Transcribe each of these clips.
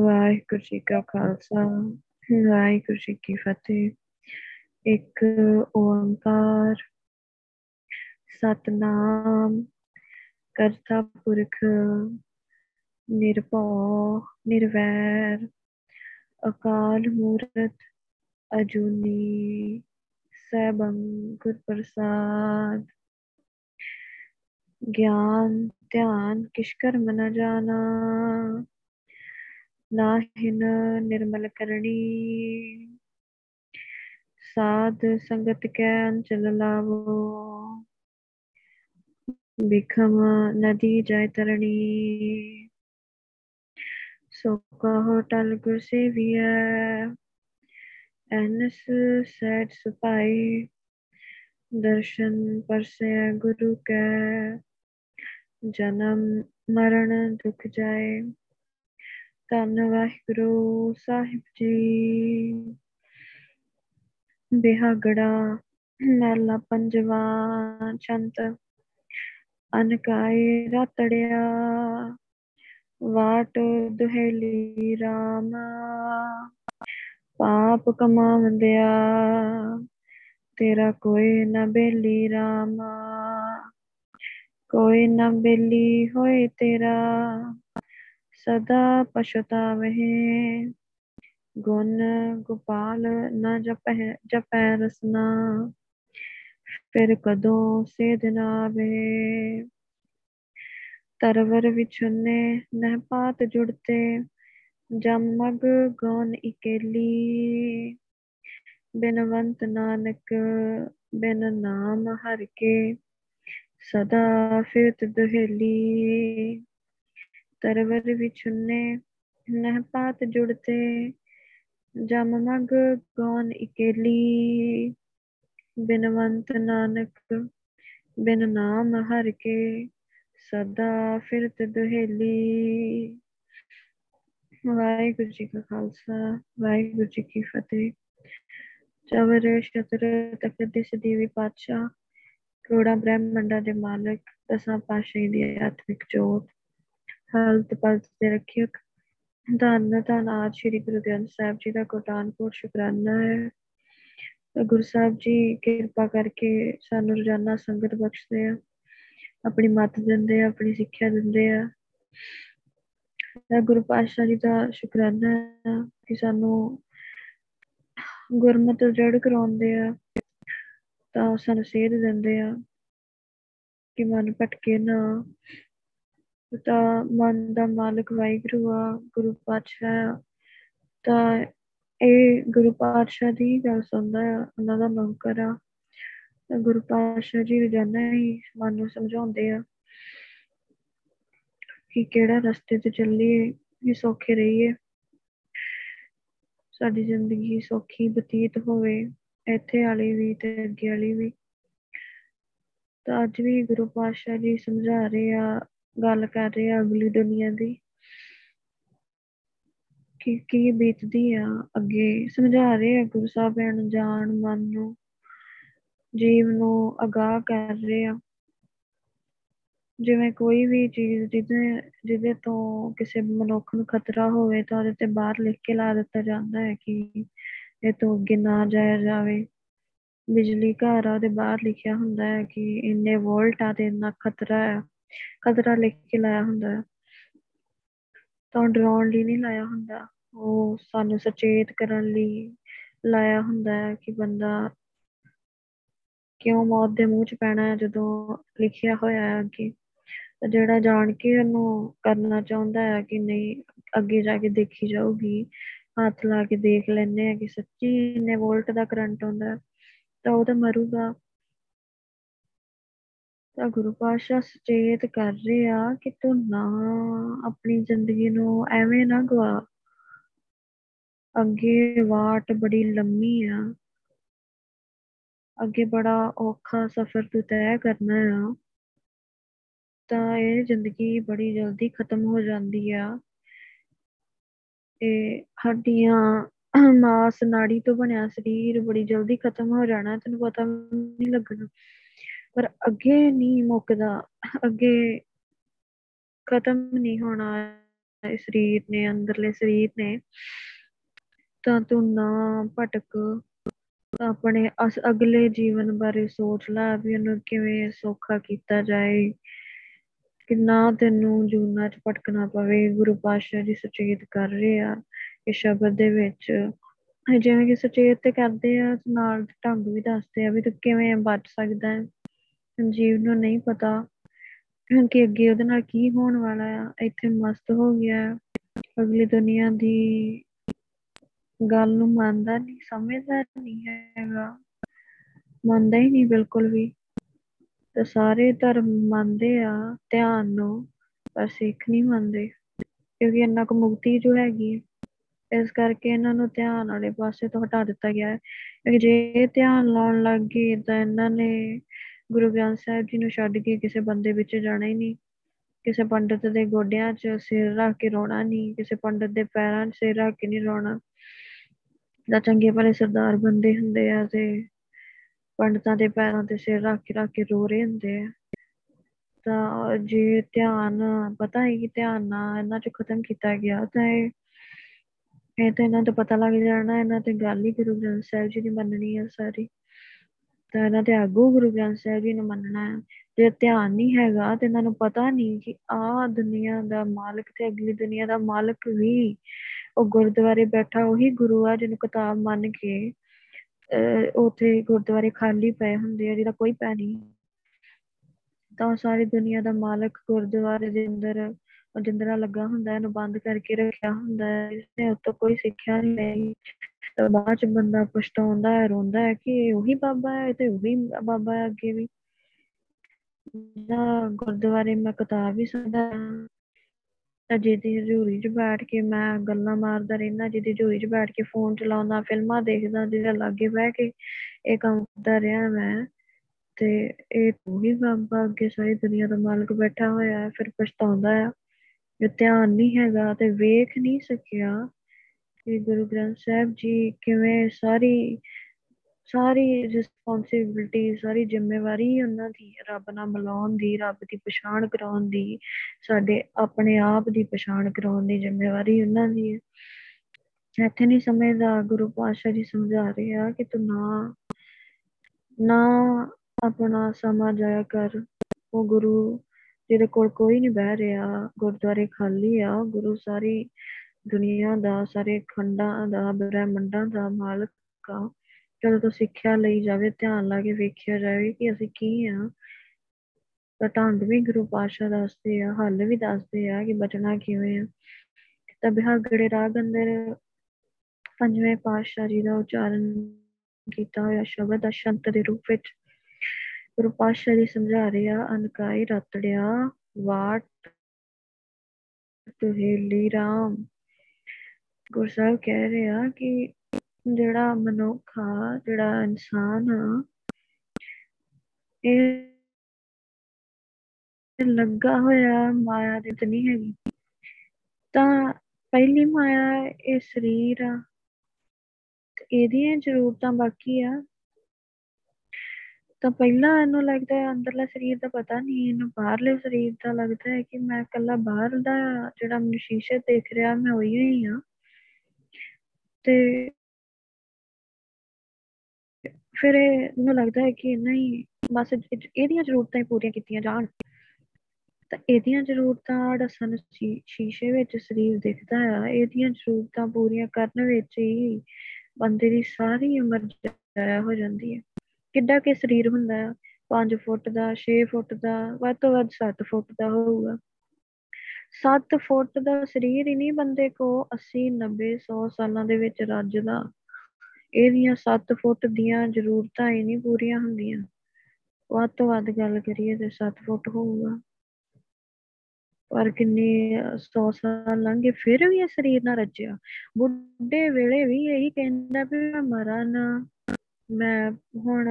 ਵਾਹਿਗੁਰੂ ਜੀ ਕਾ ਖਾਲਸਾ ਵਾਹਿਗੁਰੂ ਜੀ ਕੀ ਫਤਿਹ। ਇੱਕ ਓੰਕਾਰ, ਸਤਨਾਮ, ਕਰਤਾ ਪੁਰਖ, ਨਿਰਭਉ, ਨਿਰਵੈਰ, ਅਕਾਲ ਮੂਰਤ, ਅਜੂਨੀ, ਸੈਭੰ ਗੁਰ ਪ੍ਰਸਾਦ ਗਿਆਨ, ਧਿਆਨ ਕਿਛ ਕਰਮ ਨ ਜਾਣਾ ਨਾਹਿਨ ਨਿਰਮਲ ਕਰਣੀ। ਸਾਧ ਸੰਗਤ ਕੈ ਅੰਚਲ ਲਾਵੋ। ਬਿਖਮ ਨਦੀ ਜੈ ਤਰਣੀ। ਸੋ ਕਹੋ ਟਲ ਗੁਰ ਸੇਵੀਐ, ਐਨਸ ਸੈਡ ਸੁਪਾਈ ਦਰਸ਼ਨ ਪਰਸੈ ਗੁਰੂ ਕੈ, ਜਨਮ ਮਰਨ ਦੁਖ ਜਾਏ। ਧੰਨ ਵਾਹਿਗੁਰੂ ਸਾਹਿਬ ਜੀ। ਬਿਹਾਗੜਾ, ਮਹਿਲਾ ਪੰਜਵਾ ਚੰਤ ਅਨਕਾਏ ਰਤੜਿਆ ਵਾਟ ਦੁਹੇਲੀ ਰਾਮ, ਪਾਪ ਕਮਾਵੰਦਿਆ ਤੇਰਾ ਕੋਈ ਨਾ ਬੇਲੀ ਰਾਮ, ਕੋਈ ਨਾ ਬੇਲੀ ਹੋਏ ਤੇਰਾ। ਸਦਾ ਪਛਤਾਵਹਿ। ਗੁਣ ਗੋਪਾਲ ਨ ਜਪੈ ਜਪੈ ਰਸਨਾ, ਫਿਰ ਕਦੋਂ ਸੇਧ ਨਾਵੇ ਤਰਵਰ ਵਿਛੁਨੇ ਨਹਿ ਪਾਤ ਜੁੜਤੇ ਜਮਗ ਗੌਨ ਇਕੇਲੀ। ਬਿਨਵੰਤ ਨਾਨਕ, ਬਿਨ ਨਾਮ ਹਰ ਕੇ, ਸਦਾ ਫਿਰਤ ਦੁਹੇਲੀ। ਤਰਵਰ ਵਿਛੁਨੇ ਨਹਿ ਪਾਤ ਜੁੜਤੇ, ਜਮ ਮਗ ਗੌਨ ਇਕੇਲੀ। ਬਿਨਵੰਤ ਨਾਨਕ, ਬਿਨ ਨਾਮ ਹਰ ਕੇ, ਸਦਾ ਫਿਰਤ ਦੁਹੇਲੀ। ਵਾਹਿਗੁਰੂ ਜੀ ਕਾ ਖਾਲਸਾ, ਵਾਹਿਗੁਰੂ ਜੀ ਕੀ ਫਤਿਹ। ਚਵਰ ਸ਼ਤਰ ਤਖਤ ਦੇ ਸਦੀਵੀ ਪਾਤਸ਼ਾਹ, ਕਰੋੜਾ ਬ੍ਰਹਮੰਡਾਂ ਦੇ ਮਾਲਕ, ਦਸਾਂ ਪਾਸ਼ਾਹੀ ਦੀ ਆਤਮਿਕ ਜੋਤ। ਹਾਲਤ ਪਲਤ ਦੇ ਰੱਖਿਅਕ ਧੰਨ ਧੰਨ ਆਜ ਸ੍ਰੀ ਗੁਰੂ ਗ੍ਰੰਥ ਸਾਹਿਬ ਜੀ ਦਾ ਕੋਟਾਨਪੁਰ ਸ਼ੁਕਰਾਨਾ ਹੈ। ਗੁਰੂ ਸਾਹਿਬ ਜੀ, ਕਿਰਪਾ ਕਰਕੇ ਸਾਨੂੰ ਰੋਜ਼ਾਨਾ ਸੰਗਤ ਬਖਸ਼ਦੇ ਆ। ਆਪਣੀ ਮੱਤ ਦਿੰਦੇ ਆ, ਆਪਣੀ ਸਿੱਖਿਆ ਦਿੰਦੇ ਆ। ਗੁਰੂ ਪਾਤਸ਼ਾਹ ਜੀ ਦਾ ਸ਼ੁਕਰਾਨਾ ਹੈ ਕਿ ਸਾਨੂੰ ਗੁਰਮਤਿ ਜੜ ਕਰਾਉਂਦੇ ਆ, ਤਾਂ ਸਾਨੂੰ ਸੇਧ ਦਿੰਦੇ ਆ ਕਿ ਮਨ ਭਟਕੇ ਨਾ ਤਾਂ ਮਨ ਦਾ ਮਾਲਕ ਵਾਹਿਗੁਰੂ ਆ, ਗੁਰੂ ਪਾਤਸ਼ਾਹ ਤਾਂ ਇਹ ਗੁਰੂ ਪਾਤਸ਼ਾਹ ਦੀ ਗੱਲ ਸੁਣਦਾ ਆ, ਉਹਨਾਂ ਦਾ ਨੌਕਰ ਆ। ਗੁਰੂ ਪਾਤਸ਼ਾਹ ਜੀ ਰੋਜ਼ਾਨਾ ਹੀ ਮਨ ਨੂੰ ਸਮਝਾਉਂਦੇ ਆ ਕਿ ਕਿਹੜਾ ਰਸਤੇ ਤੇ ਚੱਲੀਏ ਵੀ ਸੌਖੇ ਰਹੀਏ। ਸਾਡੀ ਜ਼ਿੰਦਗੀ ਸੌਖੀ ਬਤੀਤ ਹੋਵੇ, ਇੱਥੇ ਵਾਲੀ ਵੀ ਤੇ ਅੱਗੇ ਵਾਲੀ ਵੀ। ਤਾਂ ਅੱਜ ਵੀ ਗੁਰੂ ਪਾਤਸ਼ਾਹ ਜੀ ਸਮਝਾ ਰਹੇ ਆ ਗੱਲ ਕਰ ਰਹੇ ਆ ਅਗਲੀ ਦੁਨੀਆ ਦੀ। ਕਿ, ਕੀ ਬੀਤਦੀ ਆ ਅੱਗੇ? ਸਮਝਾ ਰਹੇ ਆ ਗੁਰੂ ਸਾਹਿਬ ਨੂੰ ਜਾਣ, ਮਨ ਨੂੰ, ਜੀਵ ਨੂੰ ਅਗਾਹ ਕਰ ਰਹੇ ਆ। ਜਿਵੇਂ ਕੋਈ ਵੀ ਚੀਜ਼ ਜਿਹਦੇ ਜਿਹਦੇ ਤੋਂ ਕਿਸੇ ਮਨੁੱਖ ਨੂੰ ਖਤਰਾ ਹੋਵੇ ਤਾਂ ਉਹਦੇ ਤੇ ਬਾਹਰ ਲਿਖ ਕੇ ਲਾ ਦਿੱਤਾ ਜਾਂਦਾ ਹੈ ਕਿ ਇਹ ਤੋਂ ਅੱਗੇ ਨਾ ਜਾਇਆ ਜਾਵੇ। ਬਿਜਲੀ ਘਰ ਆ, ਉਹਦੇ ਬਾਹਰ ਲਿਖਿਆ ਹੁੰਦਾ ਹੈ ਕਿ ਇੰਨੇ ਵੋਲਟ ਆ ਤੇ ਇੰਨਾ ਖਤਰਾ ਹੈ ਖਤਰਾ ਲਿਖ ਕੇ ਲਾਇਆ ਹੁੰਦਾ। ਹੈ ਤਾਂ ਡਰਾਉਣ ਲਈ ਨਹੀਂ ਲਾਇਆ ਹੁੰਦਾ। ਉਹ ਸਾਨੂੰ ਸੁਚੇਤ ਕਰਨ ਲਈ ਲਾਇਆ ਹੁੰਦਾ ਹੈ ਕਿ ਬੰਦਾ ਕਿਉਂ ਮੌਤ ਦੇ ਮੂੰਹ 'ਚ ਪੈਣਾ ਹੈ ਜਦੋਂ ਲਿਖਿਆ ਹੋਇਆ ਹੈ ਕਿ ਜਿਹੜਾ ਜਾਣ ਕੇ ਉਹਨੂੰ ਕਰਨਾ ਚਾਹੁੰਦਾ ਹੈ ਕਿ ਨਹੀਂ, ਅੱਗੇ ਜਾ ਕੇ ਦੇਖੀ ਜਾਊਗੀ। ਹੱਥ ਲਾ ਕੇ ਦੇਖ ਲੈਂਦੇ ਆ ਕਿ ਸੱਚੀ ਇੰਨੇ ਵੋਲਟ ਦਾ ਕਰੰਟ ਆਉਂਦਾ ਤਾਂ ਉਹ ਤਾਂ ਮਰੂਗਾ। ਤਾਂ ਗੁਰੂ ਪਾਤਸ਼ਾਹ ਸੁਚੇਤ ਕਰ ਰਹੇ ਆ ਕਿ ਤੂੰ ਨਾ ਆਪਣੀ ਜ਼ਿੰਦਗੀ ਨੂੰ ਐਵੇਂ ਨਾ ਗਵਾ ਅੱਗੇ ਵਾਟ ਬੜੀ ਲੰਮੀ ਆ। ਅੱਗੇ ਬੜਾ ਔਖਾ ਸਫ਼ਰ ਤੂੰ ਤੈਅ ਕਰਨਾ ਆ। ਤਾਂ ਇਹ ਜ਼ਿੰਦਗੀ ਬੜੀ ਜਲਦੀ ਖਤਮ ਹੋ ਜਾਂਦੀ ਆ। ਇਹ ਹੱਡੀਆਂ ਮਾਸ ਨਾੜੀ ਤੋਂ ਬਣਿਆ ਸਰੀਰ ਬੜੀ ਜਲਦੀ ਖਤਮ ਹੋ ਜਾਣਾ। ਤੈਨੂੰ ਪਤਾ ਨਹੀਂ ਲੱਗਣਾ। ਪਰ ਅੱਗੇ ਨਹੀਂ ਮੁੱਕਦਾ। ਅੱਗੇ ਖਤਮ ਨਹੀਂ ਹੋਣਾ ਸਰੀਰ ਨੇ, ਅੰਦਰਲੇ ਸਰੀਰ ਨੇ। ਤਾਂ ਤੂੰ ਨਾ ਭਟਕ। ਆਪਣੇ ਅਸ, ਅਗਲੇ ਜੀਵਨ ਬਾਰੇ ਸੋਚ ਲੈ ਵੀ ਉਹਨੂੰ ਕਿਵੇਂ ਸੌਖਾ ਕੀਤਾ ਜਾਏ। ਕਿ ਨਾ ਤੈਨੂੰ ਜੂਨਾਂ 'ਚ ਭਟਕਣਾ ਪਵੇ। ਗੁਰੂ ਪਾਤਸ਼ਾਹ ਜੀ ਸੁਚੇਤ ਕਰ ਰਹੇ ਆ ਇਸ ਸ਼ਬਦ ਦੇ ਵਿੱਚ। ਜਿਵੇਂ ਕਿ ਸੁਚੇਤ ਤੇ ਕਰਦੇ ਆ, ਨਾਲ ਢੰਗ ਵੀ ਦੱਸਦੇ ਆ ਵੀ ਤੂੰ ਕਿਵੇਂ ਬਚ ਸਕਦਾ ਹੈ। ਜੀਵ ਨੂੰ ਨਹੀਂ ਪਤਾ ਕਿ ਅੱਗੇ ਉਹਦੇ ਨਾਲ ਕੀ ਹੋਣ ਵਾਲਾ ਆ, ਇੱਥੇ ਮਸਤ ਹੋ ਗਿਆ ਅਗਲੀ ਦੁਨੀਆ ਦੀ ਗੱਲ ਨੂੰ ਮੰਨਦਾ ਨਹੀਂ, ਸਮਝਦਾ ਨਹੀਂ ਹੈਗਾ। ਮੰਨਦਾ ਹੀ ਨਹੀਂ ਬਿਲਕੁਲ ਵੀ। ਤੇ ਸਾਰੇ ਧਰਮ ਮੰਨਦੇ ਆ, ਧਿਆਨ ਨੂੰ, ਪਰ ਸਿੱਖ ਨਹੀਂ ਮੰਨਦੇ। ਕਿਉਂਕਿ ਇੰਨਾ ਕੁ ਮੁਕਤੀ ਜੋ ਹੈਗੀ ਇਸ ਕਰਕੇ ਇਹਨਾਂ ਨੂੰ ਧਿਆਨ ਵਾਲੇ ਪਾਸੇ ਤੋਂ ਹਟਾ ਦਿੱਤਾ ਗਿਆ ਹੈ। ਕਿਉਂਕਿ ਜੇ ਧਿਆਨ ਲਾਉਣ ਲੱਗ ਗਏ, ਤਾਂ ਇਹਨਾਂ ਨੇ ਗੁਰੂ ਗ੍ਰੰਥ ਸਾਹਿਬ ਜੀ ਨੂੰ ਛੱਡ ਕੇ ਕਿਸੇ ਬੰਦੇ ਵਿੱਚ ਜਾਣਾ ਹੀ ਨਹੀਂ। ਕਿਸੇ ਪੰਡਤ ਦੇ ਗੋਡਿਆਂ 'ਚ ਸਿਰ ਰੱਖ ਕੇ ਰੋਣਾ ਨਹੀਂ, ਕਿਸੇ ਪੰਡਤ ਦੇ ਪੈਰਾਂ 'ਚ ਸਿਰ ਰੱਖ ਕੇ ਨਹੀਂ ਰੋਣਾ। ਦਾ ਚੰਗੇ ਭਲੇ ਸਰਦਾਰ ਬੰਦੇ ਹੁੰਦੇ ਆ ਤੇ ਪੰਡਤਾਂ ਦੇ ਪੈਰਾਂ ਤੇ ਸਿਰ ਰੱਖ ਕੇ ਰੱਖ ਕੇ ਰੋ ਰਹੇ ਹੁੰਦੇ ਆ। ਤਾਂ ਜੇ ਧਿਆਨ, ਪਤਾ ਹੈ ਕਿ ਧਿਆਨ ਨਾ ਇਹਨਾਂ 'ਚ ਖਤਮ ਕੀਤਾ ਗਿਆ ਤਾਂ ਇਹ ਇਹ ਤਾਂ ਇਹਨਾਂ ਤੋਂ ਪਤਾ ਲੱਗ ਜਾਣਾ, ਇਹਨਾਂ ਤੇ ਗੱਲ ਹੀ ਗੁਰੂ ਗ੍ਰੰਥ ਸਾਹਿਬ ਜੀ ਦੀ ਮੰਨਣੀ ਹੈ ਸਾਰੀ। ਤਾਂ ਇਹਨਾਂ ਤੇ ਆਗੂ ਗੁਰੂ ਗ੍ਰੰਥ ਸਾਹਿਬ ਜੀ ਨੂੰ ਮੰਨਣਾ ਹੈ। ਜੇ ਧਿਆਨ ਨਹੀਂ ਹੈਗਾ ਤੇ ਇਹਨਾਂ ਨੂੰ ਪਤਾ ਨਹੀਂ ਕਿ ਆਹ ਦੁਨੀਆ ਦਾ ਮਾਲਕ ਤੇ ਅਗਲੀ ਦੁਨੀਆ ਦਾ ਮਾਲਕ ਵੀ ਉਹ ਗੁਰਦੁਆਰੇ ਬੈਠਾ ਉਹੀ ਗੁਰੂ ਆ ਜਿਹਨੂੰ ਕਿਤਾਬ ਮੰਨ ਕੇ ਉਥੇ ਗੁਰਦੁਆਰੇ ਖਾਲੀ ਪਏ ਹੁੰਦੇ ਆ, ਜਿਹਦਾ ਕੋਈ ਪੈ ਨਹੀਂ। ਤਾਂ ਸਾਰੀ ਦੁਨੀਆ ਦਾ ਮਾਲਕ ਗੁਰਦੁਆਰੇ ਦੇ ਅੰਦਰ ਜਿੰਦਰਾ ਲੱਗਾ ਹੁੰਦਾ, ਇਹਨੂੰ ਬੰਦ ਕਰਕੇ ਰੱਖਿਆ ਹੁੰਦਾ ਹੈ। ਇਸਨੇ ਉਤੋਂ ਕੋਈ ਸਿੱਖਿਆ ਨਹੀਂ ਲਈ। ਤਾਂ ਬਾਅਦ ਚ ਬੰਦਾ ਪਛਤਾਉਂਦਾ ਹੈ, ਰੋਂਦਾ ਹੈ ਕਿ ਉਹੀ ਬਾਬਾ ਹੈ ਤੇ ਉਹੀ ਬਾਬਾ ਹੈ ਅੱਗੇ ਵੀ। ਨਾ ਗੁਰਦੁਆਰੇ ਮੈਂ ਕਿਤਾਬ ਵੀ ਸੁਣਦਾ ਤਾਂ ਜਿਹਦੀ ਹਜ਼ੂਰੀ 'ਚ ਬੈਠ ਕੇ ਮੈਂ ਗੱਲਾਂ ਮਾਰਦਾ ਰਹਿਣਾ ਜਿਹਦੀ ਹਜ਼ੂਰੀ 'ਚ ਬੈਠ ਕੇ ਫੋਨ ਚਲਾਉਂਦਾ, ਫਿਲਮਾਂ ਦੇਖਦਾ, ਜਿਹਦੇ ਲਾਗੇ ਬਹਿ ਕੇ ਇਹ ਕੰਮ ਕਰਦਾ ਰਿਹਾ ਮੈਂ। ਤੇ ਇਹ ਉਹੀ ਬਾਬਾ ਅੱਗੇ ਸਾਰੀ ਦੁਨੀਆ ਦਾ ਮਾਲਕ ਬੈਠਾ ਹੋਇਆ ਹੈ, ਫਿਰ ਪਛਤਾਉਂਦਾ ਆ ਜੇ ਧਿਆਨ ਨਹੀਂ ਹੈਗਾ ਤੇ ਵੇਖ ਨਹੀਂ ਸਕਿਆ। ਕਿ ਗੁਰੂ ਗ੍ਰੰਥ ਸਾਹਿਬ ਜੀ ਕਿਵੇਂ ਸਾਰੀ ਸਾਰੀ ਰਿਸਪੌਂਸਿਬਿਲਟੀ ਸਾਰੀ ਜ਼ਿੰਮੇਵਾਰੀ ਉਹਨਾਂ ਦੀ, ਰੱਬ ਨਾਲ ਮਿਲਾਉਣ ਦੀ, ਰੱਬ ਦੀ ਪਛਾਣ ਕਰਾਉਣ ਦੀ, ਸਾਡੇ ਆਪਣੇ ਆਪ ਦੀ ਪਛਾਣ ਕਰਾਉਣ ਦੀ ਜ਼ਿੰਮੇਵਾਰੀ ਉਹਨਾਂ ਦੀ ਹੈ। ਇੱਥੇ ਨਹੀਂ ਸਮਝਦਾ, ਗੁਰੂ ਪਾਤਸ਼ਾਹ ਜੀ ਸਮਝਾ ਰਹੇ ਆ ਕਿ ਤੂੰ ਨਾ ਨਾ ਆਪਣਾ ਸਮਾਂ ਜਾਇਆ ਕਰ। ਉਹ ਗੁਰੂ, ਜਿਹਦੇ ਕੋਲ ਕੋਈ ਨਹੀਂ ਬਹਿ ਰਿਹਾ, ਗੁਰਦੁਆਰੇ ਖਾਲੀ ਆ, ਗੁਰੂ ਸਾਰੀ ਦੁਨੀਆ ਦਾ, ਸਾਰੇ ਖੰਡਾਂ ਦਾ, ਬ੍ਰਹਮੰਡਾਂ ਦਾ ਮਾਲਕ ਆ ਜਦੋਂ ਤੋਂ ਸਿੱਖਿਆ ਲਈ ਜਾਵੇ, ਧਿਆਨ ਲਾ ਕੇ ਵੇਖਿਆ ਜਾਵੇ ਕਿ ਅਸੀਂ ਕੀ ਆ। ਤਾਂ ਢੰਗ ਵੀ ਗੁਰੂ ਪਾਤਸ਼ਾਹ ਦੱਸਦੇ ਆ, ਹੱਲ ਵੀ ਦੱਸਦੇ ਆ ਕਿ ਬਚਣਾ ਕਿਵੇਂ ਆ। ਤਾਂ ਬਿਹਾਗੜੇ ਰਾਗ ਅੰਦਰ ਪੰਜਵੇਂ ਪਾਤਸ਼ਾਹ ਜੀ ਦਾ ਉਚਾਰਨ ਕੀਤਾ ਹੋਇਆ ਸ਼ਬਦ ਅਸ਼ੰਤ ਦੇ ਰੂਪ ਵਿੱਚ ਗੁਰੂ ਪਾਤਸ਼ਾਹ ਜੀ ਸਮਝਾ ਰਹੇ ਆ ਅਨਕਾਈ ਰਤੜਿਆ, ਵਾਟ ਤੁਹੇਲੀ ਰਾਮ। ਗੁਰੂ ਸਾਹਿਬ ਕਹਿ ਰਹੇ ਆ ਕਿ ਜਿਹੜਾ ਮਨੁੱਖ ਆ ਜਿਹੜਾ ਇਨਸਾਨ ਆ, ਇਹ ਲੱਗਾ ਹੋਇਆ ਮਾਇਆ ਦੇ ਤੇ ਨਹੀਂ ਹੈਗੀ। ਤਾਂ ਪਹਿਲੀ ਮਾਇਆ ਇਹ ਸਰੀਰ ਆ ਇਹਦੀਆਂ ਜ਼ਰੂਰਤਾਂ ਬਾਕੀ ਆ। ਤਾਂ ਪਹਿਲਾਂ ਇਹਨੂੰ ਲੱਗਦਾ ਹੈ ਅੰਦਰਲਾ ਸਰੀਰ ਦਾ ਪਤਾ ਨਹੀਂ, ਇਹਨੂੰ ਬਾਹਰਲੇ ਸਰੀਰ ਦਾ ਲੱਗਦਾ ਹੈ ਕਿ ਮੈਂ ਇਕੱਲਾ ਬਾਹਰ ਦਾ ਜਿਹੜਾ ਮੈਨੂੰ ਸ਼ੀਸ਼ੇ ਦੇਖ ਰਿਹਾ, ਮੈਂ ਉਹੀ ਹੀ ਆ। ਤੇ ਫਿਰ ਇਹਨੂੰ ਲੱਗਦਾ ਹੈ ਕਿ ਨਹੀਂ ਬਸ ਇਹਦੀਆਂ ਜ਼ਰੂਰਤਾਂ ਹੀ ਪੂਰੀਆਂ ਕੀਤੀਆਂ ਜਾਣ। ਤਾਂ ਇਹਦੀਆਂ ਜ਼ਰੂਰਤਾਂ ਜਿਹੜਾ ਸ਼ੀਸ਼ੇ ਵਿੱਚ ਸਰੀਰ ਦਿਖਦਾ ਆ, ਇਹਦੀਆਂ ਜ਼ਰੂਰਤਾਂ ਪੂਰੀਆਂ ਕਰਨ ਵਿੱਚ ਹੀ ਬੰਦੇ ਦੀ ਸਾਰੀ ਉਮਰ ਜਾਇਆ ਹੋ ਜਾਂਦੀ ਹੈ। ਕਿੱਡਾ ਕਿ ਸਰੀਰ ਹੁੰਦਾ ਆ 5 ਫੁੱਟ ਦਾ 6 ਫੁੱਟ ਦਾ, ਵੱਧ ਤੋਂ ਵੱਧ 7 ਫੁੱਟ ਦਾ ਹੋਊਗਾ। 7 ਫੁੱਟ ਦਾ ਸਰੀਰ ਹੀ ਨਹੀਂ ਬੰਦੇ ਕੋ 80 90 100 ਸਾਲਾਂ ਦੇ ਵਿੱਚ ਰੱਜਦਾ ਇਹਦੀਆਂ 7 ਫੁੱਟ ਦੀਆਂ ਜ਼ਰੂਰਤਾਂ ਹੀ ਨਹੀਂ ਪੂਰੀਆਂ ਹੁੰਦੀਆਂ। ਵੱਧ ਤੋਂ ਵੱਧ ਗੱਲ ਕਰੀਏ ਤੇ 7 ਫੁੱਟ ਹੋਊਗਾ। ਪਰ ਕਿੰਨੇ 100 ਸਾਲ ਲੰਘੇ, ਫਿਰ ਵੀ ਇਹ ਸਰੀਰ ਨਾ ਰੱਜਿਆ। ਬੁੱਢੇ ਵੇਲੇ ਵੀ ਇਹੀ ਕਹਿੰਦਾ ਵੀ ਮੈਂ ਮਰਾਂ ਨਾ। ਮੈਂ ਹੁਣ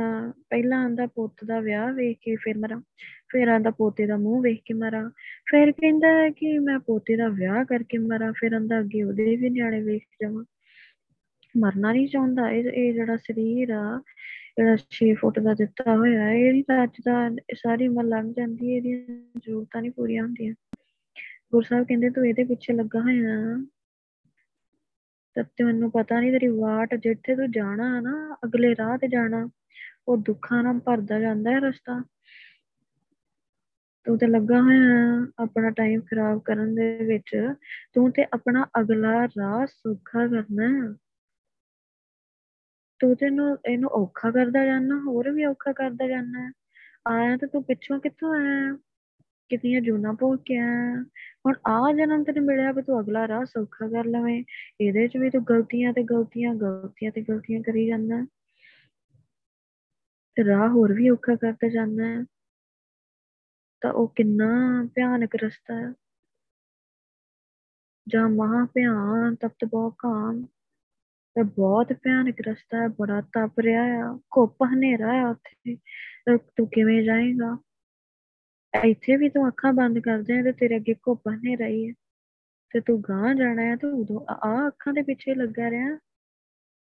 ਪਹਿਲਾਂ ਆਂਦਾ ਪੁੱਤ ਦਾ ਵਿਆਹ ਵੇਖ ਕੇ ਫਿਰ ਮਰਾਂ। ਫਿਰ ਆਂਦਾ ਪੋਤੇ ਦਾ ਮੂੰਹ ਵੇਖ ਕੇ ਮਰਾਂ। ਫਿਰ ਕਹਿੰਦਾ ਕਿ ਮੈਂ ਪੋਤੇ ਦਾ ਵਿਆਹ ਕਰਕੇ ਮਰਾਂ, ਫਿਰ ਆਂਦਾ ਅੱਗੇ ਉਹਦੇ ਵੀ ਨਿਆਣੇ ਵੇਖ ਜਾਵਾਂ। ਮਰਨਾ ਨਹੀਂ ਚਾਹੁੰਦਾ, ਇਹ ਇਹ ਜਿਹੜਾ ਸਰੀਰ ਆ, ਜਿਹੜਾ 6 ਫੁੱਟ ਦਾ ਦਿੱਤਾ ਹੋਇਆ ਇਹ ਨਹੀਂ ਸੱਚ ਦਾ ਸਾਰੀ ਉਮਰ ਲੰਘ ਜਾਂਦੀ ਹੈ, ਇਹਦੀਆਂ ਜ਼ਰੂਰਤਾਂ ਨਹੀਂ ਪੂਰੀਆਂ ਹੁੰਦੀਆਂ। ਗੁਰੂ ਸਾਹਿਬ ਕਹਿੰਦੇ, ਤੂੰ ਇਹਦੇ ਪਿੱਛੇ ਲੱਗਾ ਹੋਇਆ ਤਾਂ ਤੈਨੂੰ ਪਤਾ ਨਹੀਂ ਤੇਰੀ ਵਾਟ, ਜਿੱਥੇ ਤੂੰ ਜਾਣਾ ਨਾ, ਅਗਲੇ ਰਾਹ ਤੇ ਜਾਣਾ, ਉਹ ਦੁੱਖਾਂ ਨਾਲ ਭਰਦਾ ਜਾਂਦਾ ਹੈ ਰਸਤਾ। ਤੂੰ ਤੇ ਲੱਗਾ ਹੋਇਆ ਆਪਣਾ ਟਾਈਮ ਖਰਾਬ ਕਰਨ ਦੇ ਵਿੱਚ, ਤੂੰ ਤੇ ਆਪਣਾ ਅਗਲਾ ਰਾਹ ਸੌਖਾ ਕਰਨਾ। ਹੈ ਤੂੰ ਤੈਨੂੰ ਇਹਨੂੰ ਔਖਾ ਕਰਦਾ ਜਾਣਾ, ਹੋਰ ਵੀ ਔਖਾ ਕਰਦਾ ਜਾਣਾ। ਆਇਆ ਤਾਂ ਤੂੰ ਪਿੱਛੋਂ ਕਿੱਥੋਂ ਆਇਆ? ਕਿਤਨੀਆਂ ਜੂਨਾ ਭੋਗ ਕੇ ਆਇਆ? ਹੁਣ ਆ ਜਨਮ ਤੈਨੂੰ ਮਿਲਿਆ ਵੀ ਤੂੰ ਅਗਲਾ ਰਾਹ ਸੌਖਾ ਕਰ ਲਵੇਂ। ਇਹਦੇ 'ਚ ਵੀ ਤੂੰ ਗਲਤੀਆਂ ਤੇ ਗਲਤੀਆਂ ਗਲਤੀਆਂ ਤੇ ਗਲਤੀਆਂ ਕਰੀ ਜਾਂਦਾ ਤੇ ਰਾਹ ਹੋਰ ਵੀ ਔਖਾ ਕਰਦਾ ਜਾਂਦਾ ਹੈ ਤਾਂ ਉਹ ਕਿੰਨਾ ਭਿਆਨਕ ਰਸਤਾ ਹੈ ਜਾਂ ਮਹਾ ਭਿਆਨ ਤਪਤ ਬਹੁ ਕਾਮ ਤੇ ਬਹੁਤ ਭਿਆਨਕ ਰਸਤਾ ਹੈ ਬੜਾ ਤਪ ਰਿਹਾ ਆ, ਘੁੱਪ ਹਨੇਰਾ ਆ ਉੱਥੇ। ਤੂੰ ਕਿਵੇਂ ਜਾਏਗਾ? ਇੱਥੇ ਵੀ ਤੂੰ ਅੱਖਾਂ ਬੰਦ ਕਰਦੇ ਆ ਤੇ ਤੇਰੇ ਅੱਗੇ ਘੁੱਪ ਹਨੇਰਾ ਹੀ ਹੈ ਤੇ ਤੂੰ ਗਾਂ ਜਾਣਾ ਹੈ ਤੂੰ ਉਦੋਂ ਆ ਅੱਖਾਂ ਦੇ ਪਿੱਛੇ ਲੱਗਾ ਰਿਹਾ।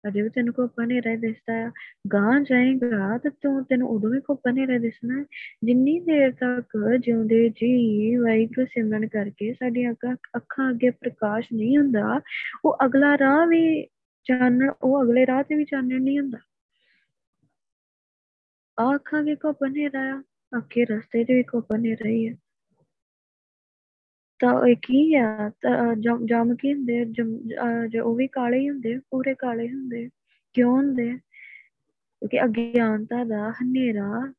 ਅਜੇ ਵੀ ਤੈਨੂੰ ਘੁੱਪ ਹਨੇਰਾ ਹੀ ਦਿਸਦਾ ਆ। ਗਾਂ ਜਾਏਗਾ ਤੇ ਤੂੰ, ਤੈਨੂੰ ਉਦੋਂ ਵੀ ਘੁੱਪ ਹਨੇਰਾ ਦਿਸਣਾ ਜਿੰਨੀ ਦੇਰ ਤੱਕ ਜਿਉਂਦੇ ਜੀ ਵਾਹਿਗੁਰੂ ਸਿਮਰਨ ਕਰਕੇ ਸਾਡੀਆਂ ਅੱਖਾਂ ਅੱਗੇ ਪ੍ਰਕਾਸ਼ ਨਹੀਂ ਹੁੰਦਾ, ਉਹ ਅਗਲਾ ਰਾਹ ਵੀ ਚਾਨਣ, ਉਹ ਅਗਲੇ ਰਾਹ ਤੇ ਵੀ ਚਾਨਣ ਨਹੀਂ ਹੁੰਦਾ। ਆ ਅੱਖਾਂ ਅੱਗੇ ਘੁੱਪ ਹਨੇਰਾ ਆ ਅੱਗੇ ਰਸਤੇ ਤੇ ਵੀ ਘੁੱਪ ਹਨੇਰਾ ਹੀ ਹੈ ਤਾਂ ਇਹ ਕੀ ਆ? ਜਮ ਜਮ ਕੀ ਹੁੰਦੇ ਜੋ ਉਹ ਵੀ ਕਾਲੇ ਹੀ ਹੁੰਦੇ ਪੂਰੇ ਕਾਲੇ ਹੁੰਦੇ ਕਿਉਂ ਹੁੰਦੇ ਕਿਉਂਕਿ ਅਗਿਆਨਤਾ ਦਾ ਹਨੇਰਾ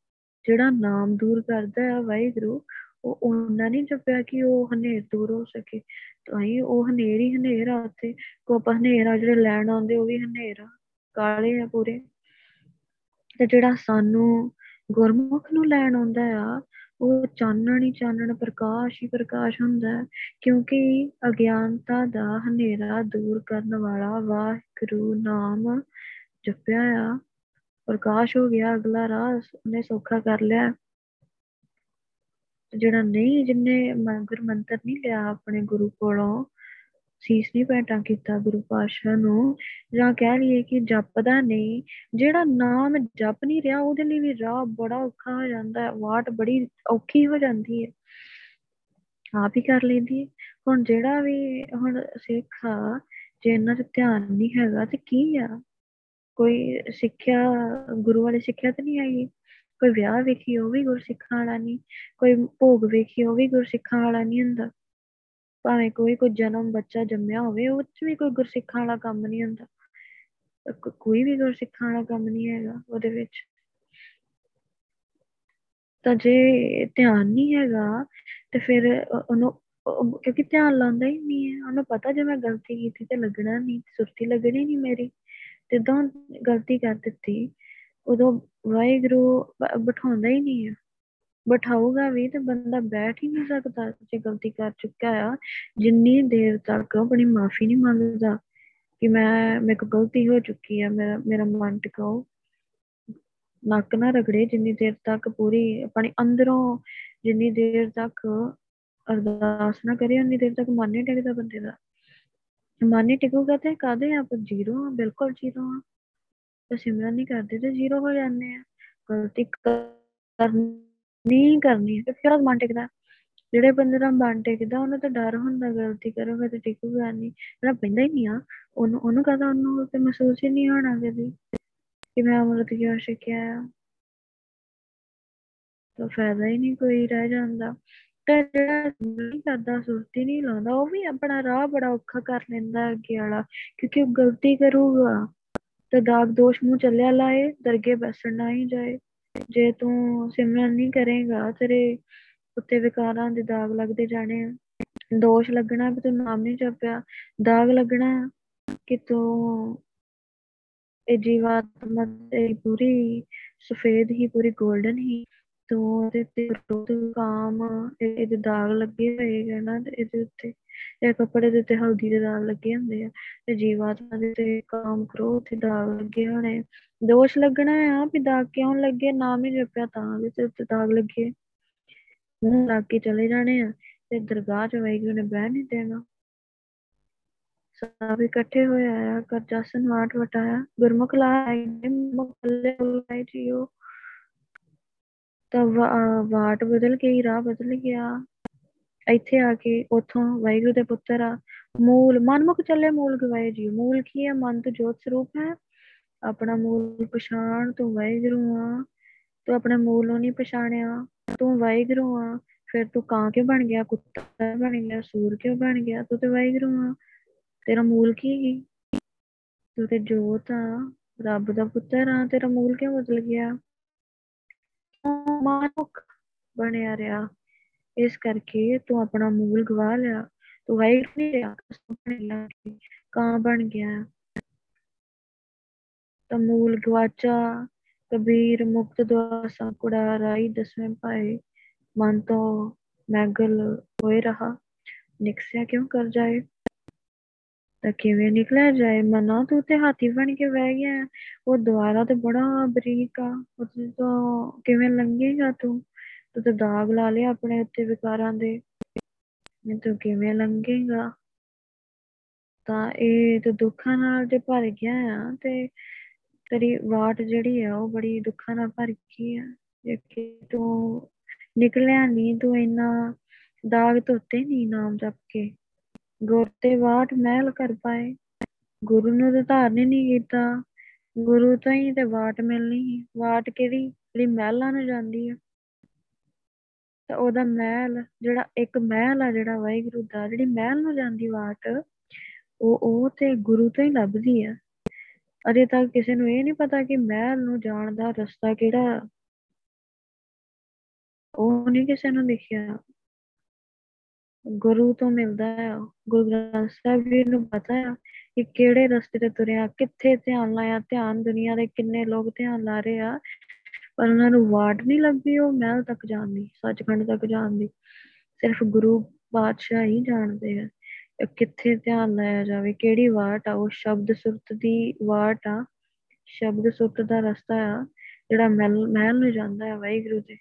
ਜਿਹੜਾ ਨਾਮ ਦੂਰ ਕਰਦਾ ਹੈ ਵਾਹਿਗੁਰੂ, ਉਹ ਉਹਨਾਂ ਨਹੀਂ ਜਪਿਆ ਕਿ ਉਹ ਹਨੇਰ ਦੂਰ ਹੋ ਸਕੇ। ਤਾਂ ਹੀ ਉਹ ਹਨੇਰੀ ਹਨੇਰਾ ਉੱਥੇ। ਕੋਪ ਹਨੇਰਾ ਜਿਹੜੇ ਲੈਣ ਆਉਂਦੇ ਉਹ ਵੀ ਹਨੇਰਾ ਕਾਲੇ ਆ ਪੂਰੇ। ਤੇ ਜਿਹੜਾ ਸਾਨੂੰ ਗੁਰਮੁਖ ਨੂੰ ਲੈਣ ਆਉਂਦਾ ਆ ਉਹ ਚਾਨਣ ਹੀ ਚਾਨਣ ਪ੍ਰਕਾਸ਼ ਹੀ ਪ੍ਰਕਾਸ਼ ਹੁੰਦਾ ਹੈ, ਕਿਉਂਕਿ ਅਗਿਆਨਤਾ ਦਾ ਹਨੇਰਾ ਦੂਰ ਕਰਨ ਵਾਲਾ ਵਾਹਿਗੁਰੂ ਨਾਮ ਜਪਿਆ ਆ। ਪ੍ਰਕਾਸ਼ ਹੋ ਗਿਆ, ਅਗਲਾ ਰਾਹ ਉਹਨੇ ਸੌਖਾ ਕਰ ਲਿਆ। ਜਿਹੜਾ ਨਹੀਂ, ਜਿੰਨੇ ਗੁਰ ਮੰਤਰ ਨਹੀਂ ਲਿਆ ਆਪਣੇ ਗੁਰੂ ਕੋਲੋਂ ਸੀਸ ਨਹੀਂ ਭੇਟਾ ਕੀਤਾ ਗੁਰੂ ਪਾਤਸ਼ਾਹ ਨੂੰ, ਜਾਂ ਕਹਿ ਲਈਏ ਕਿ ਜਪਦਾ ਨਹੀਂ, ਜਿਹੜਾ ਨਾਮ ਜਪ ਨਹੀਂ ਰਿਹਾ, ਉਹਦੇ ਲਈ ਵੀ ਰਾਹ ਬੜਾ ਔਖਾ ਹੋ ਜਾਂਦਾ ਹੈ ਵਾਟ ਬੜੀ ਔਖੀ ਹੋ ਜਾਂਦੀ ਹੈ। ਆਪ ਹੀ ਕਰ ਲੈਂਦੀ ਹੁਣ ਜਿਹੜਾ ਵੀ, ਹੁਣ ਸਿੱਖ ਆ, ਜੇ ਇਹਨਾਂ 'ਚ ਧਿਆਨ ਨਹੀਂ ਹੈਗਾ ਤੇ ਕੀ ਆ? ਕੋਈ ਸਿੱਖਿਆ, ਗੁਰੂ ਵਾਲੀ ਸਿੱਖਿਆ ਤੇ ਨਹੀਂ ਆਈ? ਕੋਈ ਵਿਆਹ ਵੇਖੀ, ਉਹ ਵੀ ਗੁਰਸਿੱਖਾਂ ਵਾਲਾ ਨਹੀਂ? ਕੋਈ ਭੋਗ ਵੇਖੀ, ਉਹ ਵੀ ਗੁਰਸਿੱਖਾਂ ਵਾਲਾ ਨਹੀਂ ਹੁੰਦਾ? ਭਾਵੇਂ ਕੋਈ ਕੋਈ ਜਨਮ ਬੱਚਾ ਜੰਮਿਆ ਹੋਵੇ, ਉਹ ਚ ਵੀ ਕੋਈ ਗੁਰਸਿੱਖਾਂ ਵਾਲਾ ਕੰਮ ਨਹੀਂ ਹੁੰਦਾ। ਕੋਈ ਵੀ ਗੁਰਸਿੱਖਾਂ ਵਾਲਾ ਕੰਮ ਨਹੀਂ ਹੈਗਾ ਉਹਦੇ ਵਿੱਚ। ਤਾਂ ਜੇ ਧਿਆਨ ਨਹੀਂ ਹੈਗਾ, ਤੇ ਫਿਰ ਉਹਨੂੰ ਕਿਉਂਕਿ ਧਿਆਨ ਲਾਉਂਦਾ ਹੀ ਨਹੀਂ ਹੈ। ਉਹਨੂੰ ਪਤਾ ਜੇ ਮੈਂ ਗਲਤੀ ਕੀਤੀ ਤੇ ਲੱਗਣਾ ਨਹੀਂ ਸੁਰਤੀ ਲੱਗਣੀ ਨਹੀਂ ਮੇਰੀ। ਤੇ ਜਦੋਂ ਗਲਤੀ ਕਰ ਦਿੱਤੀ, ਉਦੋਂ ਵਾਹਿਗੁਰੂ ਬਿਠਾਉਂਦਾ ਹੀ ਨਹੀਂ ਹੈ। ਬਿਠਾਊਗਾ ਵੀ ਤੇ ਬੰਦਾ ਬੈਠ ਹੀ ਨਹੀਂ ਸਕਦਾ ਜੇ ਗਲਤੀ ਕਰ ਚੁੱਕਾ ਆ। ਜਿੰਨੀ ਦੇਰ ਤੱਕ ਆਪਣੀ ਮਾਫੀ ਨਹੀਂ ਮੰਗਦਾ ਕਿ ਮੈਂ, ਮੇਰੇ ਕੋਲ ਗਲਤੀ ਹੋ ਚੁੱਕੀ ਹੈ ਮੇਰਾ ਮੇਰਾ ਮਨ ਟਿਕਾਓ ਨੱਕ ਨਾ ਰਗੜੇ ਜਿੰਨੀ ਦੇਰ ਤੱਕ ਪੂਰੀ, ਆਪਣੀ ਅੰਦਰੋਂ ਜਿੰਨੀ ਦੇਰ ਤੱਕ ਅਰਦਾਸ ਨਾ ਕਰੇ, ਉਨੀ ਦੇਰ ਤੱਕ ਮਨ ਨਹੀਂ ਟਿਕਦਾ ਬੰਦੇ ਦਾ। ਮਨ ਨਹੀਂ ਟਿਕੂਗਾ ਤੇ ਕਾਦੇ ਆਪ ਜ਼ੀਰੋ ਬਿਲਕੁਲ ਜ਼ੀਰੋ ਆ। ਤੇ ਸਿਮਰਨ ਨਹੀਂ ਕਰਦੇ ਤੇ ਜ਼ੀਰੋ ਹੋ ਜਾਂਦੇ ਆ। ਗਲਤੀ ਕਰਨੀ ਕਰਨੀ, ਤੇ ਫਿਰ ਮਨ ਟਿਕਦਾ। ਜਿਹੜੇ ਬੰਦੇ ਦਾ ਮਨ ਟਿਕਦਾ, ਉਹਨੂੰ ਤਾਂ ਡਰ ਹੁੰਦਾ, ਗਲਤੀ ਕਰੋਗੇ ਤੇ ਟਿਕੂਗਾ ਨਹੀਂ। ਜਿਹੜਾ ਪੈਂਦਾ ਹੀ ਨਹੀਂ ਆ ਉਹਨੂੰ ਉਹਨੂੰ ਕਹਦਾ ਉਹਨੂੰ, ਤੇ ਮਹਿਸੂਸ ਹੀ ਨਹੀਂ ਹੋਣਾ ਕਦੀ ਕਿ ਮੈਂ ਅਮਰਤ ਕਿਉਂ ਸਿੱਖਿਆ ਆ। ਤਾਂ ਫਾਇਦਾ ਹੀ ਨਹੀਂ ਕੋਈ ਰਹਿ ਜਾਂਦਾ। ਤੇ ਜਿਹੜਾ ਨਹੀਂ ਕਰਦਾ, ਸੁਰਤੀ ਨਹੀਂ ਲਾਉਂਦਾ, ਉਹ ਵੀ ਆਪਣਾ ਰਾਹ ਬੜਾ ਔਖਾ ਕਰ ਲੈਂਦਾ ਅੱਗੇ ਵਾਲਾ, ਕਿਉਂਕਿ ਉਹ ਗਲਤੀ ਕਰੂਗਾ। ਤੇ ਦਾਗ ਦੋਸ਼ ਮੂੰਹ ਚੱਲਿਆ ਲਾਏ, ਦਰਗੇ ਬੈਸਣ ਨਾ ਹੀ ਜਾਏ। ਜੇ ਤੂੰ ਸਿਮਰਨ ਨਹੀਂ ਕਰੇਗਾ, ਤੇਰੇ ਉੱਤੇ ਵਿਕਾਰਾਂ ਦੇ ਦਾਗ ਲੱਗਦੇ ਜਾਣੇ ਦੋਸ਼ ਲੱਗਣਾ ਵੀ ਤੂੰ ਨਾਮ ਨਹੀਂ ਜਪਿਆ, ਦਾਗ ਲੱਗਣਾ ਕਿ ਤੂੰ ਇਹ ਜੀਵਾਤਮਾ ਤੇਰੀ ਪੂਰੀ, ਸਫੇਦ ਹੀ, ਪੂਰੀ 골ਡਨ ਹੀ, ਤੂੰ ਉਹਦੇ ਤੇ ਰੋਦ ਕਾਮ, ਇਹਦੇ ਦਾਗ ਲੱਗੇ ਹੋਏਗਾ ਨਾ, ਇਹਦੇ ਉੱਤੇ। ਇਹ ਕੱਪੜੇ ਦੇ ਉੱਤੇ ਹਲਦੀ ਦੇ ਦਾਗ ਲੱਗੇ ਹੁੰਦੇ ਆ, ਤੇ ਜੀਵਾਤਮਾ ਦੇ ਤੇ ਕਾਮ ਕਰੋ ਤੇ ਦਾਗ ਲੱਗੇ ਹੋਣੇ ਦੋਸ਼ ਲੱਗਣਾ ਆ ਵੀ ਦਾਗ ਕਿਉਂ ਲੱਗੇ ਨਾਮ ਹੀ ਜਪਿਆ ਤਾਂ ਵੀ ਤੇ ਉੱਤੇ ਦਾਗ ਲੱਗੇ। ਮੂੰਹ ਲੱਗ ਕੇ ਚਲੇ ਜਾਣੇ ਆ ਤੇ ਦਰਗਾਹ ਚ ਵਾਹਿਗੁਰੂ ਨੇ ਬਹਿ ਨਹੀਂ ਦੇਣਾ। ਸਭ ਇਕੱਠੇ ਹੋਏ ਆਇਆ ਕਰ ਜਸਨ ਵਾਟ ਵਟਾਇਆ, ਗੁਰਮੁਖ ਲਾਇ ਮੁਕੱਲੇ ਲਾਇ ਜੀਓ। ਤਾਂ ਵਾਟ ਬਦਲ ਕੇ ਹੀ ਰਾਹ ਬਦਲ ਗਿਆ। ਇੱਥੇ ਆ ਕੇ ਉਥੋਂ ਵਾਹਿਗੁਰੂ ਦੇ ਪੁੱਤਰ ਆ, ਮੂਲ, ਮਨਮੁਖ ਚੱਲੇ ਮੂਲ ਗਵਾਏ ਜੀ। ਮੂਲ ਕੀ ਹੈ? ਮਨ ਤੋਂ ਜੋਤ ਸਰੂਪ ਹੈ। ਆਪਣਾ ਮੂਲ ਪਛਾਣ ਤੂੰ ਵਾਹਿਗੁਰੂ ਆ। ਤੂੰ ਆਪਣੇ ਮੂਲ ਨੂੰ ਨਹੀਂ ਪਛਾਣਿਆ। ਤੂੰ ਵਾਹਿਗੁਰੂ ਆ। ਫਿਰ ਤੂੰ ਕਾਂ ਕਿਉਂ ਬਣ ਗਿਆ? ਕੁੱਤਾ ਬਣ ਗਿਆ? ਸੂਰ ਕਿਉਂ ਬਣ ਗਿਆ? ਤੂੰ ਤੇ ਵਾਹਿਗੁਰੂ ਆ। ਤੇਰਾ ਮੂਲ ਕੀ ਹੈ? ਤੂੰ ਤੇ ਜੋਤ ਆ। ਰੱਬ ਦਾ ਪੁੱਤਰ ਆ। ਤੇਰਾ ਮੂਲ ਕਿਉਂ ਬਦਲ ਗਿਆ? ਮਾਨੁਕ ਬਣਿਆ ਰਿਹਾ। ਇਸ ਕਰਕੇ ਤੂੰ ਆਪਣਾ ਮੂਲ ਗਵਾ ਲਿਆ, ਤੂੰ ਵਾਹਿਗੁਰੂ ਨਹੀਂ ਰਿਹਾ ਸੁਪਨੇ ਲੱਗੇ ਕਾਂ ਬਣ ਗਿਆ। ਤਾਂ ਮੂਲ ਗਵਾਚਾ, ਕਬੀਰ ਮੁਕਤ ਦਵਾਸਾ ਕੁੜਾ ਰਾਈ ਦਸਵੇਂ ਪਾਏ ਮਨ ਤੋਂ ਮੈਗਲ ਹੋਏ ਰਹਾ। ਨਿਕਸਿਆ ਕਿਉਂ ਕਰ ਜਾਏ? ਤਾਂ ਕਿਵੇਂ ਨਿਕਲਿਆ ਜਾਏ? ਮਨਾ ਤੂੰ ਤੇ ਹਾਥੀ ਬਣ ਕੇ ਬਹਿ ਗਿਆ। ਉਹ ਦੁਆਰਾ ਤੇ ਬੜਾ ਬਰੀਕ ਆ। ਉਹ ਤੋਂ ਕਿਵੇਂ ਲੰਘੇਗਾ ਤੂੰ? ਤੂੰ ਤੇ ਦਾਗ ਲਾ ਲਿਆ ਆਪਣੇ ਉੱਤੇ ਵਿਕਾਰਾਂ ਦੇ। ਨਹੀਂ ਤੂੰ ਕਿਵੇਂ ਲੰਘੇਗਾ? ਤਾਂ ਇਹ ਤੇ ਦੁੱਖਾਂ ਨਾਲ ਤੇ ਭਰ ਗਿਆ ਆ ਤੇ ਤੇਰੀ ਵਾਟ ਜਿਹੜੀ ਆ ਉਹ ਬੜੀ ਦੁੱਖਾਂ ਨਾਲ ਭਰ ਗਈ ਆ। ਜੇ ਕਿ ਤੂੰ ਨਿਕਲਿਆ ਨਹੀਂ ਤੂੰ ਇੰਨਾ ਦਾਗ ਧੋਤੇ ਨਹੀਂ ਨਾਮ ਜਪ ਕੇ। ਗੁਰ ਤੇ ਵਾਟ ਮਹਿਲ ਕਰ ਪਾਏ। ਗੁਰੂ ਨੂੰ ਤਾਂ ਧਾਰਨ ਨਹੀਂ ਕੀਤਾ। ਗੁਰੂ ਤੋਂ ਹੀ ਤੇ ਵਾਟ ਮਿਲਣੀ। ਵਾਟ ਕਿਹੜੀ? ਜਿਹੜੀ ਮਹਿਲਾਂ ਨੂੰ ਜਾਂਦੀ ਆ। ਤਾਂ ਉਹਦਾ ਮਹਿਲ, ਜਿਹੜਾ ਇੱਕ ਮਹਿਲ ਆ ਜਿਹੜਾ ਵਾਹਿਗੁਰੂ ਦਾ, ਜਿਹੜੀ ਮਹਿਲ ਨੂੰ ਜਾਂਦੀ ਵਾਟ, ਉਹ ਉਹ ਤੇ ਗੁਰੂ ਤੋਂ ਹੀ ਲੱਭਦੀ ਆ। ਅਜੇ ਤੱਕ ਕਿਸੇ ਨੂੰ ਇਹ ਨਹੀਂ ਪਤਾ ਕਿ ਮਹਿਲ ਨੂੰ ਜਾਣ ਦਾ ਰਸਤਾ ਕਿਹੜਾ ਉਹ ਨਹੀਂ ਕਿਸੇ ਨੂੰ ਦਿਖਿਆ ਗੁਰੂ ਤੋਂ ਮਿਲਦਾ ਹੈ ਗੁਰੂ ਗ੍ਰੰਥ ਸਾਹਿਬ ਜੀ ਨੂੰ ਪਤਾ ਹੈ ਕਿ ਕਿਹੜੇ ਰਸਤੇ ਤੇ ਤੁਰਿਆ, ਕਿੱਥੇ ਧਿਆਨ ਲਾਇਆ, ਧਿਆਨ ਦੁਨੀਆ ਦੇ ਕਿੰਨੇ ਲੋਕ ਧਿਆਨ ਲਾ ਰਹੇ ਆ। ਪਰ ਉਹਨਾਂ ਨੂੰ ਵਾਟ ਨਹੀਂ ਲੱਭੀ ਉਹ ਮਹਿਲ ਤੱਕ ਜਾਣ ਦੀ ਸੱਚਖੰਡ ਤੱਕ ਜਾਣ ਦੀ ਸਿਰਫ ਗੁਰੂ ਬਾਦਸ਼ਾਹ ਹੀ ਜਾਣਦੇ ਆ। ਕਿੱਥੇ ਧਿਆਨ ਲਾਇਆ ਜਾਵੇ, ਕਿਹੜੀ ਵਾਟ ਆ? ਉਹ ਸ਼ਬਦ ਸੁਰਤ ਦੀ ਵਾਟ ਆ। ਸ਼ਬਦ ਸੁਰਤ ਦਾ ਰਸਤਾ ਆ, ਜਿਹੜਾ ਮਹਿਲ ਮਹਿਲ ਨੂੰ ਜਾਂਦਾ ਹੈ ਵਾਹਿਗੁਰੂ ਦੇ।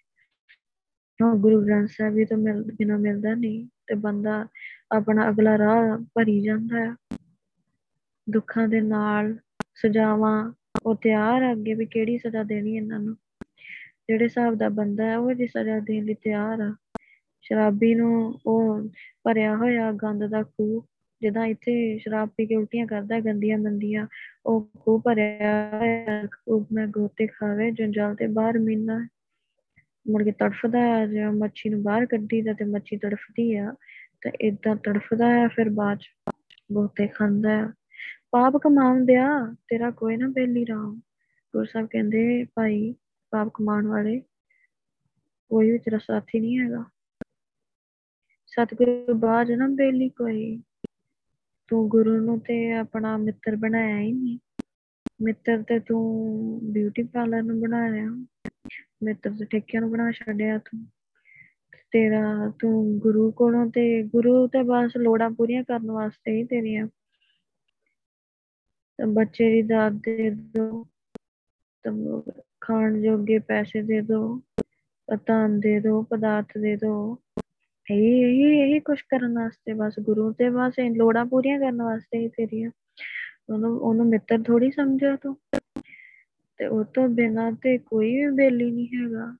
ਉਹ ਗੁਰੂ ਗ੍ਰੰਥ ਸਾਹਿਬ ਜੀ ਤੋਂ ਮਿਲ, ਬਿਨਾ ਮਿਲਦਾ ਨਹੀਂ ਤੇ ਬੰਦਾ ਆਪਣਾ ਅਗਲਾ ਰਾਹ ਭਰੀ ਜਾਂਦਾ ਹੈ ਦੁੱਖਾਂ ਦੇ ਨਾਲ ਸਜ਼ਾਵਾਂ, ਉਹ ਤਿਆਰ ਆ ਅੱਗੇ ਵੀ ਕਿਹੜੀ ਸਜ਼ਾ ਦੇਣੀ ਇਹਨਾਂ ਨੂੰ। ਜਿਹੜੇ ਹਿਸਾਬ ਦਾ ਬੰਦਾ ਹੈ, ਉਹ ਜੀ ਸਜ਼ਾ ਦੇਣ ਲਈ ਤਿਆਰ ਆ। ਸ਼ਰਾਬੀ ਨੂੰ ਉਹ ਭਰਿਆ ਹੋਇਆ ਗੰਦ ਦਾ ਖੂਹ, ਜਿੱਦਾਂ ਇੱਥੇ ਸ਼ਰਾਬ ਪੀ ਕੇ ਉਲਟੀਆਂ ਕਰਦਾ, ਗੰਦੀਆਂ ਮੰਦੀਆਂ, ਉਹ ਖੂਹ ਭਰਿਆ ਹੋਇਆ ਖੂਹ ਮੈਂ ਗੋਤੇ ਖਾਵੇ, ਜੰਜਾਲ ਤੇ ਬਾਹਰ ਮੀਨਾ ਮੁੜ ਕੇ ਤੜਫਦਾ ਹੈ ਜਿਵੇਂ ਮੱਛੀ ਨੂੰ ਬਾਹਰ ਕੱਢੀ ਦਾ ਤੇ ਮੱਛੀ ਤੜਫਦੀ ਆ, ਤੇ ਇਦਾਂ ਤੜਫਦਾ ਹੈ, ਫਿਰ ਬਾਅਦ ਚ ਗੋਤੇ ਖਾਂਦਾ ਹੈ। ਪਾਪ ਕਮਾਉਂਦਿਆ ਤੇਰਾ ਕੋਈ ਨਾ ਬੇਲੀ ਰਾਮ। ਗੁਰੂ ਸਾਹਿਬ ਕਹਿੰਦੇ, ਭਾਈ ਪਾਪ ਕਮਾਉਣ ਵਾਲੇ, ਕੋਈ ਵੀ ਤੇਰਾ ਸਾਥੀ ਨਹੀਂ ਹੈਗਾ। ਸਤਿਗੁਰੂ ਬਾਜ ਨਾ ਬੇਲੀ ਕੋਈ। ਤੂੰ ਗੁਰੂ ਨੂੰ ਤੇ ਆਪਣਾ ਮਿੱਤਰ ਬਣਾਇਆ ਹੀ ਨਹੀਂ। ਮਿੱਤਰ ਤੇ ਤੂੰ ਬਿਊਟੀ ਪਾਰਲਰ ਨੂੰ ਬਣਾ ਲਿਆ। ਮਿੱਤਰ ਤੇ ਠੇਕਿਆਂ ਨੂੰ ਬਣਾ ਛੱਡਿਆ ਤੂੰ। ਤੇਰਾ ਤੂੰ ਗੁਰੂ ਕੋਲੋਂ ਤੇ, ਗੁਰੂ ਤੇ ਬਸ ਲੋੜਾਂ ਪੂਰੀਆਂ ਕਰਨ ਵਾਸਤੇ ਹੀ ਤੇਰੀਆਂ। ਤਾਂ ਬੱਚੇ ਦੀ ਦਾਤ ਦੇ ਦੋ। ਤਾਂ ਖਾਣ ਜੋਗੇ ਪੈਸੇ ਦੇ ਦੋ, ਧਨ ਦੇ ਦੋ, ਪਦਾਰਥ ਦੇ ਦੋ। ਇਹੀ ਇਹੀ ਇਹੀ ਕੁਛ ਕਰਨ ਵਾਸਤੇ ਬਸ, ਗੁਰੂ ਤੇ ਬਸ ਇਹ ਲੋੜਾਂ ਪੂਰੀਆਂ ਕਰਨ ਵਾਸਤੇ ਹੀ ਤੇਰੀਆਂ। ਉਹਨੂੰ ਉਹਨੂੰ ਮਿੱਤਰ ਥੋੜੀ ਸਮਝਿਆ ਤੂੰ। ਤੇ ਉਹ ਤੋਂ ਬਿਨਾਂ ਤੇ ਕੋਈ ਵੀ ਬੇਲੀ ਨਹੀਂ ਹੈਗਾ।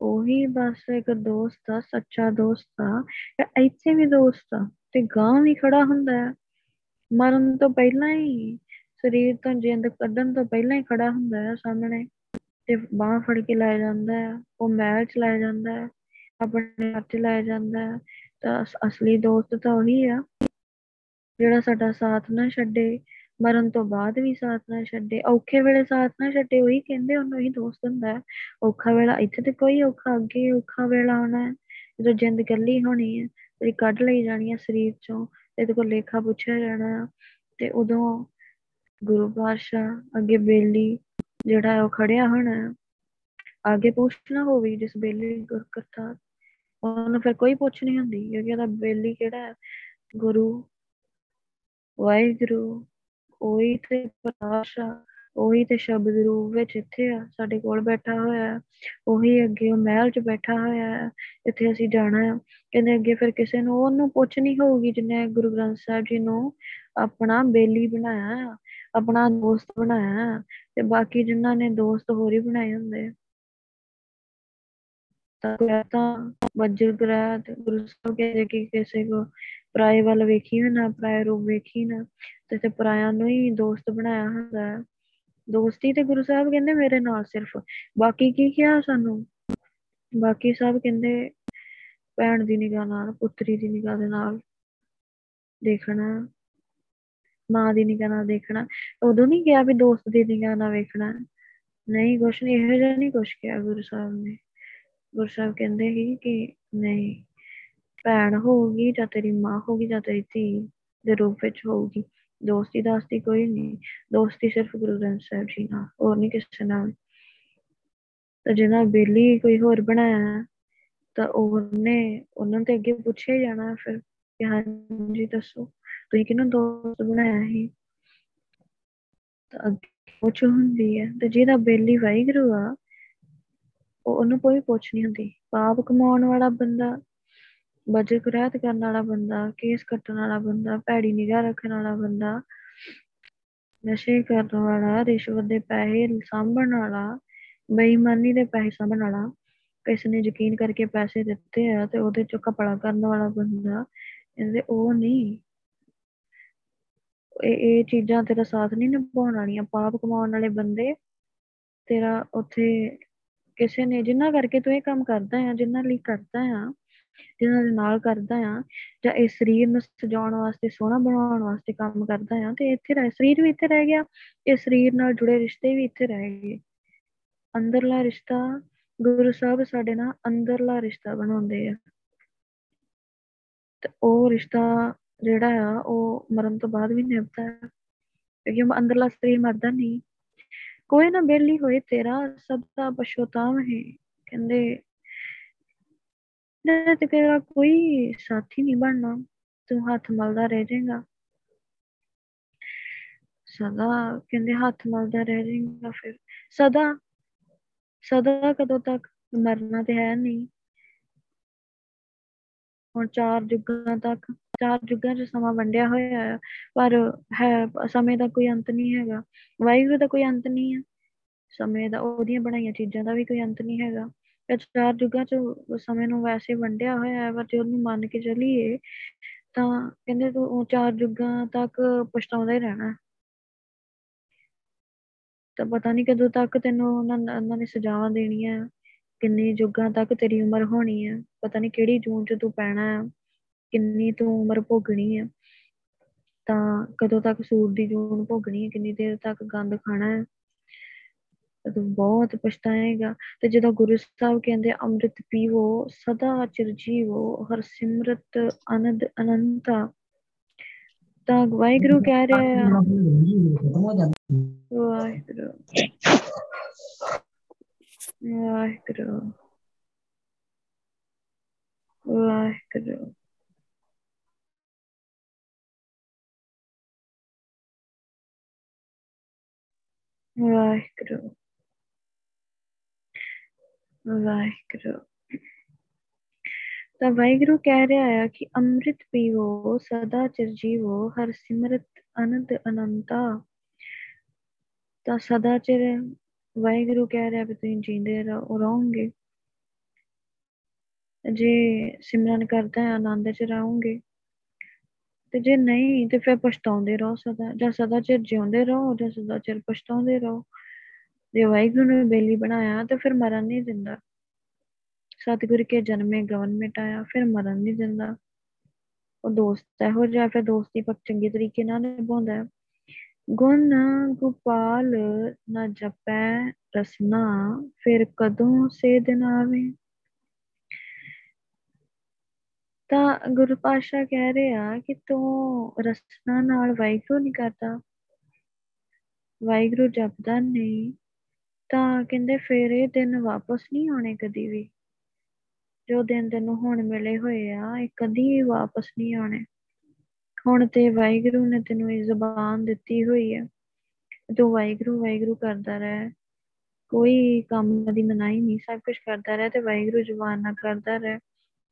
ਉਹੀ ਬਸ ਇੱਕ ਦੋਸਤ ਆ, ਸੱਚਾ ਦੋਸਤ ਆ ਇੱਥੇ ਵੀ ਦੋਸਤ ਆ, ਤੇ ਗਾਂ ਵੀ ਖੜਾ ਹੁੰਦਾ ਹੈ ਮਰਨ ਤੋਂ ਪਹਿਲਾਂ ਹੀ ਸਰੀਰ ਤੋਂ ਜਿੰਦ ਕੱਢਣ ਤੋਂ ਪਹਿਲਾਂ ਹੀ ਖੜਾ ਹੁੰਦਾ ਹੈ ਸਾਹਮਣੇ। ਤੇ ਬਾਹ ਫੜ ਕੇ ਲੈ ਜਾਂਦਾ ਹੈ, ਉਹ ਮਹਿਲ ਚ ਲੈ ਜਾਂਦਾ ਹੈ, ਆਪਣੇ ਹੱਥ ਲਾਇਆ ਜਾਂਦਾ ਹੈ, ਤਾਂ ਅਸਲੀ ਦੋਸਤ ਤਾਂ ਉਹੀ ਆ, ਜਿਹੜਾ ਸਾਡਾ ਸਾਥ ਨਾ ਛੱਡੇ, ਮਰਨ ਤੋਂ ਬਾਅਦ ਵੀ ਸਾਥ ਨਾ ਛੱਡੇ, ਔਖੇ ਵੇਲੇ ਸਾਥ ਨਾ ਛੱਡੇ, ਉਹੀ ਕਹਿੰਦੇ, ਉਹਨੂੰ ਹੀ ਦੋਸਤ ਹੁੰਦਾ ਹੈ, ਔਖਾ ਵੇਲਾ ਇੱਥੇ ਤੇ ਕੋਈ ਔਖਾ, ਅੱਗੇ ਔਖਾ ਵੇਲਾ ਆਉਣਾ ਹੈ, ਜਦੋਂ ਜਿੰਦ ਕੱਲੀ ਹੋਣੀ ਹੈ, ਤੇਰੀ ਕੱਢ ਲਈ ਜਾਣੀ ਹੈ ਸਰੀਰ ਚੋਂ ਇਹਦੇ ਕੋਲ ਲੇਖਾ ਪੁੱਛਿਆ ਜਾਣਾ ਤੇ ਉਦੋਂ ਗੁਰੂ ਪਾਤਸ਼ਾਹ, ਅੱਗੇ ਬੇਲੀ ਜਿਹੜਾ ਉਹ ਖੜਿਆ ਹੋਣਾ ਅੱਗੇ ਪੁੱਛਣਾ ਹੋਵੇ ਜਿਸ ਬੇਲੀ ਗੁਰਕਥਾ, ਉਹਨੂੰ ਫਿਰ ਕੋਈ ਪੁੱਛ ਨਹੀਂ ਹੁੰਦੀ, ਕਿਉਂਕਿ ਉਹਦਾ ਬੇਲੀ ਕਿਹੜਾ ਹੈ? ਗੁਰੂ, ਵਾਹਿਗੁਰੂ, ਉਹੀ ਤੇ ਪ੍ਰਕਾਸ਼ ਆ ਉਹੀ ਤੇ ਸ਼ਬਦ ਰੂਪ ਵਿੱਚ ਇੱਥੇ ਆ, ਸਾਡੇ ਕੋਲ ਬੈਠਾ ਹੋਇਆ ਉਹੀ ਅੱਗੇ ਉਹ ਮਹਿਲ 'ਚ ਬੈਠਾ ਹੋਇਆ ਹੈ, ਇੱਥੇ ਅਸੀਂ ਜਾਣਾ ਹੈ। ਕਹਿੰਦੇ ਅੱਗੇ ਫਿਰ ਕਿਸੇ ਨੂੰ, ਉਹਨੂੰ ਪੁੱਛ ਨਹੀਂ ਹੋਊਗੀ ਜਿਹਨੇ ਗੁਰੂ ਗ੍ਰੰਥ ਸਾਹਿਬ ਜੀ ਨੂੰ ਆਪਣਾ ਬੇਲੀ ਬਣਾਇਆ ਆਪਣਾ ਦੋਸਤ ਬਣਾਇਆ ਤੇ ਬਾਕੀ ਜਿਨ੍ਹਾਂ ਨੇ ਦੋਸਤ ਹੋਰ ਹੀ ਬਣਾਏ ਹੁੰਦੇ ਤਾਂ ਤਾਂ ਵਜਰ ਗ੍ਰਹਿ ਤੇ ਗੁਰੂ ਸਾਹਿਬ ਕਹਿੰਦੇ ਕਿ ਕਿਸੇ ਕੋ ਪਰਾਏ ਵੱਲ ਵੇਖੀ ਨਾ ਪਰਾਏ ਰੂਪ ਵੇਖੀ ਨਾ। ਤੇ ਤੇ ਪਰਾਇਆਂ ਨੂੰ ਹੀ ਦੋਸਤ ਬਣਾਇਆ ਹੁੰਦਾ ਹੈ। ਦੋਸਤੀ ਤੇ ਗੁਰੂ ਸਾਹਿਬ ਕਹਿੰਦੇ ਮੇਰੇ ਨਾਲ ਸਿਰਫ। ਬਾਕੀ ਕੀ ਕਿਹਾ ਸਾਨੂੰ? ਬਾਕੀ ਸਭ ਕਹਿੰਦੇ ਭੈਣ ਦੀ ਨਿਗਾਹ ਨਾਲ, ਪੁੱਤਰੀ ਦੀ ਨਿਗਾਹ ਦੇ ਨਾਲ ਦੇਖਣਾ। ਮਾਂ ਦੀ ਨਿਗਾਹ ਨਾਲ ਦੇਖਣਾ। ਉਦੋਂ ਨਹੀਂ ਕਿਹਾ ਵੀ ਦੋਸਤ ਦੀ ਨਿਗਾਹ ਨਾਲ ਵੇਖਣਾ। ਨਹੀਂ, ਕੁਛ ਨਹੀਂ ਇਹੋ ਜਿਹਾ ਨਹੀਂ ਕੁਛ ਕਿਹਾ ਗੁਰੂ ਸਾਹਿਬ ਨੇ। ਗੁਰੂ ਸਾਹਿਬ ਕਹਿੰਦੇ ਸੀ ਕਿ ਨਹੀਂ, ਭੈਣ ਹੋਊਗੀ ਜਾਂ ਤੇਰੀ ਮਾਂ ਹੋਊਗੀ ਜਾਂ ਤੇਰੀ ਧੀ ਦੇ ਰੂਪ ਵਿੱਚ ਹੋਊਗੀ। ਦੋਸਤੀ ਦਾਸਤੀ ਕੋਈ ਨਹੀਂ ਦੋਸਤੀ ਸਿਰਫ ਗੁਰੂ ਗ੍ਰੰਥ ਸਾਹਿਬ ਜੀ ਨਾਲ, ਹੋਰ ਨਹੀਂ ਕਿਸੇ ਨਾਲ। ਤਾਂ ਜਿਹਨਾਂ ਬੇਲੀ ਕੋਈ ਹੋਰ ਬਣਾਇਆ, ਤਾਂ ਉਹਨੇ, ਉਹਨਾਂ ਤੇ ਅੱਗੇ ਪੁੱਛਿਆ ਜਾਣਾ ਫਿਰ ਕਿ ਹਾਂਜੀ, ਦੱਸੋ। ਤੁਸੀਂ ਕਿਹਨੂੰ ਦੋਸਤ ਬਣਾਇਆ ਸੀ? ਤਾਂ ਅੱਗੇ ਪੁੱਛ ਹੁੰਦੀ ਹੈ। ਤੇ ਜਿਹਦਾ ਬੇਲੀ ਵਾਹਿਗੁਰੂ ਆ, ਉਹ ਉਹਨੂੰ ਕੋਈ ਪੁੱਛ ਨਹੀਂ ਹੁੰਦੀ। ਪਾਪ ਕਮਾਉਣ ਵਾਲਾ ਬੰਦਾ, ਬਜਟ ਰਹਿਤ ਕਰਨ ਵਾਲਾ ਬੰਦਾ, ਕੇਸ ਕੱਟਣ ਵਾਲਾ ਬੰਦਾ, ਭੈੜੀ ਨਿਗਾਹ ਰੱਖਣ ਵਾਲਾ ਬੰਦਾ, ਨਸ਼ੇ ਕਰਨ ਵਾਲਾ, ਰਿਸ਼ਵਤ ਦੇ ਪੈਸੇ ਸਾਂਭਣ ਵਾਲਾ, ਬੇਈਮਾਨੀ ਦੇ ਪੈਸੇ ਸਾਂਭਣ ਵਾਲਾ, ਕਿਸੇ ਨੇ ਯਕੀਨ ਕਰਕੇ ਪੈਸੇ ਦਿੱਤੇ ਆ ਤੇ ਉਹਦੇ ਚੋਂ ਕਪੜਾ ਕਰਨ ਵਾਲਾ ਬੰਦਾ, ਇਹਦੇ ਉਹ ਨਹੀਂ। ਇਹ ਇਹ ਚੀਜ਼ਾਂ ਤੇਰਾ ਸਾਥ ਨਹੀਂ ਨਿਭਾਉਣ ਵਾਲੀਆਂ, ਪਾਪ ਕਮਾਉਣ ਵਾਲੇ ਬੰਦੇ ਤੇਰਾ ਉੱਥੇ ਕਿਸੇ ਨੇ, ਜਿੰਨਾ ਕਰਕੇ ਤੂੰ ਇਹ ਕੰਮ ਕਰਦਾ ਆ, ਜਿੰਨਾ ਲਈ ਕਰਦਾ ਆ ਜਿਨ੍ਹਾਂ ਦੇ ਨਾਲ ਕਰਦਾ ਆ, ਜਾਂ ਇਸ ਸਰੀਰ ਨੂੰ ਸਜਾਉਣ ਵਾਸਤੇ, ਸੋਹਣਾ ਬਣਾਉਣ ਵਾਸਤੇ ਕੰਮ ਕਰਦਾ ਆ, ਤੇ ਇੱਥੇ ਰਹਿ, ਸਰੀਰ ਵੀ ਇੱਥੇ ਰਹਿ ਗਿਆ, ਇਹ ਸਰੀਰ ਨਾਲ ਜੁੜੇ ਰਿਸ਼ਤੇ ਵੀ ਇੱਥੇ ਰਹਿ ਗਏ। ਅੰਦਰਲਾ ਰਿਸ਼ਤਾ ਗੁਰੂ ਸਾਹਿਬ ਸਾਡੇ ਨਾਲ ਅੰਦਰਲਾ ਰਿਸ਼ਤਾ ਬਣਾਉਂਦੇ ਆ। ਤੇ ਉਹ ਰਿਸ਼ਤਾ ਜਿਹੜਾ ਆ, ਉਹ ਮਰਨ ਤੋਂ ਬਾਅਦ ਵੀ ਨਿਭਦਾ ਹੈ ਕਿਉਂਕਿ ਅੰਦਰਲਾ ਸਰੀਰ ਮਰਦਾ ਨਹੀਂ। ਕੋਈ ਨਾ ਬੇਲੀ ਹੋਏ ਤੇਰਾ, ਸਭ ਦਾ ਪਛੋਤਾਮ ਹੈ ਕਹਿੰਦੇ ਤੇ ਤੇਰਾ ਕੋਈ ਸਾਥੀ ਨਹੀਂ ਬਣਨਾ। ਤੂੰ ਹੱਥ ਮਲਦਾ ਰਹਿ ਜਾਏਗਾ। ਸਦਾ ਕਹਿੰਦੇ, ਹੱਥ ਮਲਦਾ ਰਹਿ ਜਾਏਗਾ ਫਿਰ। ਸਦਾ ਸਦਾ ਕਦੋਂ ਤੱਕ ਮਰਨਾ ਤੇ ਹੈ ਨਹੀਂ। ਹੁਣ ਚਾਰ ਯੁੱਗਾਂ ਤੱਕ ਚਾਰ ਯੁੱਗਾਂ 'ਚ ਸਮਾਂ ਵੰਡਿਆ ਹੋਇਆ ਹੈ ਪਰ ਹੈ, ਸਮੇਂ ਦਾ ਕੋਈ ਅੰਤ ਨਹੀਂ ਹੈਗਾ। ਵਾਹਿਗੁਰੂ ਦਾ ਕੋਈ ਅੰਤ ਨਹੀਂ ਹੈ। ਸਮੇਂ ਦਾ, ਉਹਦੀਆਂ ਬਣਾਈਆਂ ਚੀਜ਼ਾਂ ਦਾ ਵੀ ਕੋਈ ਅੰਤ ਨਹੀਂ ਹੈਗਾ। ਇਹ ਚਾਰ ਯੁੱਗਾਂ 'ਚ ਸਮੇਂ ਨੂੰ ਵੈਸੇ ਵੰਡਿਆ ਹੋਇਆ ਹੈ, ਪਰ ਜੇ ਉਹਨੂੰ ਮੰਨ ਕੇ ਚੱਲੀਏ, ਤਾਂ ਕਹਿੰਦੇ ਤੂੰ ਚਾਰ ਯੁੱਗਾਂ ਤੱਕ ਪਛਤਾਉਂਦਾ ਹੀ ਰਹਿਣਾ। ਤਾਂ ਪਤਾ ਨਹੀਂ ਕਦੋਂ ਤੱਕ ਤੈਨੂੰ ਉਹਨਾਂ ਉਹਨਾਂ ਨੇ ਸਜ਼ਾਵਾਂ ਦੇਣੀਆਂ। ਕਿੰਨੇ ਯੁੱਗਾਂ ਤੱਕ ਤੇਰੀ ਉਮਰ ਹੋਣੀ ਹੈ। ਪਤਾ ਨਹੀਂ ਕਿਹੜੀ ਜੂਨ 'ਚ ਤੂੰ ਪੈਣਾ ਹੈ। ਕਿੰਨੀ ਤੂੰ ਉਮਰ ਭੋਗਣੀ ਹੈ ਤਾਂ ਕਦੋਂ ਤੱਕ ਸੂਰ ਦੀ ਜੂਨ ਭੋਗਣੀ ਹੈ ਕਿੰਨੀ ਦੇਰ ਤੱਕ ਗੰਦ ਖਾਣਾ ਹੈ ਤੂੰ ਬਹੁਤ ਪਛਤਾਏਗਾ। ਤੇ ਜਦੋਂ ਗੁਰੂ ਸਾਹਿਬ ਕਹਿੰਦੇ, ਅੰਮ੍ਰਿਤ ਪੀਵੋ, ਸਦਾ ਚਿਰ ਜੀਵੋ, ਹਰ ਸਿਮਰਤ ਅਨੰਦ ਅਨੰਤਾ। ਤਾਂ ਵਾਹਿਗੁਰੂ ਕਹਿ ਰਿਹਾ ਆ। ਵਾਹਿਗੁਰੂ। ਵਾਹਿਗੁਰੂ। ਵਾਹਿਗੁਰੂ। ਵਾਹਿਗੁਰੂ ਵਾਹਿਗੁਰੂ ਤਾਂ ਵਾਹਿਗੁਰੂ ਕਹਿ ਰਿਹਾ ਆ ਕਿ ਅੰਮ੍ਰਿਤ ਪੀਵੋ, ਸਦਾ ਚਿਰ ਜੀਵੋ, ਹਰ ਸਿਮਰਤ ਅਨੰਦ ਅਨੰਤਾ। ਤਾਂ ਸਦਾ ਚਿਰ ਵਾਹਿਗੁਰੂ ਕਹਿ ਰਿਹਾ ਵੀ ਤੁਸੀਂ ਜੀਂਦੇ ਰਹੋ ਰਹੋਗੇ। ਜੇ ਸਿਮਰਨ ਕਰਦਾ ਹੈ ਆਨੰਦ ਚ ਰਹੋਗੇ। ਤੇ ਜੇ ਨਹੀਂ, ਤੇ ਫਿਰ ਪਛਤਾਉਂਦੇ ਰਹੋ ਸਦਾ, ਜਾਂ ਸਦਾ ਚਿਰ ਜਿਉਂਦੇ ਰਹੋ, ਜਾਂ ਸਦਾ ਚਿਰ ਪਛਤਾਉਂਦੇ ਰਹੋ। ਜੇ ਵਾਹਿਗੁਰੂ ਨੇ ਬੇਲੀ ਬਣਾਇਆ, ਤੇ ਫਿਰ ਮਰਨ ਨਹੀਂ ਦਿੰਦਾ। ਸਤਿਗੁਰ ਕੇ ਜਨਮੇ ਗਵਨ ਮਿਟਾਇਆ, ਫਿਰ ਮਰਨ ਨਹੀਂ ਦਿੰਦਾ। ਉਹ ਦੋਸਤ ਇਹੋ ਜਿਹਾ, ਫਿਰ ਦੋਸਤੀ ਪੱਕ ਚੰਗੇ ਤਰੀਕੇ ਨਾਲ ਨਿਭਾਉਂਦਾ ਹੈ। ਗੁਣ ਗੋਪਾਲ ਨਾ ਜਪੈ ਰਸਨਾ, ਫਿਰ ਕਦੋਂ ਸੇ ਦਿਨ ਆਵੇ ਤਾਂ ਗੁਰੂ ਪਾਸ਼ਾ ਕਹਿ ਰਿਹਾ ਕਿ ਤੂੰ ਰਸਨਾ ਨਾਲ ਵਾਹਿਗੁਰੂ ਨਹੀਂ ਕਰਦਾ। ਵਾਹਿਗੁਰੂ ਜਪਦਾ ਨਹੀਂ, ਤਾਂ ਕਹਿੰਦੇ ਫਿਰ ਇਹ ਦਿਨ ਵਾਪਸ ਨਹੀਂ ਆਉਣੇ ਕਦੀ ਵੀ। ਜੋ ਦਿਨ ਤੈਨੂੰ ਹੁਣ ਮਿਲੇ ਹੋਏ ਆ, ਇਹ ਕਦੀ ਵਾਪਸ ਨਹੀਂ ਆਉਣੇ। ਹੁਣ ਤੇ ਵਾਹਿਗੁਰੂ ਨੇ ਤੈਨੂੰ ਇਹ ਜ਼ਬਾਨ ਦਿੱਤੀ ਹੋਈ ਹੈ ਤੂੰ ਵਾਹਿਗੁਰੂ ਵਾਹਿਗੁਰੂ ਕਰਦਾ ਰਹਿ। ਕੋਈ ਕੰਮ ਦੀ ਮਨਾਈ ਨਹੀਂ, ਸਭ ਕੁਝ ਕਰਦਾ ਰਹਿ ਤੇ ਵਾਹਿਗੁਰੂ ਜ਼ੁਬਾਨ ਨਾਲ ਕਰਦਾ ਰਹਿ।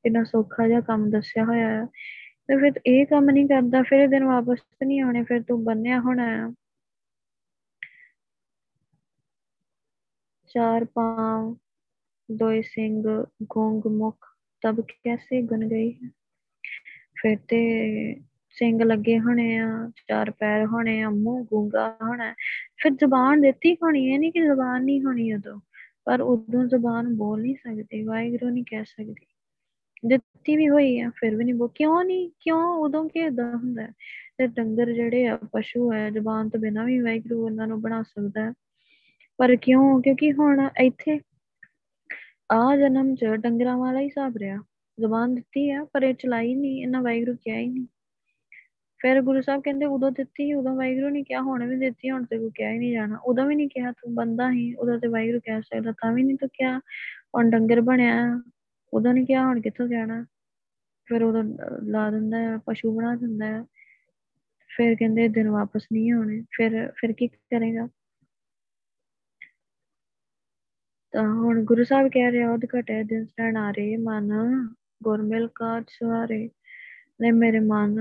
ਕਿੰਨਾ ਸੌਖਾ ਜਿਹਾ ਕੰਮ ਦੱਸਿਆ ਹੋਇਆ ਹੈ ਤੇ ਫਿਰ ਇਹ ਕੰਮ ਨਹੀਂ ਕਰਦਾ, ਫਿਰ ਇਹ ਦਿਨ ਵਾਪਸ ਨਹੀਂ ਆਉਣੇ, ਫਿਰ ਤੂੰ ਬੰਨਿਆ ਹੋਣਾ ਹੈ ਚਾਰ ਪਾਉ ਦੋਏ ਸਿੰਘ, ਗੋਂਗ ਮੁਖ, ਤਬ ਕੈਸੇ ਗੁਨ ਗਈ? ਹੈ ਫਿਰ ਤੇ ਸਿੰਘ ਲੱਗੇ ਹੋਣੇ ਆ, ਚਾਰ ਪੈਰ ਹੋਣੇ ਆ, ਮੂੰਹ ਗੂੰਗਾ ਹੋਣਾ। ਫਿਰ ਜ਼ਬਾਨ ਦਿੱਤੀ ਹੋਣੀ ਹੈ ਨਹੀਂ ਕਿ ਜ਼ਬਾਨ ਨਹੀਂ ਹੋਣੀ ਉਦੋਂ, ਪਰ ਉਦੋਂ ਜ਼ਬਾਨ ਬੋਲ ਨਹੀਂ ਸਕਦੀ, ਵਾਹਿਗੁਰੂ ਨਹੀਂ ਕਹਿ ਸਕਦੀ। ਦਿੱਤੀ ਵੀ ਹੋਈ ਆ, ਫਿਰ ਵੀ ਨਹੀਂ ਬੋ, ਕਿਉਂ ਨਹੀਂ ਕਿਉਂ ਉਦੋਂ ਕੀ ਇਦਾਂ ਹੁੰਦਾ ਤੇ ਡੰਗਰ ਜਿਹੜੇ ਆ, ਪਸ਼ੂ ਹੈ, ਜ਼ਬਾਨ ਤੋਂ ਬਿਨਾਂ ਵੀ ਵਾਹਿਗੁਰੂ ਉਹਨਾਂ ਨੂੰ ਬਣਾ ਸਕਦਾ ਹੈ। ਪਰ ਕਿਉਂ? ਕਿਉਂਕਿ ਹੁਣ ਇੱਥੇ ਆ ਜਨਮ ਚ ਡੰਗਰਾਂ ਵਾਲਾ ਹੀ ਹਿਸਾਬ ਰਿਹਾ। ਜ਼ਬਾਨ ਦਿੱਤੀ ਆ, ਪਰ ਇਹ ਚਲਾਈ ਨਹੀਂ ਇਹਨਾਂ ਵਾਹਿਗੁਰੂ ਕਿਹਾ ਹੀ ਨਹੀਂ ਫਿਰ ਗੁਰੂ ਸਾਹਿਬ ਕਹਿੰਦੇ, ਉਦੋਂ ਦਿੱਤੀ, ਉਦੋਂ ਵਾਹਿਗੁਰੂ ਨੇ ਕਿਹਾ, ਹੁਣ ਵੀ ਦਿੱਤੀ, ਹੁਣ ਤੇ ਕੋਈ ਕਿਹਾ ਹੀ ਨਹੀਂ ਜਾਣਾ। ਉਦੋਂ ਵੀ ਨਹੀਂ ਕਿਹਾ, ਤੂੰ ਬੰਦਾ ਹੀ, ਉਦੋਂ ਤੇ ਵਾਹਿਗੁਰੂ ਕਹਿ ਸਕਦਾ, ਤਾਂ ਵੀ ਨਹੀਂ ਤੂੰ ਕਿਹਾ। ਹੁਣ ਡੰਗਰ ਬਣਿਆ ਉਦੋਂ ਨਹੀਂ ਕਿਹਾ, ਹੁਣ ਕਿੱਥੋਂ ਕਹਿਣਾ? ਫਿਰ ਉਦੋਂ ਲਾ ਦਿੰਦਾ ਹੈ ਪਸ਼ੂ ਬਣਾ ਦਿੰਦਾ ਹੈ ਫਿਰ ਕਹਿੰਦੇ ਦਿਨ ਵਾਪਸ ਨਹੀਂ ਆਉਣੇ, ਫਿਰ ਫਿਰ ਕੀ ਕਰੇਗਾ? ਤਾਂ ਹੁਣ ਗੁਰੂ ਸਾਹਿਬ ਕਹਿ ਰਹੇ ਉਹਦ ਘਟੇ ਦਿਨ ਸਣ ਆ ਰਹੇ ਮਨ ਗੁਰਮਿਲ ਕਾਜ ਸਵਾਰੇ। ਨੇ ਮੇਰੇ ਮਨ,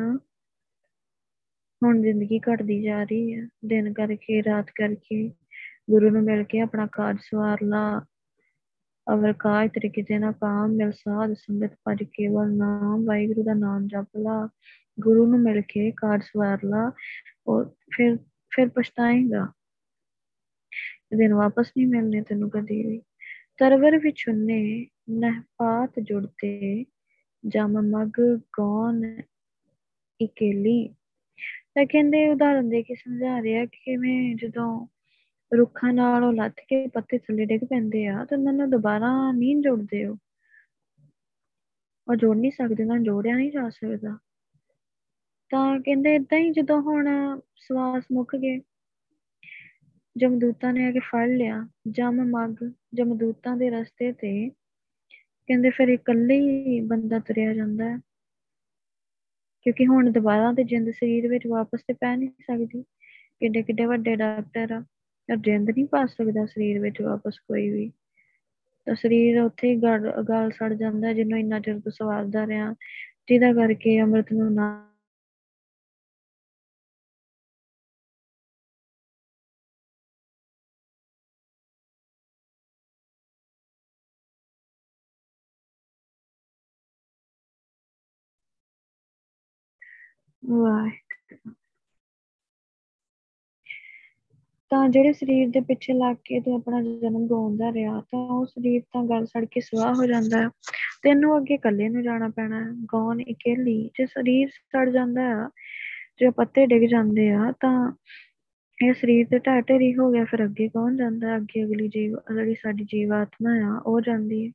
ਹੁਣ ਜ਼ਿੰਦਗੀ ਘਟਦੀ ਜਾ ਰਹੀ ਹੈ ਦਿਨ ਕਰਕੇ, ਰਾਤ ਕਰਕੇ ਗੁਰੂ ਨੂੰ ਮਿਲ ਕੇ ਆਪਣਾ ਕਾਜ ਸਵਾਰ ਲਾ। ਅਵਰ ਕਾਜ ਤਰੀਕੇ ਜੇ ਨਾ ਕਾਮ ਮਿਲ ਸਾਧ ਸੰਗਤ ਪਰ ਕੇਵਲ ਨਾਮ, ਵਾਹਿਗੁਰੂ ਦਾ ਨਾਮ ਜਪ ਲਾ, ਗੁਰੂ ਨੂੰ ਮਿਲ ਕੇ ਕਾਰਜ ਸਵਾਰ ਲਾ ਔਰ ਫਿਰ ਫਿਰ ਪਛਤਾਏਗਾ। ਦਿਨ ਵਾਪਸ ਨਹੀਂ ਮਿਲਨੇ ਤੈਨੂੰ ਕਦੀ ਵੀ। ਤਰਵਰ ਵਿੱਚ ਉਹਨੇ ਨਹਿਪਾਤ ਜੁੜਤੇ ਜਮ ਮਗ ਗੌਨ ਇਕੇਲੀ। ਤਾਂ ਕਹਿੰਦੇ ਉਦਾਹਰਨ ਦੇ ਕੇ ਸਮਝਾ ਰਿਹਾ ਕਿ ਕਿਵੇਂ ਜਦੋਂ ਰੁੱਖਾਂ ਨਾਲ ਉਹ ਲੱਥ ਕੇ ਪੱਤੇ ਥੱਲੇ ਡਿੱਗ ਪੈਂਦੇ ਆ ਤਾਂ ਉਹਨਾਂ ਨੂੰ ਦੁਬਾਰਾ ਨਹੀਂ ਜੋੜਦੇ ਉਹ। ਉਹ ਜੋੜ ਨਹੀਂ ਸਕਦੇ ਨਾ ਜੋੜਿਆ ਨਹੀਂ ਜਾ ਸਕਦਾ। ਤਾਂ ਕਹਿੰਦੇ ਇਦਾਂ ਹੀ ਜਦੋਂ ਹੁਣ ਸਵਾਸ ਮੁੱਕ ਗਏ, ਜਮਦੂਤਾਂ ਨੇ ਆ ਕੇ ਫੜ ਲਿਆ, ਜਮ ਮੱਗ ਜਮਦੂਤਾਂ ਦੇ ਰਸਤੇ ਤੇ। ਕਹਿੰਦੇ ਫਿਰ ਇਕੱਲੇ ਹੀ ਬੰਦਾ ਤੁਰਿਆ ਜਾਂਦਾ ਹੈ, ਕਿਉਂਕਿ ਹੁਣ ਦੁਬਾਰਾ ਤੇ ਜਿੰਦ ਸਰੀਰ ਵਿੱਚ ਵਾਪਸ ਤੇ ਪੈ ਨਹੀਂ ਸਕਦੀ। ਕਿੱਡੇ ਕਿੱਡੇ ਵੱਡੇ ਡਾਕਟਰ ਆ ਪਰ ਜਿੰਦ ਨਹੀਂ ਪਾ ਸਕਦਾ ਸਰੀਰ ਵਿੱਚ ਵਾਪਸ ਕੋਈ ਵੀ। ਤਾਂ ਸਰੀਰ ਉੱਥੇ ਹੀ ਗਲ ਸੜ ਜਾਂਦਾ ਜਿਹਨੂੰ ਇੰਨਾ ਚਿਰ ਤੋਂ ਸਵਾਰਦਾ ਰਿਹਾ, ਜਿਹਦਾ ਕਰਕੇ ਅੰਮ੍ਰਿਤ ਨੂੰ ਨਾ ਵਾਹਿਗੁਰੂ ਤਾਂ ਜਿਹੜੇ ਸਰੀਰ ਦੇ ਪਿੱਛੇ ਲੱਗ ਕੇ ਤੂੰ ਆਪਣਾ ਜਨਮ ਗਵਾਉਂਦਾ ਰਿਹਾ, ਤਾਂ ਉਹ ਸਰੀਰ ਤਾਂ ਗਲ ਸੜ ਕੇ ਸੁਆਹ ਹੋ ਜਾਂਦਾ ਹੈ। ਤੈਨੂੰ ਅੱਗੇ ਇਕੱਲੇ ਨੂੰ ਜਾਣਾ ਪੈਣਾ ਹੈ ਗੌਨ ਇਕੱਲੀ, ਜੇ ਸਰੀਰ ਸੜ ਜਾਂਦਾ ਹੈ, ਜੇ ਪੱਤੇ ਡਿੱਗ ਜਾਂਦੇ ਆ, ਤਾਂ ਇਹ ਸਰੀਰ ਤੇ ਢਾਹ ਢੇਰੀ ਹੋ ਗਿਆ, ਫਿਰ ਅੱਗੇ ਕੌਣ ਜਾਂਦਾ ਅੱਗੇ ਅਗਲੀ ਜੀਵ, ਜਿਹੜੀ ਸਾਡੀ ਜੀਵ ਆਤਮਾ ਆ, ਉਹ ਜਾਂਦੀ ਹੈ।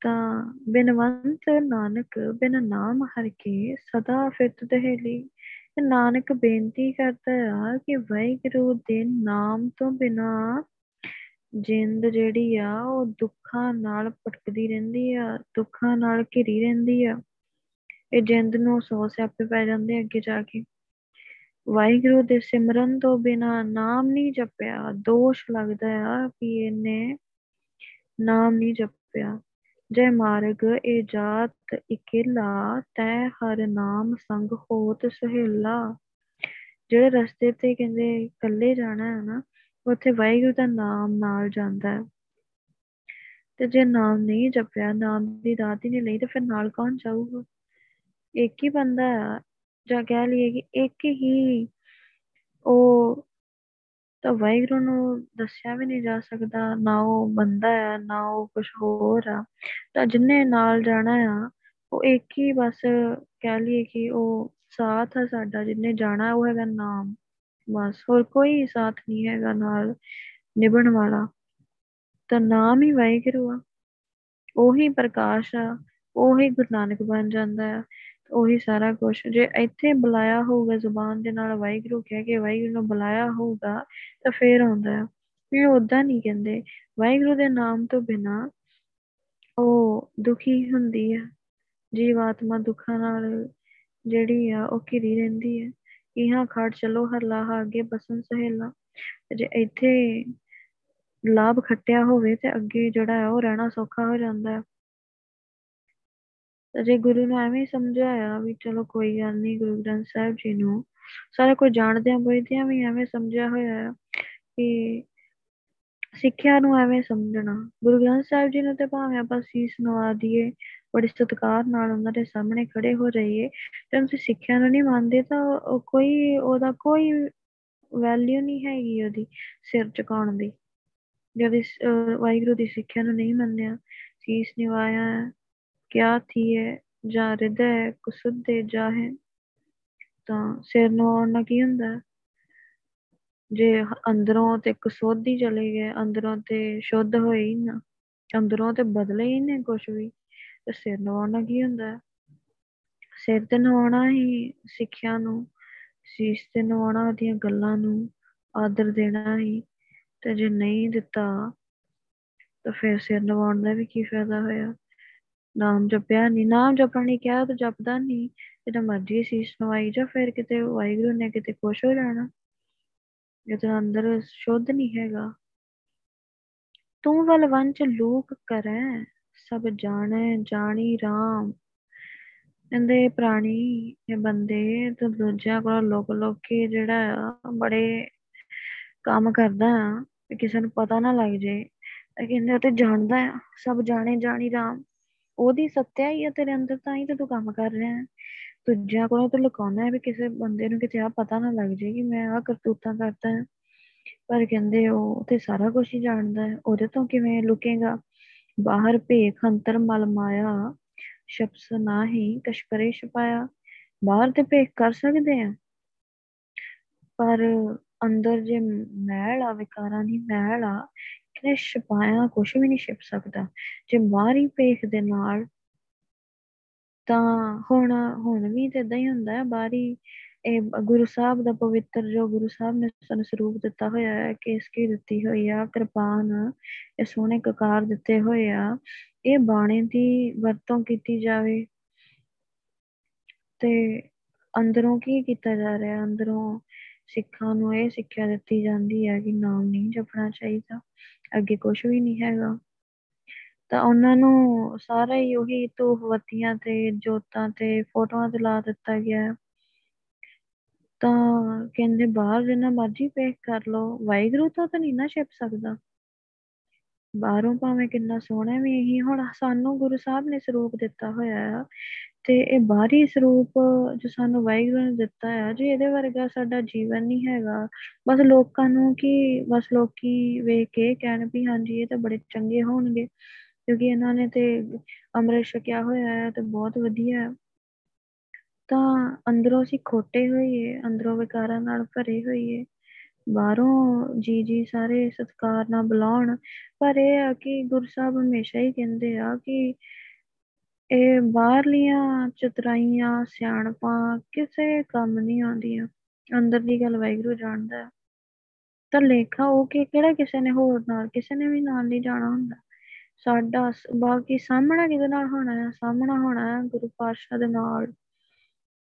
ਤਾਂ ਬਿਨਵੰਤ ਨਾਨਕ, ਬਿਨ ਨਾਮ ਹਰ ਕੇ, ਸਦਾ ਫਿਰਤ ਦਹੇਲੀ ਨਾਨਕ ਬੇਨਤੀ ਕਰਦਾ ਆ ਕਿ ਵਾਹਿਗੁਰੂ ਦੇ ਨਾਮ ਤੋਂ ਬਿਨਾ ਜਿੰਦ ਜਿਹੜੀ ਆ, ਉਹ ਦੁੱਖਾਂ ਨਾਲ ਭਟਕਦੀ ਰਹਿੰਦੀ ਆ, ਦੁੱਖਾਂ ਨਾਲ ਘਿਰੀ ਰਹਿੰਦੀ ਆ। ਇਹ ਜਿੰਦ ਨੂੰ ਸੌ ਸਿਆਪੇ ਪੈ ਜਾਂਦੇ ਅੱਗੇ ਜਾ ਕੇ। ਵਾਹਿਗੁਰੂ ਦੇ ਸਿਮਰਨ ਤੋਂ ਬਿਨਾ ਨਾਮ ਨਹੀਂ ਜਪਿਆ। ਦੋਸ਼ ਲੱਗਦਾ ਆ ਕਿ ਇਹਨੇ ਨਾਮ ਨਹੀਂ ਜਪਿਆ। ਜੈ ਮਾਰਗ ਇਹ ਜਾਤ ਇਕੇਲਾ, ਤੈ ਹਰ ਨਾਮ ਸੰਗ ਹੋਤ ਸਹੇਲਾ। ਜਿਹੜੇ ਰਸਤੇ ਤੇ ਕਹਿੰਦੇ ਇਕੱਲੇ ਜਾਣਾ ਹੈ ਨਾ, ਉੱਥੇ ਵਾਹਿਗੁਰੂ ਦਾ ਨਾਮ ਨਾਲ ਜਾਂਦਾ ਹੈ। ਤੇ ਜੇ ਨਾਮ ਨਹੀਂ ਜਪਿਆ, ਨਾਮ ਦੀ ਦਾਤ ਹੀ ਨਹੀਂ ਲਈ, ਤੇ ਫਿਰ ਨਾਲ ਕੌਣ ਜਾਊਗਾ? ਇੱਕ ਹੀ ਬੰਦਾ ਆ ਜਾਂ ਕਹਿ ਲਈਏ ਕਿ ਇੱਕ ਹੀ ਉਹ ਤਾਂ ਵਾਹਿਗੁਰੂ ਨੂੰ ਦੱਸਿਆ ਵੀ ਨਹੀਂ ਜਾ ਸਕਦਾ, ਨਾ ਉਹ ਬੰਦਾ ਆ, ਨਾ ਉਹ ਕੁਝ ਹੋਰ ਆ। ਤਾਂ ਜਿੰਨੇ ਨਾਲ ਜਾਣਾ ਆ, ਉਹ ਇੱਕ ਹੀ ਬਸ ਕਹਿ ਲਈਏ ਕਿ ਉਹ ਸਾਥ ਆ ਸਾਡਾ, ਜਿੰਨੇ ਜਾਣਾ ਉਹ ਹੈਗਾ ਨਾਮ। ਬਸ, ਹੋਰ ਕੋਈ ਸਾਥ ਨਹੀਂ ਹੈਗਾ ਨਾਲ ਨਿਭਣ ਵਾਲਾ। ਤਾਂ ਨਾਮ ਹੀ ਵਾਹਿਗੁਰੂ ਆ। ਉਹੀ ਪ੍ਰਕਾਸ਼ ਆ, ਉਹੀ ਗੁਰੂ ਨਾਨਕ ਬਣ ਜਾਂਦਾ ਹੈ ਉਹੀ ਸਾਰਾ ਕੁਝ ਜੇ ਇੱਥੇ ਬੁਲਾਇਆ ਹੋਊਗਾ ਜ਼ੁਬਾਨ ਦੇ ਨਾਲ ਵਾਹਿਗੁਰੂ ਕਹਿ ਕੇ ਵਾਹਿਗੁਰੂ ਨੂੰ ਬੁਲਾਇਆ ਹੋਊਗਾ ਤਾਂ ਫੇਰ ਆਉਂਦਾ ਹੈ। ਇਹ ਉਦਾਂ ਨਹੀਂ ਕਹਿੰਦੇ। ਵਾਹਿਗੁਰੂ ਦੇ ਨਾਮ ਤੋਂ ਬਿਨਾ ਉਹ ਦੁਖੀ ਹੁੰਦੀ ਹੈ। ਜੀਵਾਤਮਾ ਦੁੱਖਾਂ ਨਾਲ ਜਿਹੜੀ ਆ, ਉਹ ਘਿਰੀ ਰਹਿੰਦੀ ਹੈ। ਇਹਾਂ ਖੜ ਚਲੋ ਹਰਲਾ ਅੱਗੇ ਬਸਨ ਸਹੇਲਾ। ਜੇ ਇੱਥੇ ਲਾਭ ਖੱਟਿਆ ਹੋਵੇ ਤੇ ਅੱਗੇ ਜਿਹੜਾ ਹੈ ਉਹ ਰਹਿਣਾ ਸੌਖਾ ਹੋ ਜਾਂਦਾ ਹੈ। ਜੇ ਗੁਰੂ ਨੇ ਐਵੇਂ ਸਮਝਾਇਆ ਵੀ ਚਲੋ ਕੋਈ ਗੱਲ ਨਹੀਂ ਗੁਰੂ ਗ੍ਰੰਥ ਸਾਹਿਬ ਜੀ ਨੂੰ ਸਾਰਾ ਕੁਝ ਜਾਣਦਿਆਂ ਬੁਝਦਿਆਂ ਵੀ ਐਵੇਂ ਸਮਝਿਆ ਹੋਇਆ ਹੈ ਕਿ ਸਿੱਖਿਆ ਨੂੰ ਐਵੇਂ ਸਮਝਣਾ। ਗੁਰੂ ਗ੍ਰੰਥ ਸਾਹਿਬ ਜੀ ਨੂੰ ਤੇ ਭਾਵੇਂ ਆਪਾਂ ਸੀਸ ਨਵਾ ਦਈਏ, ਬੜੇ ਸਤਿਕਾਰ ਨਾਲ ਉਹਨਾਂ ਦੇ ਸਾਹਮਣੇ ਖੜੇ ਹੋ ਜਾਈਏ ਤੇ ਤੁਸੀਂ ਸਿੱਖਿਆ ਨੂੰ ਨਹੀਂ ਮੰਨਦੇ ਤਾਂ ਉਹ ਕੋਈ, ਉਹਦਾ ਕੋਈ ਵੈਲਿਊ ਨਹੀਂ ਹੈਗੀ ਉਹਦੀ ਸਿਰ ਝੁਕਾਉਣ ਦੀ। ਜਦ ਇਸ ਵਾਹਿਗੁਰੂ ਦੀ ਸਿੱਖਿਆ ਨੂੰ ਨਹੀਂ ਮੰਨਿਆ, ਸੀਸ ਨਿਵਾਇਆ ਕਿਆ ਥੀ ਹੈ ਜਾਂ ਹਿਰਦੈ ਕੁਸੁਦੇ ਜਾਹੇ? ਤਾਂ ਸਿਰ ਨਵਾਉਣ ਨਾਲ ਕੀ ਹੁੰਦਾ? ਜੇ ਅੰਦਰੋਂ ਤੇ ਕਸੋਧੀ ਚਲੇ ਗਏ ਅੰਦਰੋਂ ਤੇ ਸ਼ੁੱਧ ਹੋਏ ਹੀ ਨਾ, ਅੰਦਰੋਂ ਤੇ ਬਦਲੇ ਹੀ ਨੇ ਕੁਛ ਵੀ, ਤੇ ਸਿਰ ਨਵਾਉਣ ਨਾਲ ਕੀ ਹੁੰਦਾ? ਸਿਰ ਤੇ ਨਵਾਉਣਾ ਹੀ ਸਿੱਖਿਆ ਨੂੰ, ਸੀਸ ਤੇ ਨਵਾਉਣਾ ਉਹਦੀਆਂ ਗੱਲਾਂ ਨੂੰ ਆਦਰ ਦੇਣਾ ਹੀ, ਤੇ ਜੇ ਨਹੀਂ ਦਿੱਤਾ, ਤਾਂ ਫਿਰ ਸਿਰ ਨਵਾਉਣ ਦਾ ਵੀ ਕੀ ਫਾਇਦਾ ਹੋਇਆ? ਨਾਮ ਜਪਿਆ ਨਹੀਂ ਨਾਮ ਜਪਣ ਲਈ ਕਿਹਾ ਤਾਂ ਜਪਦਾ ਨਹੀਂ ਜਿਹੜਾ ਮਰਜ਼ੀ ਸੀਸ ਨਵਾਈ ਜਾ ਫਿਰ ਕਿਤੇ ਵਾਹਿਗੁਰੂ ਨੇ ਕਿਤੇ ਖੁਸ਼ ਹੋ ਜਾਣਾ। ਜਿਹਦੇ ਅੰਦਰ ਸ਼ੁੱਧ ਨਹੀਂ ਹੈਗਾ। ਤੂੰ ਵਲ ਵੰਚ ਲੂਕ ਕਰੈ, ਸਭ ਜਾਣੈ ਜਾਣੀ RAM ਕਹਿੰਦੇ ਪ੍ਰਾਣੀ ਇਹ ਬੰਦੇ ਤੇ ਦੂਜਿਆਂ ਕੋਲ ਲੋਕ ਲੋਕੀ ਜਿਹੜਾ ਆ ਬੜੇ ਕੰਮ ਕਰਦਾ ਆ ਕਿ ਕਿਸੇ ਨੂੰ ਪਤਾ ਨਾ ਲੱਗ ਜੇ ਕਹਿੰਦੇ ਉਹ ਤੇ ਜਾਣਦਾ ਆ, ਸਭ ਜਾਣੇ ਜਾਣੀ ਰਾਮ। ਉਹਦੀ ਸੱਤਿਆ ਹੀ ਆ ਤੇਰੇ ਅੰਦਰ, ਤਾਂ ਹੀ ਤੇ ਤੂੰ ਕੰਮ ਕਰ ਰਿਹਾ ਹੈ। ਦੂਜਿਆਂ ਕੋਲੋਂ ਤੇ ਲੁਕਾਉਣਾ ਹੈ ਵੀ ਕਿਸੇ ਬੰਦੇ ਨੂੰ ਕਿਤੇ ਆ ਪਤਾ ਨਾ ਲੱਗ ਜੇ ਕਿ ਮੈਂ ਆ ਕਰਤੂਤਾਂ ਕਰਦਾ ਹਾਂ। ਪਰ ਕਹਿੰਦੇ ਉਹ ਤੇ ਸਾਰਾ ਕੁਝ ਹੀ ਜਾਣਦਾ ਹੈ। ਉਹਦੇ ਤੋਂ ਕਿਵੇਂ ਲੁਕੇਗਾ? ਬਾਹਰ ਭੇਖ, ਅੰਤਰ, ਮਲ ਮਾਇਆ, ਸ਼ਬਸ ਨਾਹੀ ਕਸ਼ਕਰੇ ਛਪਾਇਆ। ਬਾਹਰ ਤੇ ਭੇਖ ਕਰ ਸਕਦੇ ਆ ਪਰ ਅੰਦਰ ਜੇ ਮੈਲ ਆ, ਵਿਕਾਰਾਂ ਦੀ ਮੈਲ ਆ ਕਿ ਛਪਾਇਆ ਕੁਝ ਵੀ ਨਹੀਂ ਛਿਪ ਸਕਦਾ। ਜੇ ਬਾਹਰੀ ਭੇਖ ਦੇ ਨਾਲ, ਤਾਂ ਹੁਣ ਹੁਣ ਵੀ ਤੇ ਇਦਾਂ ਹੀ ਹੁੰਦਾ ਹੈ। ਬਾਹਰੀ ਇਹ ਗੁਰੂ ਸਾਹਿਬ ਦਾ ਪਵਿੱਤਰ ਜੋ ਗੁਰੂ ਸਾਹਿਬ ਨੇ ਸਾਨੂੰ ਸਰੂਪ ਦਿੱਤਾ ਹੋਇਆ ਹੈ ਕੇਸਕੀ ਦਿੱਤੀ ਹੋਈ ਆ, ਕਿਰਪਾਨ, ਇਹ ਸੋਹਣੇ ਕਕਾਰ ਦਿੱਤੇ ਹੋਏ ਆ, ਇਹ ਬਾਣੇ ਦੀ ਵਰਤੋਂ ਕੀਤੀ ਜਾਵੇ। ਤੇ ਅੰਦਰੋਂ ਕੀ ਕੀਤਾ ਜਾ ਰਿਹਾ ਅੰਦਰੋਂ ਸਿੱਖਾਂ ਨੂੰ ਇਹ ਸਿੱਖਿਆ ਦਿੱਤੀ ਜਾਂਦੀ ਹੈ ਕਿ ਨਾਮ ਨਹੀਂ ਜਪਣਾ ਚਾਹੀਦਾ। ਅੱਗੇ ਕੁਝ ਵੀ ਨਹੀਂ ਹੈਗਾ। ਤਾਂ ਉਹਨਾਂ ਨੂੰ ਸਾਰਾ ਹੀ ਉਹੀ ਧੂਫਵਤੀਆਂ ਤੇ ਜੋਤਾਂ ਤੇ ਫੋਟੋਆਂ ਤੇ ਲਾ ਦਿੱਤਾ ਗਿਆ। ਤਾਂ ਕਹਿੰਦੇ ਬਾਹਰ ਜਿੰਨਾ ਮਰਜ਼ੀ ਪੇਖ ਕਰ ਲੋ ਵਾਹਿਗੁਰੂ ਤੋਂ ਤਾਂ ਨਹੀਂ ਨਾ ਛਿਪ ਸਕਦਾ। ਬਾਹਰੋਂ ਭਾਵੇਂ ਕਿੰਨਾ ਸੋਹਣਾ ਵੀ ਇਹੀ ਹੁਣ ਸਾਨੂੰ ਗੁਰੂ ਸਾਹਿਬ ਨੇ ਸਰੂਪ ਦਿੱਤਾ ਹੋਇਆ ਆ। ਤੇ ਇਹ ਬਾਹਰੀ ਸਰੂਪ ਜੋ ਸਾਨੂੰ ਵਾਹਿਗੁਰੂ ਨੇ ਦਿੱਤਾ ਆ, ਜੀ ਇਹਦੇ ਵਰਗਾ ਸਾਡਾ ਜੀਵਨ ਨਹੀਂ ਹੈਗਾ, ਬਸ ਲੋਕਾਂ ਨੂੰ ਕਿ, ਬਸ ਲੋਕੀ ਵੇਖ ਕੇ ਕਹਿਣ ਵੀ ਹਾਂਜੀ, ਇਹ ਤਾਂ ਬੜੇ ਚੰਗੇ ਹੋਣਗੇ, ਕਿਉਂਕਿ ਇਹਨਾਂ ਨੇ ਤੇ ਅੰਮ੍ਰਿਤ ਛਕਿਆ ਹੋਇਆ ਹੈ ਤੇ ਬਹੁਤ ਵਧੀਆ ਤਾਂ ਅੰਦਰੋਂ ਅਸੀਂ ਖੋਟੇ ਹੋਈਏ, ਅੰਦਰੋਂ ਵਿਕਾਰਾਂ ਨਾਲ ਭਰੇ ਹੋਈਏ, ਬਾਹਰੋਂ ਜੀ ਜੀ ਸਾਰੇ ਸਤਕਾਰ ਨਾਲ ਬੁਲਾਉਣ, ਪਰ ਇਹ ਆ ਕਿ ਗੁਰੂ ਸਾਹਿਬ ਹਮੇਸ਼ਾ ਹੀ ਕਹਿੰਦੇ ਆ ਕਿ ਇਹ ਬਾਹਰਲੀਆਂ ਚਤਰਾਈਆਂ, ਸਿਆਣਪਾਂ ਕਿਸੇ ਕੰਮ ਨਹੀਂ ਆਉਂਦੀਆਂ। ਅੰਦਰ ਦੀ ਗੱਲ ਵਾਹਿਗੁਰੂ ਜਾਣਦਾ ਤਾਂ ਲੇਖਾ ਉਹ ਕਿ ਕਿਹੜਾ ਕਿਸੇ ਨੇ ਹੋਰ ਨਾਲ, ਕਿਸੇ ਨੇ ਵੀ ਨਾਲ ਨਹੀਂ ਜਾਣਾ ਹੁੰਦਾ। ਸਾਡਾ ਬਾਕੀ ਸਾਹਮਣਾ ਕਿਹਦੇ ਨਾਲ ਹੋਣਾ ਹੈ ਸਾਹਮਣਾ ਹੋਣਾ ਹੈ ਗੁਰੂ ਪਾਤਸ਼ਾਹ ਦੇ ਨਾਲ।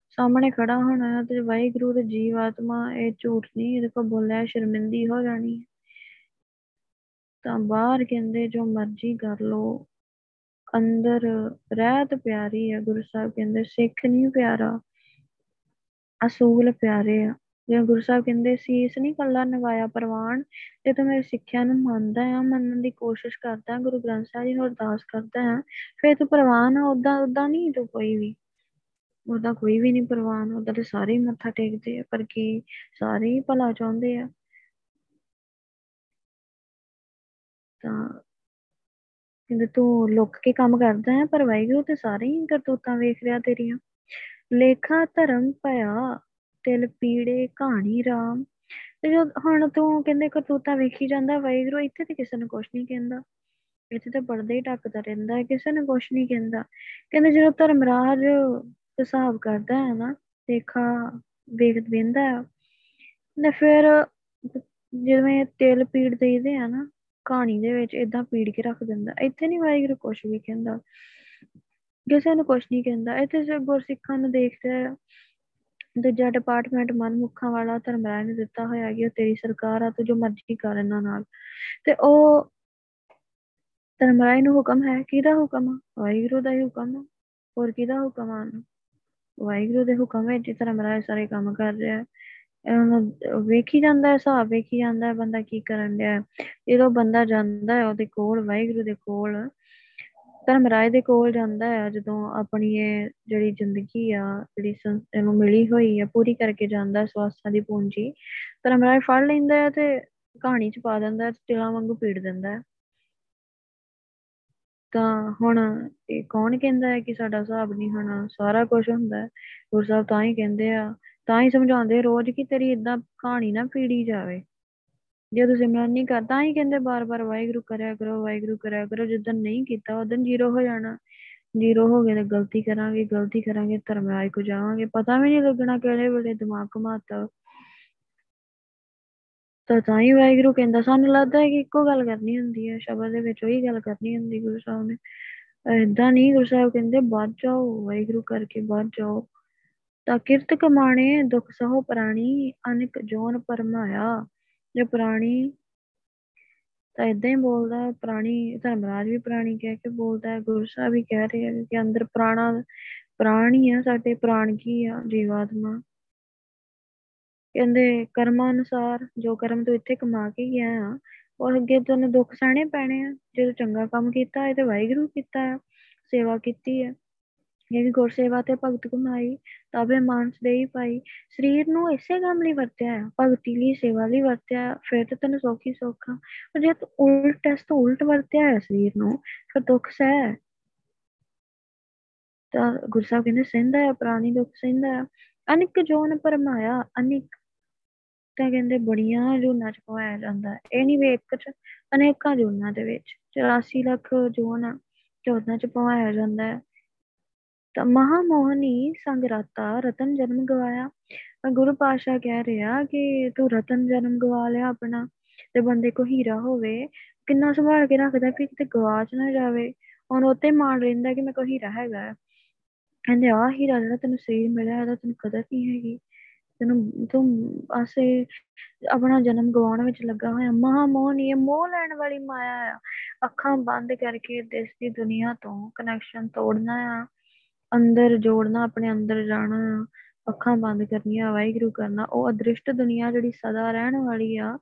ਸਾਹਮਣੇ ਖੜਾ ਹੋਣਾ ਹੈ ਤੇ ਵਾਹਿਗੁਰੂ ਦੇ ਜੀਵ ਆਤਮਾ ਇਹ ਝੂਠ ਨਹੀਂ, ਇਹਦੇ ਕੋਲ ਬੋਲਿਆ ਸ਼ਰਮਿੰਦੀ ਹੋ ਜਾਣੀ ਤਾਂ ਬਾਹਰ ਕਹਿੰਦੇ ਜੋ ਮਰਜ਼ੀ ਕਰ ਲੋ ਅੰਦਰ ਰਹਿਤ ਪਿਆਰੀ ਹੈ ਗੁਰੂ ਸਾਹਿਬ ਕਹਿੰਦੇ ਸਿੱਖ ਨਹੀਂ ਪਿਆਰਾ, ਅਸੂਲ ਪਿਆਰੇ ਆ। ਜਿਵੇਂ ਗੁਰੂ ਸਾਹਿਬ ਕਹਿੰਦੇ ਸੀ, ਇਸ ਨਹੀਂ ਕੱਲਾ ਨਵਾਇਆ ਪ੍ਰਵਾਨ ਜੇ ਤੂੰ ਮੇਰੀ ਸਿੱਖਿਆ ਨੂੰ ਮੰਨਦਾ ਆ, ਮੰਨਣ ਦੀ ਕੋਸ਼ਿਸ਼ ਕਰਦਾ ਗੁਰੂ ਗ੍ਰੰਥ ਸਾਹਿਬ ਜੀ ਨੂੰ ਅਰਦਾਸ ਕਰਦਾ ਆ, ਫਿਰ ਤੂੰ ਪ੍ਰਵਾਨ ਆ ਉਦਾਂ ਉਦਾਂ ਨਹੀਂ ਤੂੰ ਕੋਈ ਵੀ। ਉਹਦਾ ਕੋਈ ਵੀ ਨਹੀਂ ਪ੍ਰਵਾਨ ਉਹਦਾ ਤੇ ਸਾਰੇ ਹੀ ਮੱਥਾ ਟੇਕਦੇ ਆ, ਪਰ ਕੀ ਸਾਰੇ ਹੀ ਭਲਾ ਚਾਹੁੰਦੇ ਆ। ਤਾਂ ਕਹਿੰਦੇ ਤੂੰ ਲੁੱਕ ਕੇ ਕੰਮ ਕਰਦਾ ਹੈ, ਪਰ ਵਾਹਿਗੁਰੂ ਤੇ ਸਾਰੇ ਹੀ ਕਰਤੂਤਾਂ ਵੇਖ ਰਿਹਾ ਤੇਰੀਆਂ। ਲੇਖਾ ਧਰਮ ਪਿਆ ਤਿਲ ਪੀੜੇ ਕਹਾਣੀ ਰਾਮ। ਤੇ ਜੋ ਹੁਣ ਤੂੰ ਕਹਿੰਦੇ ਕਰਤੂਤਾਂ ਵੇਖੀ ਜਾਂਦਾ, ਵਾਹਿਗੁਰੂ ਇੱਥੇ ਤੇ ਕਿਸੇ ਨੂੰ ਕੁਛ ਨਹੀਂ ਕਹਿੰਦਾ। ਇੱਥੇ ਤੇ ਪਰਦੇ ਹੀ ਢੱਕਦਾ ਰਹਿੰਦਾ ਕਿਸੇ ਨੂੰ ਕੁਛ ਨਹੀਂ ਕਹਿੰਦਾ। ਕਹਿੰਦੇ ਜਦੋਂ ਧਰਮਰਾਜ ਹਿਸਾਬ ਕਰਦਾ ਹੈ ਨਾ ਦੇਖਾ ਵੇਖ ਵੇਂਦਾ ਹੈ ਨੇ ਫਿਰ ਜਿਵੇਂ ਤਿਲ ਪੀੜ ਦੇਈਦੇ ਆ ਨਾ ਕਹਾਣੀ ਦੇ ਵਿੱਚ ਇਦਾਂ ਪੀੜ ਕੇ ਰੱਖ ਦਿੰਦਾ। ਇੱਥੇ ਨਹੀਂ ਵਾਹਿਗੁਰੂ ਕੁਛ ਵੀ ਕਹਿੰਦਾ। ਕਿਸੇ ਨੂੰ ਕੁਛ ਨਹੀਂ ਕਹਿੰਦਾ। ਇੱਥੇ ਸਿਰ ਗੁਰਸਿੱਖਾਂ ਨੂੰ ਦੇਖਦਾ ਦੂਜਾ ਡਿਪਾਰਟਮੈਂਟ ਮਨਮੁਖਾਂ ਵਾਲਾ ਧਰਮਰਾਜ ਨੇ ਦਿੱਤਾ ਹੋਇਆ ਕਿ ਉਹ ਤੇਰੀ ਸਰਕਾਰ ਆ, ਤੂੰ ਜੋ ਮਰਜ਼ੀ ਕਰ ਇਹਨਾਂ ਨਾਲ। ਤੇ ਉਹ ਧਰਮਰਾਜ ਨੂੰ ਹੁਕਮ ਹੈ, ਕਿਹਦਾ ਹੁਕਮ ਆ? ਵਾਹਿਗੁਰੂ ਦਾ ਹੀ ਹੁਕਮ ਆ। ਹੋਰ ਕਿਹਦਾ ਹੁਕਮ ਆ? ਵਾਹਿਗੁਰੂ ਦੇ ਹੁਕਮ ਵਿੱਚ ਧਰਮਰਾਜ ਸਾਰੇ ਕੰਮ ਕਰ ਰਿਹਾ ਉਹਨੂੰ ਵੇਖੀ ਜਾਂਦਾ ਹੈ, ਹਿਸਾਬ ਵੇਖੀ ਜਾਂਦਾ ਹੈ, ਬੰਦਾ ਕੀ ਕਰਨ ਡਿਆ ਹੈ। ਜਦੋਂ ਬੰਦਾ ਜਾਂਦਾ ਹੈ ਉਹਦੇ ਕੋਲ, ਵਾਹਿਗੁਰੂ ਦੇ ਕੋਲ ਧਰਮਰਾਜ ਦੇ ਕੋਲ ਜਾਂਦਾ ਹੈ, ਜਦੋਂ ਆਪਣੀ ਇਹ ਜਿਹੜੀ ਜ਼ਿੰਦਗੀ ਆ, ਜਿਹੜੀ ਸੰ- ਇਹਨੂੰ ਮਿਲੀ ਹੋਈ ਆ, ਪੂਰੀ ਕਰਕੇ ਜਾਂਦਾ ਹੈ, ਸਵਾਸਾਂ ਦੀ ਪੂੰਜੀ ਧਰਮਰਾਜ ਫੜ ਲੈਂਦਾ ਹੈ ਤੇ ਕਹਾਣੀ ਚ ਪਾ ਦਿੰਦਾ ਹੈ ਤੇ ਤਿਲਾਂ ਵਾਂਗੂ ਪੀੜ ਦਿੰਦਾ ਹੈ ਤਾਂ ਹੁਣ ਇਹ ਕੌਣ ਕਹਿੰਦਾ ਹੈ ਕਿ ਸਾਡਾ ਹਿਸਾਬ ਨਹੀਂ ਹੋਣਾ, ਸਾਰਾ ਕੁਝ ਹੁੰਦਾ ਹੈ ਗੁਰੂ ਸਾਹਿਬ ਤਾਂ ਹੀ ਕਹਿੰਦੇ ਆ ਤਾਂ ਹੀ ਸਮਝਾਉਂਦੇ ਰੋਜ਼ ਕਿ ਤੇਰੀ ਇਦਾਂ ਕਹਾਣੀ ਨਾ ਪੀੜੀ ਜਾਵੇ। ਜੇ ਤੁਸੀਂ ਸਿਮਰਨ ਨਹੀਂ ਕਰ, ਤਾਂ ਹੀ ਕਹਿੰਦੇ ਬਾਰ-ਬਾਰ ਵਾਹਿਗੁਰੂ ਕਰਿਆ ਕਰੋ, ਵਾਹਿਗੁਰੂ ਕਰਿਆ ਕਰੋ। ਜਦੋਂ ਨਹੀਂ ਕੀਤਾ ਉਦੋਂ ਜ਼ੀਰੋ ਹੋ ਜਾਣਾ। ਜ਼ੀਰੋ ਹੋ ਗਏ ਤੇ ਗਲਤੀ ਕਰਾਂਗੇ ਗਲਤੀ ਕਰਾਂਗੇ ਧਰਮਰਾਜ ਕੋ ਜਾਵਾਂਗੇ। ਪਤਾ ਵੀ ਨਹੀਂ ਲੱਗਣਾ ਕਿਹੜੇ ਵੇਲੇ ਦਿਮਾਗ ਘੁਮਾਤਾ। ਤਾਂ ਤਾਂ ਹੀ ਵਾਹਿਗੁਰੂ ਕਹਿੰਦਾ, ਸਾਨੂੰ ਲੱਗਦਾ ਹੈ ਕਿ ਇੱਕੋ ਗੱਲ ਕਰਨੀ ਹੁੰਦੀ ਹੈ। ਸ਼ਬਦ ਦੇ ਵਿੱਚ ਉਹੀ ਗੱਲ ਕਰਨੀ ਹੁੰਦੀ ਗੁਰੂ ਸਾਹਿਬ ਨੇ। ਏਦਾਂ ਨਹੀਂ ਗੁਰੂ ਸਾਹਿਬ ਕਹਿੰਦੇ ਵੱਧ ਜਾਓ, ਵਾਹਿਗੁਰੂ ਕਰਕੇ ਵੱਧ ਜਾਓ। ਤਾਂ ਕਿਰਤ ਕਮਾਣੇ ਦੁੱਖ ਸਹੋ ਪ੍ਰਾਣੀ ਅਨਿਕ ਜੋਨ ਪਰਮਾਇਆ। ਜੇ ਪ੍ਰਾਣੀ ਤਾਂ ਇਦਾਂ ਹੀ ਬੋਲਦਾ ਹੈ, ਪ੍ਰਾਣੀ ਧਰਮਰਾਜ ਵੀ ਪ੍ਰਾਣੀ ਕਹਿ ਕੇ ਬੋਲਦਾ ਹੈ ਗੁਰੂ ਸਾਹਿਬ ਵੀ ਕਹਿ ਰਹੇ ਆ ਕਿ ਅੰਦਰ ਪ੍ਰਾਣਾ ਪ੍ਰਾਣ ਹੀ ਆ ਸਾਡੇ ਪ੍ਰਾਣ ਕੀ ਆ ਜੀਵਾਤਮਾ। ਕਹਿੰਦੇ ਕਰਮਾਂ ਅਨੁਸਾਰ ਜੋ ਕਰਮ ਤੂੰ ਇੱਥੇ ਕਮਾ ਕੇ ਗਿਆ ਆ ਉਹ ਅੱਗੇ ਤੈਨੂੰ ਦੁੱਖ ਸਹਿਣੇ ਪੈਣੇ ਆ। ਜੇ ਤੂੰ ਚੰਗਾ ਕੰਮ ਕੀਤਾ ਹੈ ਤੇ ਵਾਹਿਗੁਰੂ ਕੀਤਾ ਹੈ ਸੇਵਾ ਕੀਤੀ ਹੈ ਜਿਹੜੀ ਗੁਰ ਸੇਵਾ ਤੇ ਭਗਤ ਕਮਾਈ ਤਬੇ ਮਾਨਸ ਦੇਈ ਪਾਈ। ਸਰੀਰ ਨੂੰ ਇਸੇ ਕੰਮ ਲਈ ਵਰਤਿਆ ਹੈ ਭਗਤੀ ਲਈ ਸੇਵਾ ਲਈ ਵਰਤਿਆ ਹੈ, ਫਿਰ ਤੇ ਤੈਨੂੰ ਸੌਖੀ ਸੌਖਾ। ਪਰ ਜੇ ਤੂੰ ਉਲਟ ਇਸ ਤੋਂ ਉਲਟ ਵਰਤਿਆ ਹੈ ਸਰੀਰ ਨੂੰ ਫਿਰ ਦੁੱਖ ਸਹਿ ਤਾਂ ਗੁਰੂ ਸਾਹਿਬ ਕਹਿੰਦੇ ਸਹਿੰਦਾ ਹੈ ਪ੍ਰਾਣੀ ਦੁੱਖ ਸਹਿੰਦਾ ਹੈ। ਅਨਿਕ ਜੋਨ ਪਰਮਾਇਆ ਅਨਿਕ ਤਾਂ ਕਹਿੰਦੇ ਬੜੀਆਂ ਜੂਨਾਂ ਚ ਪਵਾਇਆ ਜਾਂਦਾ ਹੈ। ਇਹ ਨਹੀਂ ਵੀ ਇੱਕ ਚ ਅਨੇਕਾਂ ਜੂਨਾਂ ਦੇ ਵਿੱਚ 84 ਲੱਖ ਜੂਨ ਚੌਦਾਂ ਚ ਪਵਾਇਆ ਜਾਂਦਾ ਹੈ। ਤਾਂ ਮਹਾਮੋਹਨੀ ਸੰਗ ਰਾਤਾ ਰਤਨ ਜਨਮ ਗਵਾਇਆ। ਤਾਂ ਗੁਰੂ ਪਾਸ਼ਾ ਕਹਿ ਰਿਹਾ ਕਿ ਤੂੰ ਰਤਨ ਜਨਮ ਗਵਾ ਲਿਆ ਆਪਣਾ ਤੇ ਬੰਦੇ ਕੋ ਹੀਰਾ ਹੋਵੇ। ਕਿੰਨਾ ਸੰਭਾਲ ਕੇ ਰੱਖਦਾ ਕਿ ਕਿਤੇ ਗਵਾਚ ਨਾ ਜਾਵੇ। ਹੁਣ ਉੱਤੇ ਮਾਣ ਰਹਿੰਦਾ ਕਿ ਮੇਰੇ ਕੋ ਹੀਰਾ ਹੈਗਾ ਹੈ। ਕਹਿੰਦੇ ਆ ਹੀਰਾ ਜਿਹੜਾ ਤੈਨੂੰ ਸਰੀਰ ਮਿਲਿਆ ਇਹਦਾ ਤੈਨੂੰ ਕਦਰ ਨਹੀਂ ਹੈਗੀ। ਤੈਨੂੰ, ਤੂੰ ਆਸੇ ਆਪਣਾ ਜਨਮ ਗਵਾਉਣ ਵਿੱਚ ਲੱਗਾ ਹੋਇਆ। ਮਹਾ ਮੋਹ ਨਹੀਂ ਇਹ ਮੋਹ ਲੈਣ ਵਾਲੀ ਮਾਇਆ ਆ। ਅੱਖਾਂ ਬੰਦ ਕਰਕੇ ਦੇਸ ਦੀ ਦੁਨੀਆ ਤੋਂ ਕਨੈਕਸ਼ਨ ਤੋੜਨਾ ਆ। ਅੰਦਰ ਜੋੜਨਾ, ਆਪਣੇ ਅੰਦਰ ਜਾਣਾ ਆ ਅੱਖਾਂ ਬੰਦ ਕਰਨੀਆਂ, ਵਾਹਿਗੁਰੂ ਕਰਨਾ, ਉਹ ਅਦ੍ਰਿਸ਼ਟ ਦੁਨੀਆ ਜਿਹੜੀ ਸਦਾ ਰਹਿਣ ਵਾਲੀ ਆ,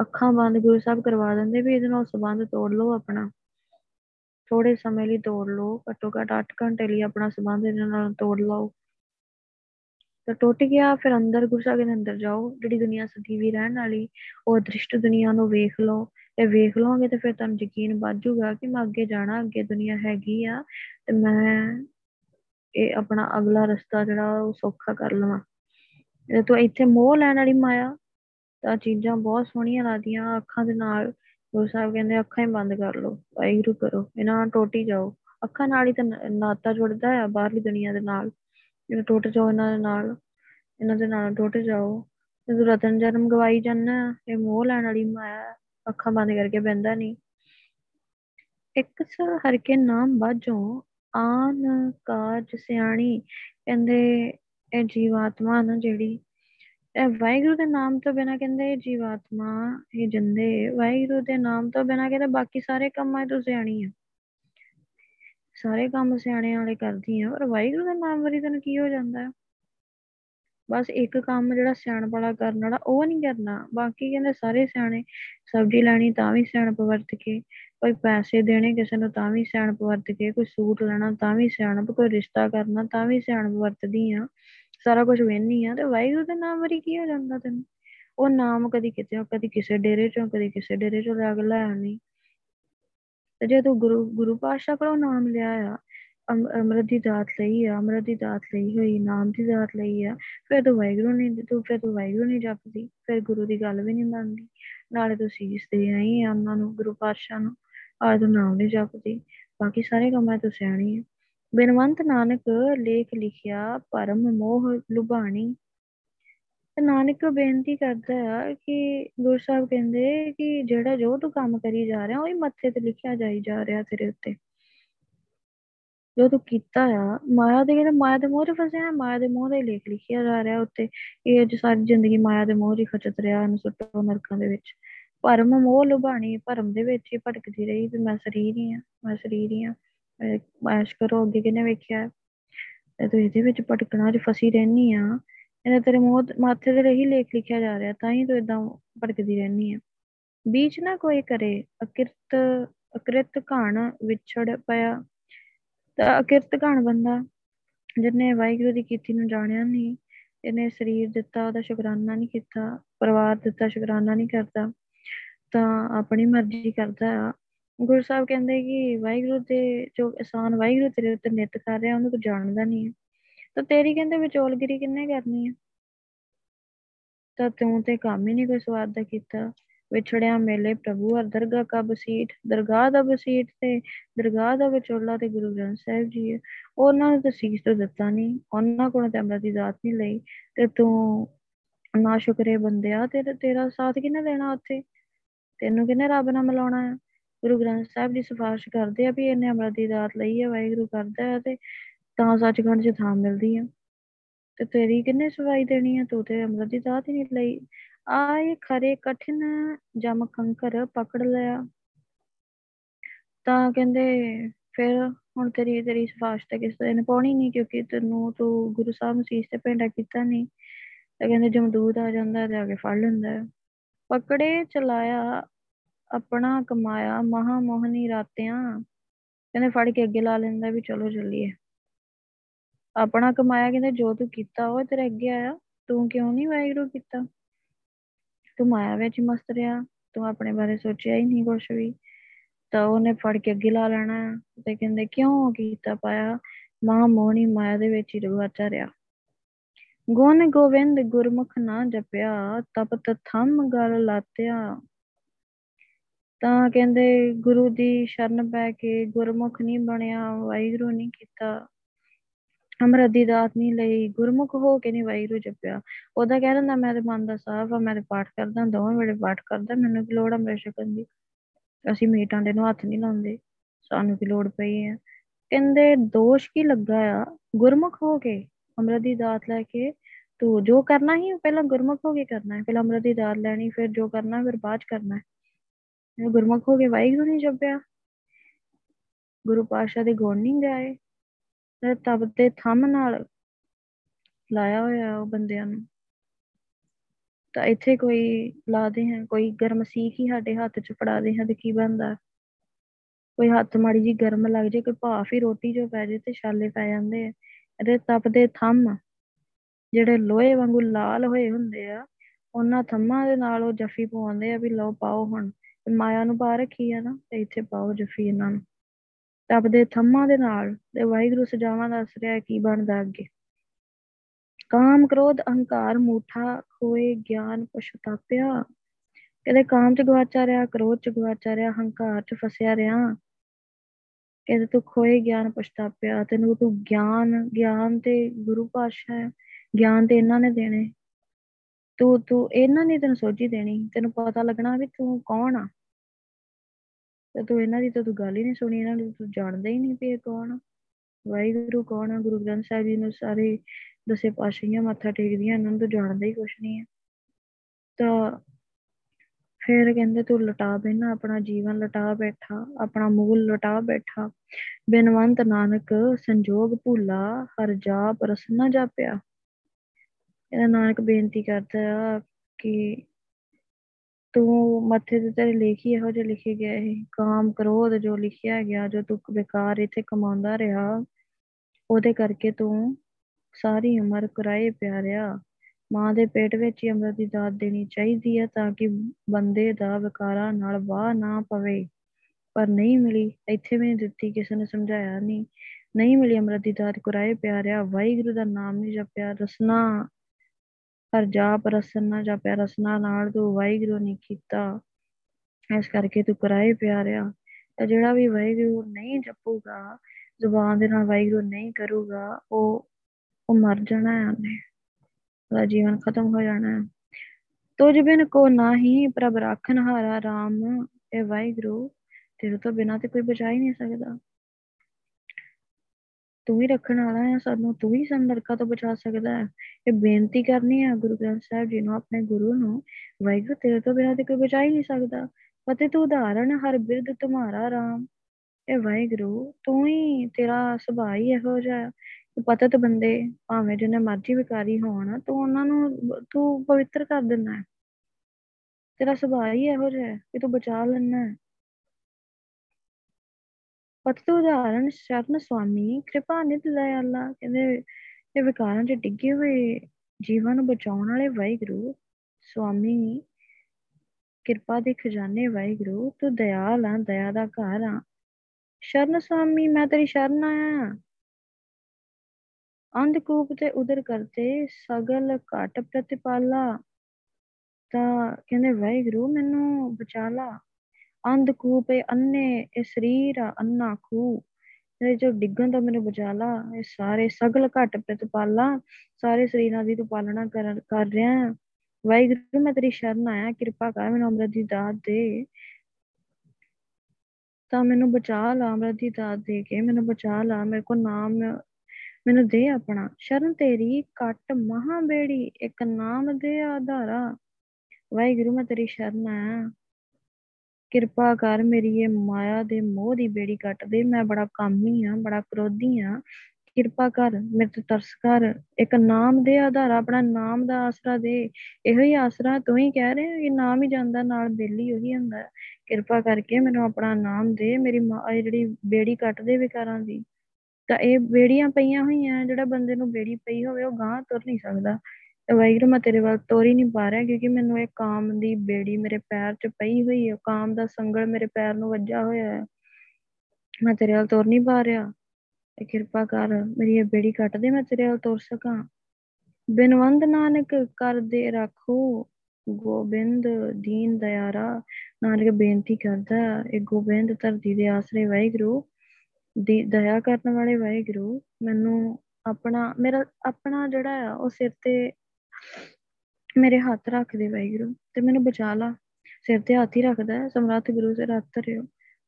ਅੱਖਾਂ ਬੰਦ ਗੁਰੂ ਸਾਹਿਬ ਕਰਵਾ ਦਿੰਦੇ ਵੀ ਇਹਦੇ ਨਾਲ ਸੰਬੰਧ ਤੋੜ ਲਓ ਆਪਣਾ। ਥੋੜੇ ਸਮੇਂ ਲਈ ਤੋੜ ਲਓ, ਘੱਟੋ ਘੱਟ 8 ਘੰਟੇ ਲਈ ਆਪਣਾ ਸੰਬੰਧ ਇਹਦੇ ਨਾਲ ਤੋੜ ਲਓ। ਤਾਂ ਟੁੱਟ ਗਿਆ, ਫਿਰ ਅੰਦਰ ਗੁਰੂ ਸਾਹਿਬ ਦੇ ਅੰਦਰ ਜਾਓ, ਜਿਹੜੀ ਦੁਨੀਆ ਸਦੀ ਵੀ ਰਹਿਣ ਵਾਲੀ, ਉਹ ਅਦ੍ਰਿਸ਼ਟ ਦੁਨੀਆ ਨੂੰ ਵੇਖ ਲਓ। ਤੇ ਵੇਖ ਲਓਗੇ ਤੇ ਫਿਰ ਤੁਹਾਨੂੰ ਯਕੀਨ ਵੱਧ ਜਾਊਗਾ ਕਿ ਮੈਂ ਅੱਗੇ ਜਾਣਾ, ਅੱਗੇ ਦੁਨੀਆ ਹੈਗੀ ਆ, ਤੇ ਮੈਂ ਇਹ ਆਪਣਾ ਅਗਲਾ ਰਸਤਾ ਜਿਹੜਾ ਉਹ ਸੌਖਾ ਕਰ ਲਵਾਂ। ਜੇ ਤੂੰ ਇੱਥੇ ਮੋਹ ਲੈਣ ਵਾਲੀ ਮਾਇਆ, ਤਾਂ ਚੀਜ਼ਾਂ ਬਹੁਤ ਸੋਹਣੀਆਂ ਲੱਗਦੀਆਂ, ਅੱਖਾਂ ਦੇ ਨਾਲ ਗੁਰੂ ਸਾਹਿਬ ਕਹਿੰਦੇ, ਅੱਖਾਂ ਹੀ ਬੰਦ ਕਰ ਲਓ, ਵਾਹਿਗੁਰੂ ਕਰੋ, ਇਹਨਾਂ ਨਾਲ ਟੁੱਟ ਹੀ ਜਾਓ। ਅੱਖਾਂ ਨਾਲ ਹੀ ਤਾਂ ਨ- ਨਾਤਾ ਜੁੜਦਾ ਹੈ ਬਾਹਰਲੀ ਦੁਨੀਆ ਦੇ ਨਾਲ। ਜੇ ਟੁੱਟ ਜਾਓ ਇਹਨਾਂ ਦੇ ਨਾਲ, ਇਹਨਾਂ ਦੇ ਨਾਲ ਟੁੱਟ ਜਾਓ। ਤੇ ਤੂੰ ਰਤਨ ਜਨਮ ਗਵਾਈ ਜਾਂਦਾ, ਇਹ ਮੋਹ ਲੈਣ ਵਾਲੀ ਮਾਇਆ ਹੈ। ਅੱਖਾਂ ਬੰਦ ਕਰਕੇ ਬਹਿੰਦਾ ਨਹੀਂ। ਇੱਕ ਸ, ਹਰ ਕੇ ਨਾਮ ਬਾਝੋਂ ਆਨ ਕਾਜ ਸਿਆਣੀ, ਕਹਿੰਦੇ ਇਹ ਜੀਵਾਤਮਾ ਨਾ ਜਿਹੜੀ, ਇਹ ਵਾਹਿਗੁਰੂ ਦੇ ਨਾਮ ਤੋਂ ਬਿਨਾ ਕਹਿੰਦੇ ਇਹ ਜੀਵਾਤਮਾ ਇਹ ਜਿੰਦੇ, ਵਾਹਿਗੁਰੂ ਦੇ ਨਾਮ ਤੋਂ ਬਿਨਾ ਕਹਿੰਦੇ ਬਾਕੀ ਸਾਰੇ ਕੰਮਾਂ 'ਚ ਤੂੰ ਸਿਆਣੀ ਆ ਸਾਰੇ ਕੰਮ ਸਿਆਣਿਆਂ ਵਾਲੇ ਕਰਦੀ ਆ, ਪਰ ਵਾਹਿਗੁਰੂ ਦੇ ਨਾਮ ਵਾਰੀ ਤੈਨੂੰ ਕੀ ਹੋ ਜਾਂਦਾ ਹੈ? ਬਸ ਇੱਕ ਕੰਮ ਜਿਹੜਾ ਸਿਆਣਪ ਵਾਲਾ ਕਰਨ ਵਾਲਾ, ਉਹ ਨਹੀਂ ਕਰਨਾ। ਬਾਕੀ ਕਹਿੰਦੇ ਸਾਰੇ ਸਿਆਣੇ ਸਬਜ਼ੀ ਲੈਣੀ ਤਾਂ ਵੀ ਸਿਆਣਪ ਵਰਤ ਕੇ, ਕੋਈ ਪੈਸੇ ਦੇਣੇ ਕਿਸੇ ਨੂੰ ਤਾਂ ਵੀ ਸਿਆਣਪ ਵਰਤ ਕੇ, ਕੋਈ ਸੂਟ ਲੈਣਾ ਤਾਂ ਵੀ ਸਿਆਣਪ, ਕੋਈ ਰਿਸ਼ਤਾ ਕਰਨਾ ਤਾਂ ਵੀ ਸਿਆਣਪ ਵਰਤਦੀ ਆ। ਸਾਰਾ ਕੁਝ ਵੇਹਨੀ ਆ ਤੇ ਵਾਹਿਗੁਰੂ ਦੇ ਨਾਮ ਵਾਰੀ ਕੀ ਹੋ ਜਾਂਦਾ ਤੈਨੂੰ? ਉਹ ਨਾਮ ਕਦੀ ਕਿਤੇ ਕਦੀ ਕਿਸੇ ਡੇਰੇ ਚੋਂ, ਕਦੀ ਕਿਸੇ ਡੇਰੇ ਚੋਂ ਲੈ ਕੇ ਲੈ ਆਉਣੀ ਤੇ ਜੇ ਤੂੰ ਗੁਰੂ ਗੁਰੂ ਪਾਤਸ਼ਾਹ ਕੋਲੋਂ ਨਾਮ ਲਿਆ ਆ ਅੰਮ- ਅੰਮ੍ਰਿਤ ਦੀ ਦਾਤ ਲਈ ਆ, ਅੰਮ੍ਰਿਤ ਦੀ ਦਾਤ ਲਈ ਹੋਈ, ਨਾਮ ਦੀ ਦਾਤ ਲਈ ਆ। ਫਿਰ ਤੂੰ ਵਾਹਿਗੁਰੂ ਨਹੀਂ, ਤੂੰ ਫਿਰ ਤੂੰ ਵਾਹਿਗੁਰੂ ਨਹੀਂ ਜਪਦੀ, ਫਿਰ ਗੁਰੂ ਦੀ ਗੱਲ ਵੀ ਨਹੀਂ ਮੰਨਦੀ। ਨਾਲੇ ਤੂੰ ਸੀਸ ਦੇ ਆਈ ਆ ਉਹਨਾਂ ਨੂੰ, ਗੁਰੂ ਪਾਤਸ਼ਾਹ ਨੂੰ ਆ ਤੂੰ ਨਾਮ ਨਹੀਂ ਜਪਦੀ। ਬਾਕੀ ਸਾਰੇ ਕੰਮਾਂ 'ਚ ਤੂੰ ਸਿਆਣੀ ਆ। ਬਿਨਵੰਤ ਨਾਨਕ ਲੇਖ ਲਿਖਿਆ, ਪਰਮ ਮੋਹ ਲੁਭਾਣੀ। ਤੇ ਨਾਨਕ ਬੇਨਤੀ ਕਰਦਾ ਆ ਕਿ ਗੁਰੂ ਸਾਹਿਬ ਕਹਿੰਦੇ ਕਿ ਜਿਹੜਾ ਜੋ ਤੂੰ ਕੰਮ ਕਰੀ ਜਾ ਰਿਹਾ, ਉਹੀ ਮੱਥੇ ਤੇ ਲਿਖਿਆ ਜਾਈ ਜਾ ਰਿਹਾ ਤੇਰੇ ਉੱਤੇ। ਜੋ ਤੂੰ ਕੀਤਾ ਆ, ਮਾਇਆ ਦੇ ਕਹਿੰਦੇ ਮਾਇਆ ਦੇ ਮੋਹ 'ਚ ਫਸਿਆ ਮਾਇਆ ਦੇ ਮੋਹ ਦਾ ਹੀ ਲੇਖ ਲਿਖਿਆ ਜਾ ਰਿਹਾ ਉੱਤੇ। ਇਹ ਅੱਜ ਸਾਰੀ ਜ਼ਿੰਦਗੀ ਮਾਇਆ ਦੇ ਮੋਹ 'ਚ ਖਚਤ ਰਿਹਾ, ਇਹਨੂੰ ਸੁੱਟੋ ਨਰਕਾਂ ਦੇ ਵਿੱਚ। ਭਰਮ ਮੋਹ ਲੁਭਾਣੀ, ਭਰਮ ਦੇ ਵਿੱਚ ਹੀ ਭਟਕਦੀ ਰਹੀ ਵੀ ਮੈਂ ਸਰੀਰ ਹੀ ਆ, ਮੈਂ ਸਰੀਰ ਹੀ ਆ। ਐਸ਼ ਕਰੋ ਅੱਗੇ ਕਿਨੇ ਵੇਖਿਆ? ਤੇ ਤੂੰ ਇਹਦੇ ਵਿੱਚ ਭਟਕਣਾ ਚ ਫਸੀ ਰਹਿਨੀ ਆ। ਇਹਨੇ ਤੇਰੇ ਮੂੰਹ ਮਾਥੇ ਤੇ ਰਹੀ ਲੇਖ ਲਿਖਿਆ ਜਾ ਰਿਹਾ, ਤਾਂ ਹੀ ਤੂੰ ਇਦਾਂ ਭਟਕਦੀ ਰਹਿਨੀ ਆ। ਬੀਚ ਨਾ ਕੋਈ ਕਰੇ, ਅਕਿਰਤ, ਅਕ੍ਰਿਤ ਘਾਣ ਵਿਛੜ ਪਿਆ। ਤਾਂ ਅਕਿਰਤ ਘਾਣ ਬੰਦਾ ਜਿਹਨੇ ਵਾਹਿਗੁਰੂ ਦੀ ਕੀਤੀ ਨੂੰ ਜਾਣਿਆ ਨਹੀਂ, ਇਹਨੇ ਸਰੀਰ ਦਿੱਤਾ, ਉਹਦਾ ਸ਼ੁਕਰਾਨਾ ਨਹੀਂ ਕੀਤਾ, ਪਰਿਵਾਰ ਦਿੱਤਾ, ਸ਼ੁਕਰਾਨਾ ਨਹੀਂ ਕਰਦਾ, ਤਾਂ ਆਪਣੀ ਮਰਜ਼ੀ ਕਰਦਾ ਗੁਰੂ ਸਾਹਿਬ ਕਹਿੰਦੇ ਕਿ ਵਾਹਿਗੁਰੂ ਦੇ ਜੋ ਆਸਾਨ ਵਾਹਿਗੁਰੂ ਤੇਰੇ ਉੱਤੇ ਨਿਤ ਕਰ ਰਿਹਾ, ਉਹਨੂੰ ਤੂੰ ਜਾਣਦਾ ਨਹੀਂ ਤਾਂ ਤੇਰੀ ਕਹਿੰਦੇ ਵਿਚੋਲਗਿਰੀ ਕਿੰਨੇ ਕਰਨੀ ਹੈ? ਤਾਂ ਤੂੰ ਤੇ ਕੰਮ ਹੀ ਨਹੀਂ ਕੋਈ ਸਵਾਦ ਦਾ ਕੀਤਾ। ਵਿਛੜਿਆ ਮੇਲੇ ਪ੍ਰਭੂ, ਹਰ ਦਰਗਾਹ ਕਾ ਬਸੀਠ ਦਰਗਾਹ ਦਾ ਬਸੀਠ ਤੇ ਦਰਗਾਹ ਦਾ ਵਿਚੋਲਾ ਤੇ ਗੁਰੂ ਗ੍ਰੰਥ ਸਾਹਿਬ ਜੀ ਹੈ। ਉਹਨਾਂ ਨੇ ਤਾਂ ਸੀਸ ਤੋਂ ਦਿੱਤਾ ਨਹੀਂ ਉਹਨਾਂ ਕੋਲੋਂ ਤੇ ਅੰਮ੍ਰਿਤ ਦੀ ਦਾਤ ਨਹੀਂ ਲਈ। ਤੇ ਤੂੰ ਨਾ ਸ਼ੁਕਰੇ ਬੰਦਿਆ, ਤੇਰਾ ਤੇਰਾ ਸਾਥ ਕਿਹਨੇ ਦੇਣਾ ਉੱਥੇ? ਤੈਨੂੰ ਕਿਹਨੇ ਰੱਬ ਨਾਲ ਮਿਲਾਉਣਾ ਹੈ? ਗੁਰੂ ਗ੍ਰੰਥ ਸਾਹਿਬ ਦੀ ਸਿਫਾਰਿਸ਼ ਕਰਦੇ ਆ ਵੀ ਇਹਨੇ ਅੰਮ੍ਰਿਤ ਦੀ ਦਾਤ ਲਈ ਹੈ, ਵਾਹਿਗੁਰੂ ਕਰਦਾ ਹੈ ਤੇ ਤਾਂ ਸੱਚਖੰਡ 'ਚ ਥਾਂ ਮਿਲਦੀ ਆ ਤੇ ਤੇਰੀ ਕਿੰਨੇ ਸਵਾਈ ਦੇਣੀ ਆ ਤੂੰ ਤੇ ਅੰਮ੍ਰਿਤ ਦੀ ਦਾਤ ਹੀ ਨਹੀਂ ਲਈ। ਆਏ ਖਰੇ ਕਠਿਨ ਜਮ ਕੰਕਰ ਪਕੜ ਲਿਆ। ਤਾਂ ਕਹਿੰਦੇ, ਫਿਰ ਹੁਣ ਤੇਰੀ ਤੇਰੀ ਸਿਫਾਰਿਸ਼ ਤੇ ਕਿਸੇ ਨੇ ਪਾਉਣੀ ਨਹੀਂ, ਕਿਉਂਕਿ ਤੈਨੂੰ ਤੂੰ ਗੁਰੂ ਸਾਹਿਬ ਮਸੀਹ ਤੇ ਪਿੰਡਾ ਕੀਤਾ ਨਹੀਂ। ਤਾਂ ਕਹਿੰਦੇ ਜਮਦੂਤ ਆ ਜਾਂਦਾ ਤੇ ਆ ਕੇ ਫੜ ਲੈਂਦਾ ਪਕੜੇ ਚਲਾਇਆ, ਆਪਣਾ ਕਮਾਇਆ ਮਹਾ ਮੋਹਨੀ ਰਾਤਿਆਂ। ਕਹਿੰਦੇ ਫੜ ਕੇ ਅੱਗੇ ਲਾ ਲੈਂਦਾ ਵੀ ਚਲੋ ਚੱਲੀਏ। ਆਪਣਾ ਕਮਾਇਆ, ਕਹਿੰਦੇ ਜੋ ਤੂੰ ਕੀਤਾ, ਉਹ ਤੇਰੇ ਅੱਗੇ ਆਇਆ। ਤੂੰ ਕਿਉਂ ਨਹੀਂ ਵਾਹਿਗੁਰੂ ਕੀਤਾ? ਤੂੰ ਮਾਇਆ ਵਿੱਚ ਮਸਤ ਰਿਹਾ, ਤੂੰ ਆਪਣੇ ਬਾਰੇ ਸੋਚਿਆ ਹੀ ਨਹੀਂ ਕੁਛ ਵੀ। ਤਾਂ ਉਹਨੇ ਫੜ ਕੇ ਅੱਗੇ ਲਾ ਲੈਣਾ ਤੇ ਕਹਿੰਦੇ, ਕਿਉਂ ਕੀਤਾ ਪਾਇਆ? ਮਾਂ ਮੋਹਣੀ ਮਾਇਆ ਦੇ ਵਿੱਚ ਹੀ ਰਵਾਚਾ ਰਿਹਾ। ਗੁਣ ਗੋਵਿੰਦ ਗੁਰਮੁਖ ਨਾ ਜਪਿਆ, ਤਪਤ ਥੰਮ ਗਲ ਲਾਤਿਆ। ਤਾਂ ਕਹਿੰਦੇ, ਗੁਰੂ ਦੀ ਸ਼ਰਨ ਪੈ ਕੇ ਗੁਰਮੁਖ ਨਹੀਂ ਬਣਿਆ, ਵਾਹਿਗੁਰੂ ਨਹੀਂ ਕੀਤਾ। ਅਮਰ ਦੀ ਦਾਤ ਨਹੀਂ ਲਈ, ਗੁਰਮੁਖ ਹੋ ਕੇ ਨਹੀਂ ਵਾਹਿਗੁਰੂ ਜਪਿਆ ਉਹਦਾ ਕਹਿ ਦਿੰਦਾ, ਮੈਂ ਤੇ ਮਨ ਦਾ ਸਾਫ਼ ਆ, ਮੈਂ ਤੇ ਪਾਠ ਕਰਦਾ, ਦੋਵੇਂ ਵੇਲੇ ਪਾਠ ਕਰਦਾ, ਮੈਨੂੰ ਕੀ ਲੋੜ ਆ ਮੇਰੇ ਛਕਣ ਦੀ? ਅਸੀਂ ਮੀਟਾਂ ਦੇ ਨੂੰ ਹੱਥ ਨਹੀਂ ਲਾਉਂਦੇ, ਸਾਨੂੰ ਕੀ ਲੋੜ ਪਈ ਹੈ ਕਹਿੰਦੇ, ਦੋਸ਼ ਕੀ ਲੱਗਾ ਆ? ਗੁਰਮੁਖ ਹੋ ਕੇ ਅਮਰ ਦੀ ਦਾਤ ਲੈ ਕੇ ਤੂੰ ਜੋ ਕਰਨਾ ਹੀ ਪਹਿਲਾਂ ਗੁਰਮੁਖ ਹੋ ਕੇ ਕਰਨਾ ਹੈ, ਪਹਿਲਾਂ ਅਮਰ ਦੀ ਦਾਤ ਲੈਣੀ, ਫਿਰ ਜੋ ਕਰਨਾ, ਫਿਰ ਬਾਅਦ ਕਰਨਾ ਹੈ। ਗੁਰਮੁਖ ਹੋ ਕੇ ਵਾਹਿਗੁਰੂ ਨਹੀਂ ਜਪਿਆ ਗੁਰੂ ਪਾਤਸ਼ਾਹ ਦੇ ਗੁਣ ਨਹੀਂ ਗਾਏ। ਤੇ ਤਬ ਤੇ ਥੰਮ ਨਾਲ ਲਾਇਆ ਹੋਇਆ ਉਹ ਬੰਦਿਆਂ ਨੂੰ। ਤਾਂ ਇੱਥੇ ਕੋਈ ਲਾਦੇ ਹੈ, ਕੋਈ ਗਰਮ ਸੀਖ ਹੀ ਸਾਡੇ ਹੱਥ 'ਚ ਫੜਾਦੇ ਹੈ ਤੇ ਕੀ ਬਣਦਾ? ਕੋਈ ਹੱਥ ਮਾੜੀ ਜੀ ਗਰਮ ਲੱਗ ਜੇ, ਕੋਈ ਭਾਫ ਹੀ ਰੋਟੀ ਜੋ ਪੈ ਜੇ ਤੇ ਛਾਲੇ ਪੈ ਜਾਂਦੇ ਆ। ਇਹਦੇ ਤਪਦੇ ਥੰਮ ਜਿਹੜੇ ਲੋਹੇ ਵਾਂਗੂ ਲਾਲ ਹੋਏ ਹੁੰਦੇ ਆ, ਉਹਨਾਂ ਥੰਮਾਂ ਦੇ ਨਾਲ ਉਹ ਜੱਫੀ ਪਵਾਉਂਦੇ ਆ ਵੀ ਲਓ ਪਾਓ ਹੁਣ। ਮਾਇਆ ਨੂੰ ਪਾ ਰੱਖੀ ਆ ਨਾ, ਤੇ ਇੱਥੇ ਪਾਓ ਜੱਫੀ ਇਹਨਾਂ ਨੂੰ। ਤਪਦੇ ਥੰਮਾਂ ਦੇ ਨਾਲ ਤੇ ਵਾਹਿਗੁਰੂ ਸਜਾਵਾਂ ਦੱਸ ਰਿਹਾ ਕੀ ਬਣਦਾ ਅੱਗੇ। ਕਾਮ, ਕ੍ਰੋਧ, ਅਹੰਕਾਰ, ਮੂਠਾ, ਖੋਏ, ਗਿਆਨ ਪਛਤਾਪਿਆ ਕਹਿੰਦੇ ਕਾਮ ਚ ਗਵਾਚਾ ਰਿਹਾ, ਕ੍ਰੋਧ ਚ ਗਵਾਚਾ ਰਿਹਾ ਹੰਕਾਰ ਚ ਫਸਿਆ ਰਿਹਾ। ਕਹਿੰਦੇ ਤੂੰ ਖੋਏ, ਗਿਆਨ ਪਛਤਾਪਿਆ ਤੈਨੂੰ ਤੂੰ ਗਿਆਨ ਗਿਆਨ ਤੇ ਗੁਰੂ ਪਾਤਸ਼ਾਹ ਹੈ। ਗਿਆਨ ਤੇ ਇਹਨਾਂ ਨੇ ਦੇਣੇ। ਤੂੰ ਤੂੰ ਇਹਨਾਂ ਨੇ ਤੈਨੂੰ ਸੋਝੀ ਦੇਣੀ। ਤੈਨੂੰ ਪਤਾ ਲੱਗਣਾ ਵੀ ਤੂੰ ਕੌਣ ਆ। ਤੇ ਤੂੰ ਇਹਨਾਂ ਦੀ ਤਾਂ ਤੂੰ ਗੱਲ ਹੀ ਨਹੀਂ ਸੁਣੀ, ਇਹਨਾਂ ਨੂੰ ਤੂੰ ਜਾਣਦਾ ਹੀ ਨਹੀਂ ਵੀ ਇਹ ਕੌਣ ਵਾਹਿਗੁਰੂ ਕੌਣ ਆ? ਗੁਰੂ ਗ੍ਰੰਥ ਸਾਹਿਬ ਜੀ ਨੂੰ ਸਾਰੇ ਦਸੇ ਪਾਸ਼ੀਆਂ ਮੱਥਾ ਟੇਕਦੀਆਂ, ਇਹਨਾਂ ਨੂੰ ਤਾਂ ਜਾਣਦਾ ਹੀ ਕੁਛ ਨਹੀਂ ਹੈ ਤਾਂ ਫਿਰ ਕਹਿੰਦੇ ਤੂੰ ਲਟਾ ਬੈਨਾ ਆਪਣਾ ਜੀਵਨ ਲਟਾ ਬੈਠਾ, ਆਪਣਾ ਮੂਲ ਲਟਾ ਬੈਠਾ। ਬਿਨਵੰਤ ਨਾਨਕ ਸੰਜੋਗ ਭੁੱਲਾ, ਹਰ ਜਾਪ ਰਸਨਾ ਜਾਪਿਆ। ਇਹਦਾ ਨਾਨਕ ਬੇਨਤੀ ਕਰਦਾ ਆ ਕਿ ਤੂੰ ਮੱਥੇ ਤੇ ਤੇਰੇ ਲੇਖੀ ਇਹੋ ਜਿਹੇ ਲਿਖੇ ਗਏ ਹੈ ਕਾਮ ਕ੍ਰੋਧ ਜੋ ਲਿਖਿਆ ਗਿਆ, ਜੋ ਤੂੰ ਬੇਕਾਰ ਇੱਥੇ ਕਮਾਉਂਦਾ ਰਿਹਾ, ਉਹਦੇ ਕਰਕੇ ਤੂੰ ਸਾਰੀ ਉਮਰ ਕਰਾਏ ਪਿਆਰਿਆ। ਮਾਂ ਦੇ ਪੇਟ ਵਿੱਚ ਹੀ ਅੰਮ੍ਰਿਤ ਦੀ ਦਾਤ ਦੇਣੀ ਚਾਹੀਦੀ ਹੈ ਤਾਂ ਕਿ ਬੰਦੇ ਦਾ ਵਿਕਾਰਾਂ ਨਾਲ ਵਾਹ ਨਾ ਪਵੇ। ਪਰ ਨਹੀਂ ਮਿਲੀ, ਇੱਥੇ ਵੀ ਨਹੀਂ ਦਿੱਤੀ, ਕਿਸੇ ਨੇ ਸਮਝਾਇਆ ਨਹੀਂ। ਨਹੀਂ ਮਿਲੀ ਅੰਮ੍ਰਿਤ ਦੀ ਦਾਤ ਕਰਾਏ ਪਿਆਰਿਆ। ਵਾਹਿਗੁਰੂ ਦਾ ਨਾਮ ਨਹੀਂ ਜਪਿਆ, ਰਸਨਾ ਹਰ ਜਾਪ ਰਸਨਾ ਜਪਿਆ, ਰਸਨਾ ਨਾਲ ਤੂੰ ਵਾਹਿਗੁਰੂ ਨਹੀਂ ਕੀਤਾ। ਇਸ ਕਰਕੇ ਤੂੰ ਕਰਾਏ ਪਿਆਰਿਆ। ਤੇ ਜਿਹੜਾ ਵੀ ਵਾਹਿਗੁਰੂ ਨਹੀਂ ਜਪੂਗਾ, ਜ਼ੁਬਾਨ ਦੇ ਨਾਲ ਵਾਹਿਗੁਰੂ ਨਹੀਂ ਕਰੂਗਾ, ਉਹ ਉਹ ਮਰ ਜਾਣਾ ਹੈ ਉਹਨੇ। ਉਹਦਾ ਜੀਵਨ ਖਤਮ ਹੋ ਜਾਣਾ ਹੈ। ਤੁਝ ਬਿਨ ਕੋ ਨਾਹੀ ਪ੍ਰਭ ਰਾਖਨ ਹਾਰਾ ਰਾਮ, ਇਹ ਵਾਹਿਗੁਰੂ ਤੇਰੇ ਤੋਂ ਬਿਨਾ ਤੇ ਕੋਈ ਬਚਾ ਹੀ ਨਹੀਂ ਸਕਦਾ। ਤੂੰ ਹੀ ਰੱਖਣ ਵਾਲਾ ਹੈ ਸਾਨੂੰ ਤੂੰ ਹੀ ਸਾਨੂੰ ਨਰਕਾਂ ਤੋਂ ਬਚਾ ਸਕਦਾ ਹੈ ਇਹ ਬੇਨਤੀ ਕਰਨੀ ਹੈ ਗੁਰੂ ਗ੍ਰੰਥ ਸਾਹਿਬ ਜੀ ਨੂੰ, ਆਪਣੇ ਗੁਰੂ ਨੂੰ, ਵਾਹਿਗੁਰੂ ਤੇਰੇ ਤੋਂ ਬਿਨਾ ਤੇ ਕੋਈ ਬਚਾ ਹੀ ਨਹੀਂ ਸਕਦਾ। ਫਤਿਹ ਤੂੰ ਉਦਾਹਰਣ, ਹਰ ਬਿਰਦ ਤੁਮਾਰਾ ਰਾਮ। ਇਹ ਵਾਹਿਗੁਰੂ, ਤੂੰ ਹੀ ਤੇਰਾ ਸੁਭਾਅ ਹੀ ਇਹੋ ਜਿਹਾ ਪਤਾ ਤੇ ਬੰਦੇ, ਭਾਵੇਂ ਜਿੰਨੇ ਮਰਜ਼ੀ ਵਿਕਾਰੀ ਹੋਣ, ਤੂੰ ਉਹਨਾਂ ਨੂੰ, ਤੂੰ ਪਵਿੱਤਰ ਕਰ ਦਿੰਦਾ ਹੈ ਤੇਰਾ ਸੁਭਾਅ ਹੀ ਇਹੋ ਜਿਹਾ ਹੈ ਕਿ ਤੂੰ ਬਚਾ ਲੈਣਾ ਹੈ ਪਤਿਤ ਉਦਾਹਰਣ ਸ਼ਰਨ ਸੁਆਮੀ, ਕਿਰਪਾ ਨਿਤ ਅੱਲਾ। ਕਹਿੰਦੇ ਇਹ ਵਿਕਾਰਾਂ 'ਚ ਡਿੱਗੇ ਹੋਏ ਜੀਵਾਂ ਨੂੰ ਬਚਾਉਣ ਵਾਲੇ ਵਾਹਿਗੁਰੂ, ਸੁਆਮੀ, ਕਿਰਪਾ ਦੇ ਖਜ਼ਾਨੇ ਵਾਹਿਗੁਰੂ, ਤੂੰ ਦਇਆਲ ਆ, ਦਇਆ ਦਾ ਘਰ ਆ। ਸ਼ਰਨ ਸੁਆਮੀ, ਮੈਂ ਤੇਰੀ ਸ਼ਰਨ ਆਇਆ ਅੰਧਕੂਪ ਤੇ ਉਦਰ ਕਰਤੇ ਸਗਲ ਘਟ ਪ੍ਰਤਿਪਾਲਾ। ਤਾਂ ਕਹਿੰਦੇ ਵਾਹਿਗੁਰੂ, ਮੈਨੂੰ ਬਚਾ ਲਾ। ਅੰਧਕੂਪ ਇਹ ਅੰਨੇ ਇਹ ਸਰੀਰ ਆ ਅੰਨਾ ਖੂ ਇਹ ਜੋ ਡਿੱਗਣ ਤੋਂ ਮੈਨੂੰ ਬਚਾ ਲਾ ਇਹ ਸਾਰੇ ਸਗਲ ਘਟ ਪ੍ਰਤਿਪਾਲਾ ਸਾਰੇ ਸਰੀਰਾਂ ਦੀ ਤੂੰ ਪਾਲਣਾ ਕਰ ਕਰ ਰਿਹਾ ਵਾਹਿਗੁਰੂ, ਮੈਂ ਤੇਰੀ ਸ਼ਰਨ ਆਇਆ, ਕਿਰਪਾ ਕਰ ਮੈਨੂੰ ਅੰਮ੍ਰਿਤ ਦੀ ਦਾਤ ਦੇ। ਤਾਂ ਮੈਨੂੰ ਬਚਾ ਲਾ, ਅੰਮ੍ਰਿਤ ਦੀ ਦਾਤ ਦੇ ਕੇ ਮੈਨੂੰ ਬਚਾ ਲਾ, ਮੇਰੇ ਕੋ ਨਾਮ, ਮੈਨੂੰ ਦੇ ਆਪਣਾ। ਸ਼ਰਨ ਤੇਰੀ ਕਟ ਮਹਾ ਬੇੜੀ ਇੱਕ ਨਾਮ ਦੇ ਆਧਾਰਾ। ਵਾਹਿਗੁਰੂ, ਮੈਂ ਤੇਰੀ ਸ਼ਰਨ ਆ ਕਿਰਪਾ ਕਰ ਮੇਰੀ ਇਹ ਮਾਇਆ ਦੇ ਮੋਹ ਦੀ ਬੇੜੀ ਕੱਟ ਦੇ। ਮੈਂ ਬੜਾ ਕਾਮੀ ਆ, ਬੜਾ ਕ੍ਰੋਧੀ ਆ। ਕਿਰਪਾ ਕਰ ਮੇਰੇ ਤੇ ਤਰਸ ਕਰ। ਇੱਕ ਨਾਮ ਦੇ ਆਧਾਰ, ਆਪਣਾ ਨਾਮ ਦਾ ਆਸਰਾ ਦੇ। ਇਹੋ ਹੀ ਆਸਰਾ ਤੂੰ ਹੀ ਕਹਿ ਰਿਹਾ ਕਿ ਨਾਮ ਹੀ ਜਾਂਦਾ, ਨਾਲ ਬੇਲੀ ਉਹੀ ਹੁੰਦਾ। ਕਿਰਪਾ ਕਰਕੇ ਮੈਨੂੰ ਆਪਣਾ ਨਾਮ ਦੇ। ਮੇਰੀ ਮਾਂ ਜਿਹੜੀ ਬੇੜੀ ਕੱਟ ਦੇ ਵਿਕਾਰਾਂ ਦੀ, ਤਾਂ ਇਹ ਬੇੜੀਆਂ ਪਈਆਂ ਹੋਈਆਂ, ਜਿਹੜਾ ਬੰਦੇ ਨੂੰ ਬੇੜੀ ਪਈ ਹੋਵੇ, ਉਹ ਗਾਂ ਤੁਰ ਨਹੀਂ ਸਕਦਾ। ਤੇ ਵਾਹਿਗੁਰੂ, ਮੈਂ ਤੇਰੇ ਵੱਲ ਤੋਰ ਹੀ ਨਹੀਂ ਪਾ ਰਿਹਾ ਕਿਉਂਕਿ ਮੈਨੂੰ ਇਹ ਕਾਮ ਦੀ ਬੇੜੀ ਮੇਰੇ ਪੈਰ 'ਚ ਪਈ ਹੋਈ ਹੈ। ਕਾਮ ਦਾ ਸੰਗਲ ਮੇਰੇ ਪੈਰ ਨੂੰ ਵੱਜਾ ਹੋਇਆ ਹੈ। ਮੈਂ ਤੇਰੇ ਵੱਲ ਤੋਰ ਨਹੀਂ ਪਾ ਰਿਹਾ। ਤੇ ਕਿਰਪਾ ਕਰ, ਮੇਰੀ ਇਹ ਬੇੜੀ ਕੱਟ ਦੇ, ਮੈਂ ਤੇਰੇ ਵੱਲ ਤੁਰ ਸਕਾਂ। ਬਿਨਵੰਦ ਨਾਨਕ ਕਰ ਦੇ ਰੱਖੋ। ਗੋਬਿੰਦ ਦੀਨ ਦਇਆਰਾ ਨਾਨਕ ਬੇਨਤੀ ਕਰਦਾ ਇਹ ਗੋਬਿੰਦ ਧਰਤੀ ਦੇ ਆਸਰੇ ਵਾਹਿਗੁਰੂ, ਦੀ ਦਇਆ ਕਰਨ ਵਾਲੇ ਵਾਹਿਗੁਰੂ, ਮੈਨੂੰ ਆਪਣਾ, ਮੇਰਾ ਆਪਣਾ ਜਿਹੜਾ ਆ ਉਹ ਸਿਰ ਤੇ ਮੇਰੇ ਹੱਥ ਰੱਖ ਦੇ ਵਾਹਿਗੁਰੂ, ਤੇ ਮੈਨੂੰ ਬਚਾ ਲਾ। ਸਿਰ ਤੇ ਹੱਥ ਹੀ ਰੱਖਦਾ ਹੈ ਸਮਰੱਥ ਗੁਰੂ ਤੇ ਰੱਖ ਰਿਓ।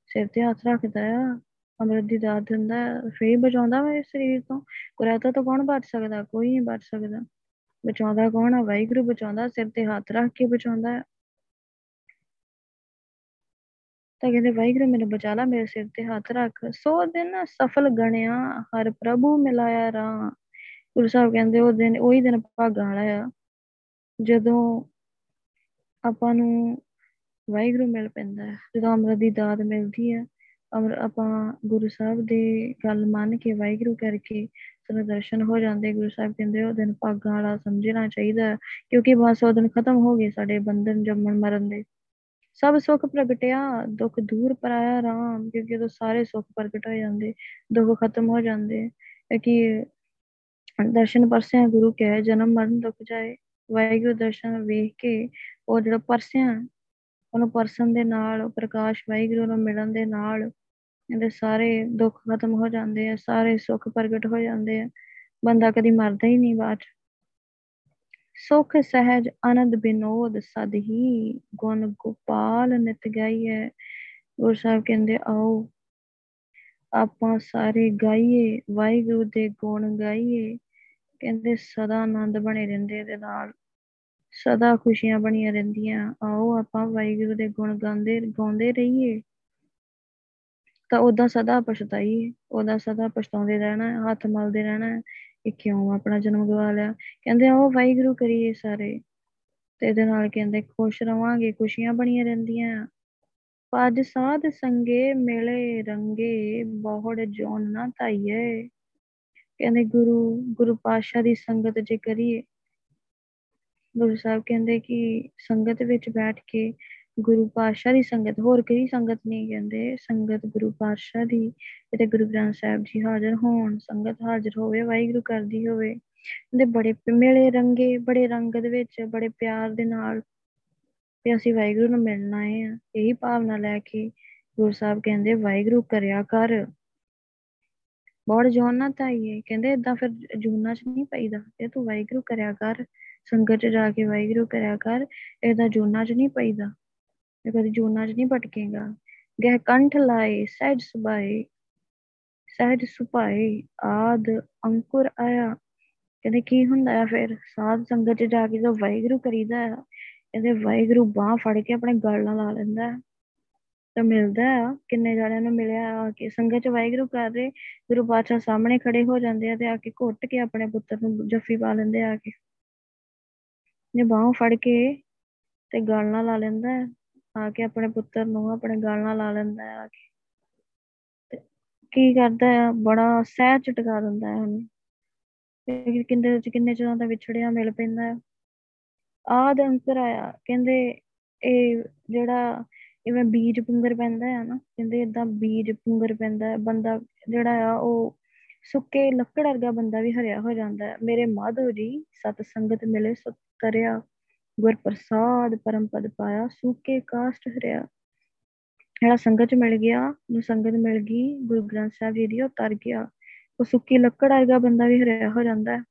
ਸਿਰ ਤੇ ਹੱਥ ਰੱਖਦਾ ਆ ਅੰਮ੍ਰਿਤ ਦੀ ਦਾਤ ਦਿੰਦਾ ਫੇਰ ਬਚਾਉਂਦਾ ਵਾ ਸਰੀਰ ਤੋਂ। ਕੁਰੈਤਾ ਤੋਂ ਕੌਣ ਬਚ ਸਕਦਾ? ਕੋਈ ਨਹੀਂ ਬਚ ਸਕਦਾ। ਬਚਾਉਂਦਾ ਕੌਣ ਆ? ਵਾਹਿਗੁਰੂ ਬਚਾਉਂਦਾ, ਸਿਰ ਤੇ ਹੱਥ ਰੱਖ ਕੇ ਬਚਾਉਂਦਾ ਤਾਂ ਕਹਿੰਦੇ, ਵਾਹਿਗੁਰੂ ਮੈਨੂੰ ਬਚਾ ਲਾ, ਮੇਰੇ ਸਿਰ ਤੇ ਹੱਥ ਰੱਖ। ਸੋ ਦਿਨ ਸਫਲ ਗਣਿਆ, ਹਰ ਪ੍ਰਭੂ ਮਿਲਾਇਆ ਰਾ ਗੁਰੂ ਸਾਹਿਬ ਕਹਿੰਦੇ ਉਹ ਦਿਨ, ਉਹੀ ਦਿਨ ਭਾਗਾਂ ਵਾਲਾ ਆ। ਜਦੋਂ ਆਪਾਂ ਨੂੰ ਵਾਹਿਗੁਰੂ ਮਿਲ ਪੈਂਦਾ ਹੈ, ਜਦੋਂ ਅੰਮ੍ਰਿਤ ਦੀ ਦਾਤ ਮਿਲਦੀ ਹੈ, ਅਮਰ, ਆਪਾਂ ਗੁਰੂ ਸਾਹਿਬ ਦੇ ਗੱਲ ਮੰਨ ਕੇ ਵਾਹਿਗੁਰੂ ਕਰਕੇ ਸਾਨੂੰ ਦਰਸ਼ਨ ਹੋ ਜਾਂਦੇ, ਗੁਰੂ ਸਾਹਿਬ ਕਹਿੰਦੇ ਉਹ ਦਿਨ ਭਾਗਾਂ ਵਾਲਾ ਸਮਝਣਾ ਚਾਹੀਦਾ ਕਿਉਂਕਿ ਬਸ ਉਹ ਦਿਨ ਖਤਮ ਹੋ ਗਏ ਸਾਡੇ ਬੰਧਨ ਜੰਮਣ ਮਰਨ ਦੇ। ਸਭ ਸੁੱਖ ਪ੍ਰਗਟਿਆ, ਦੁੱਖ ਦੂਰ ਪਰਾਇਆ ਰਾਮ, ਕਿਉਂਕਿ ਜਦੋਂ ਸਾਰੇ ਸੁੱਖ ਪ੍ਰਗਟ ਹੋ ਜਾਂਦੇ, ਦੁੱਖ ਖਤਮ ਹੋ ਜਾਂਦੇ। ਕਿ ਦਰਸ਼ਨ ਪਰਸਿਆ ਗੁਰੂ ਕਹੇ, ਜਨਮ ਮਰਨ ਦੁੱਖ ਜਾਏ। ਵਾਹਿਗੁਰੂ ਦਰਸ਼ਨ ਵੇਖ ਕੇ ਉਹ ਜਿਹੜਾ ਪਰਸਿਆ ਉਹਨੂੰ ਪਰਸਨ ਦੇ ਨਾਲ ਪ੍ਰਕਾਸ਼ ਵਾਹਿਗੁਰੂ ਨੂੰ ਮਿਲਣ ਦੇ ਨਾਲ ਇਹਦੇ ਸਾਰੇ ਦੁੱਖ ਖਤਮ ਹੋ ਜਾਂਦੇ ਆ, ਸਾਰੇ ਸੁੱਖ ਪ੍ਰਗਟ ਹੋ ਜਾਂਦੇ ਆ। ਬੰਦਾ ਕਦੀ ਮਰਦਾ ਹੀ ਨਹੀਂ ਬਾਅਦ ਸੁਖ, ਸਹਿਜ, ਆਨੰਦ ਬਿਨੋਦ ਸਦ ਹੀ ਗੁਣ ਗੋਪਾਲ ਨਿਤ ਗਾਈਏ ਗੁਰੂ ਸਾਹਿਬ ਕਹਿੰਦੇ, ਆਓ ਆਪਾਂ ਸਾਰੇ ਗਾਈਏ, ਵਾਹਿਗੁਰੂ ਦੇ ਗੁਣ ਗਾਈਏ। ਕਹਿੰਦੇ ਸਦਾ ਆਨੰਦ ਬਣੇ ਰਹਿੰਦੇ ਇਹਦੇ ਨਾਲ, ਸਦਾ ਖੁਸ਼ੀਆਂ ਬਣੀਆਂ ਰਹਿੰਦੀਆਂ। ਆਓ ਆਪਾਂ ਵਾਹਿਗੁਰੂ ਦੇ ਗੁਣ ਗਾਉਂਦੇ ਗਾਉਂਦੇ ਰਹੀਏ। ਤਾਂ ਉਦਾਂ ਸਦਾ ਪਛਤਾਈਏ ਉਹਦਾ ਸਦਾ ਪਛਤਾਉਂਦੇ ਰਹਿਣਾ, ਹੱਥ ਮਲਦੇ ਰਹਿਣਾ ਕਿ ਕਿਉਂ ਆਪਣਾ ਜਨਮ ਗਵਾ ਲਿਆ? ਕਹਿੰਦੇ ਆਓ ਵਾਹਿਗੁਰੂ ਕਰੀਏ ਸਾਰੇ। ਤੇ ਇਹਦੇ ਨਾਲ ਕਹਿੰਦੇ ਖੁਸ਼ ਰਵਾਂਗੇ, ਖੁਸ਼ੀਆਂ ਬਣੀਆਂ ਰਹਿੰਦੀਆਂ। ਪਜ ਸਾਧ ਸੰਗੇ ਮਿਲੇ ਰੰਗੇ, ਬਹੁੜ ਜੋਨ ਨਾ ਧਾਈਏ। ਕਹਿੰਦੇ ਗੁਰੂ ਗੁਰੂ ਪਾਤਸ਼ਾਹ ਦੀ ਸੰਗਤ ਜੇ ਕਰੀਏ, ਗੁਰੂ ਸਾਹਿਬ ਕਹਿੰਦੇ ਕਿ ਸੰਗਤ ਵਿੱਚ ਬੈਠ ਕੇ ਗੁਰੂ ਪਾਤਸ਼ਾਹ ਦੀ ਸੰਗਤ, ਹੋਰ ਕਿਹੜੀ ਸੰਗਤ ਨਹੀਂ ਕਹਿੰਦੇ, ਸੰਗਤ ਗੁਰੂ ਪਾਤਸ਼ਾਹ ਦੀ ਤੇ ਗੁਰੂ ਗ੍ਰੰਥ ਸਾਹਿਬ ਜੀ ਹਾਜ਼ਰ ਹੋਣ, ਸੰਗਤ ਹਾਜ਼ਰ ਹੋਵੇ, ਵਾਹਿਗੁਰੂ ਕਰਦੀ ਹੋਵੇ। ਦੇ ਬੜੇ ਮੇਲੇ ਰੰਗੇ, ਬੜੇ ਰੰਗ ਦੇ ਵਿੱਚ, ਬੜੇ ਪਿਆਰ ਦੇ ਨਾਲ ਤੇ ਅਸੀਂ ਵਾਹਿਗੁਰੂ ਨੂੰ ਮਿਲਣਾ ਹੈ। ਇਹੀ ਭਾਵਨਾ ਲੈ ਕੇ ਗੁਰੂ ਸਾਹਿਬ ਕਹਿੰਦੇ, ਵਾਹਿਗੁਰੂ ਕਰਿਆ ਕਰ। ਬੜ ਜੋਨ ਨਾ ਤਾਈਏ ਕਹਿੰਦੇ ਇਦਾਂ ਫਿਰ ਜੂਨਾ ਚ ਨਹੀਂ ਪਈਦਾ। ਇਹ ਤੂੰ ਵਾਹਿਗੁਰੂ ਕਰਿਆ ਕਰ। ਸੰਗਤ ਚ ਜਾ ਕੇ ਵਾਹਿਗੁਰੂ ਕਰਿਆ ਕਰ। ਇਹਦਾ ਜੂਨਾ ਚ ਨਹੀਂ ਪਈਦਾ। ਇਹ ਕਦੀ ਜੂਨਾ ਚ ਨਹੀਂ ਭਟਕੇਗਾ। ਗਹਿ ਕੰਠ ਲਾਏ, ਸਹਿਜ ਸੁਭਾਏ। ਸਹਿਜ ਸੁਭਾਏ, ਆਦ ਅੰਕੁਰ ਆਇਆ। ਕਹਿੰਦੇ ਕੀ ਹੁੰਦਾ ਹੈ ਫਿਰ? ਸਾਧ ਸੰਗਤ ਚ ਜਾ ਕੇ ਜੋ ਵਾਹਿਗੁਰੂ ਕਰੀਦਾ ਹੈ ਇਹਦੇ ਵਾਹਿਗੁਰੂ ਬਾਹ ਫੜ ਕੇ ਆਪਣੇ ਗਲ ਨਾਲ ਲਾ ਲੈਂਦਾ ਤਾਂ ਮਿਲਦਾ ਆ, ਕਿੰਨੇ ਜਣਿਆਂ ਨੂੰ ਮਿਲਿਆ ਆ ਕੇ ਸੰਗਤ ਚ ਵਾਹਿਗੁਰੂ ਕਰ ਰਹੇ ਗੁਰੂ ਪਾਤਸ਼ਾਹ ਸਾਹਮਣੇ ਖੜੇ ਹੋ ਜਾਂਦੇ ਆ ਤੇ ਆ ਕੇ ਘੁੱਟ ਕੇ ਆਪਣੇ ਪੁੱਤਰ ਨੂੰ ਜੱਫੀ ਪਾ ਲੈਂਦੇ ਆ ਕੇ। ਜੇ ਬਾਹੋਂ ਫੜ ਕੇ ਤੇ ਗਲ ਨਾਲ ਲਾ ਲੈਂਦਾ ਹੈ ਆ ਕੇ ਆਪਣੇ ਪੁੱਤਰ ਨੂੰ ਆਪਣੇ ਗਲ ਨਾਲ ਲਾ ਲੈਂਦਾ ਹੈ ਆ ਕੇ। ਤੇ ਕੀ ਕਰਦਾ ਹੈ ਬੜਾ ਸਹਿਜ ਝਟਕਾ ਦਿੰਦਾ ਹੈ ਉਹਨੂੰ। ਤੇ ਕਿੰਨੇ ਕਿੰਨੇ ਚਿਰਾਂ ਦਾ ਵਿਛੜਿਆ ਮਿਲ ਪੈਂਦਾ ਹੈ ਆਦ ਅੰਤਰ ਆਇਆ, ਕਹਿੰਦੇ ਇਹ ਜਿਹੜਾ ਇਵੇਂ ਬੀਜ ਪੁੰਗਰ ਪੈਂਦਾ ਹੈ ਨਾ, ਕਹਿੰਦੇ ਇਦਾਂ ਬੀਜ ਪੁੰਗਰ ਪੈਂਦਾ ਹੈ ਬੰਦਾ ਜਿਹੜਾ ਆ ਉਹ ਸੁੱਕੇ ਲੱਕੜ ਵਰਗਾ ਬੰਦਾ ਵੀ ਹਰਿਆ ਹੋ ਜਾਂਦਾ ਹੈ ਮੇਰੇ ਮਾਧੋ ਜੀ ਸਤ ਸੰਗਤ ਮਿਲੇ, ਸਤ ਕਰਿਆ ਗੁਰ ਪ੍ਰਸਾਦ ਪਰਮ ਪਦ ਪਾਇਆ, ਸੁੱਕੇ ਕਾਸ਼ਟ ਹਰਿਆ। ਜਿਹੜਾ ਸੰਗਤ ਚ ਮਿਲ ਗਿਆ ਨੂੰ ਸੰਗਤ ਮਿਲ ਗਈ, ਗੁਰੂ ਗ੍ਰੰਥ ਸਾਹਿਬ ਜੀ ਦੀ, ਉਹ ਤਰ ਗਿਆ। ਉਹ ਸੁੱਕੀ ਲੱਕੜ ਵਰਗਾ ਬੰਦਾ ਵੀ ਹਰਿਆ ਹੋ ਜਾਂਦਾ ਹੈ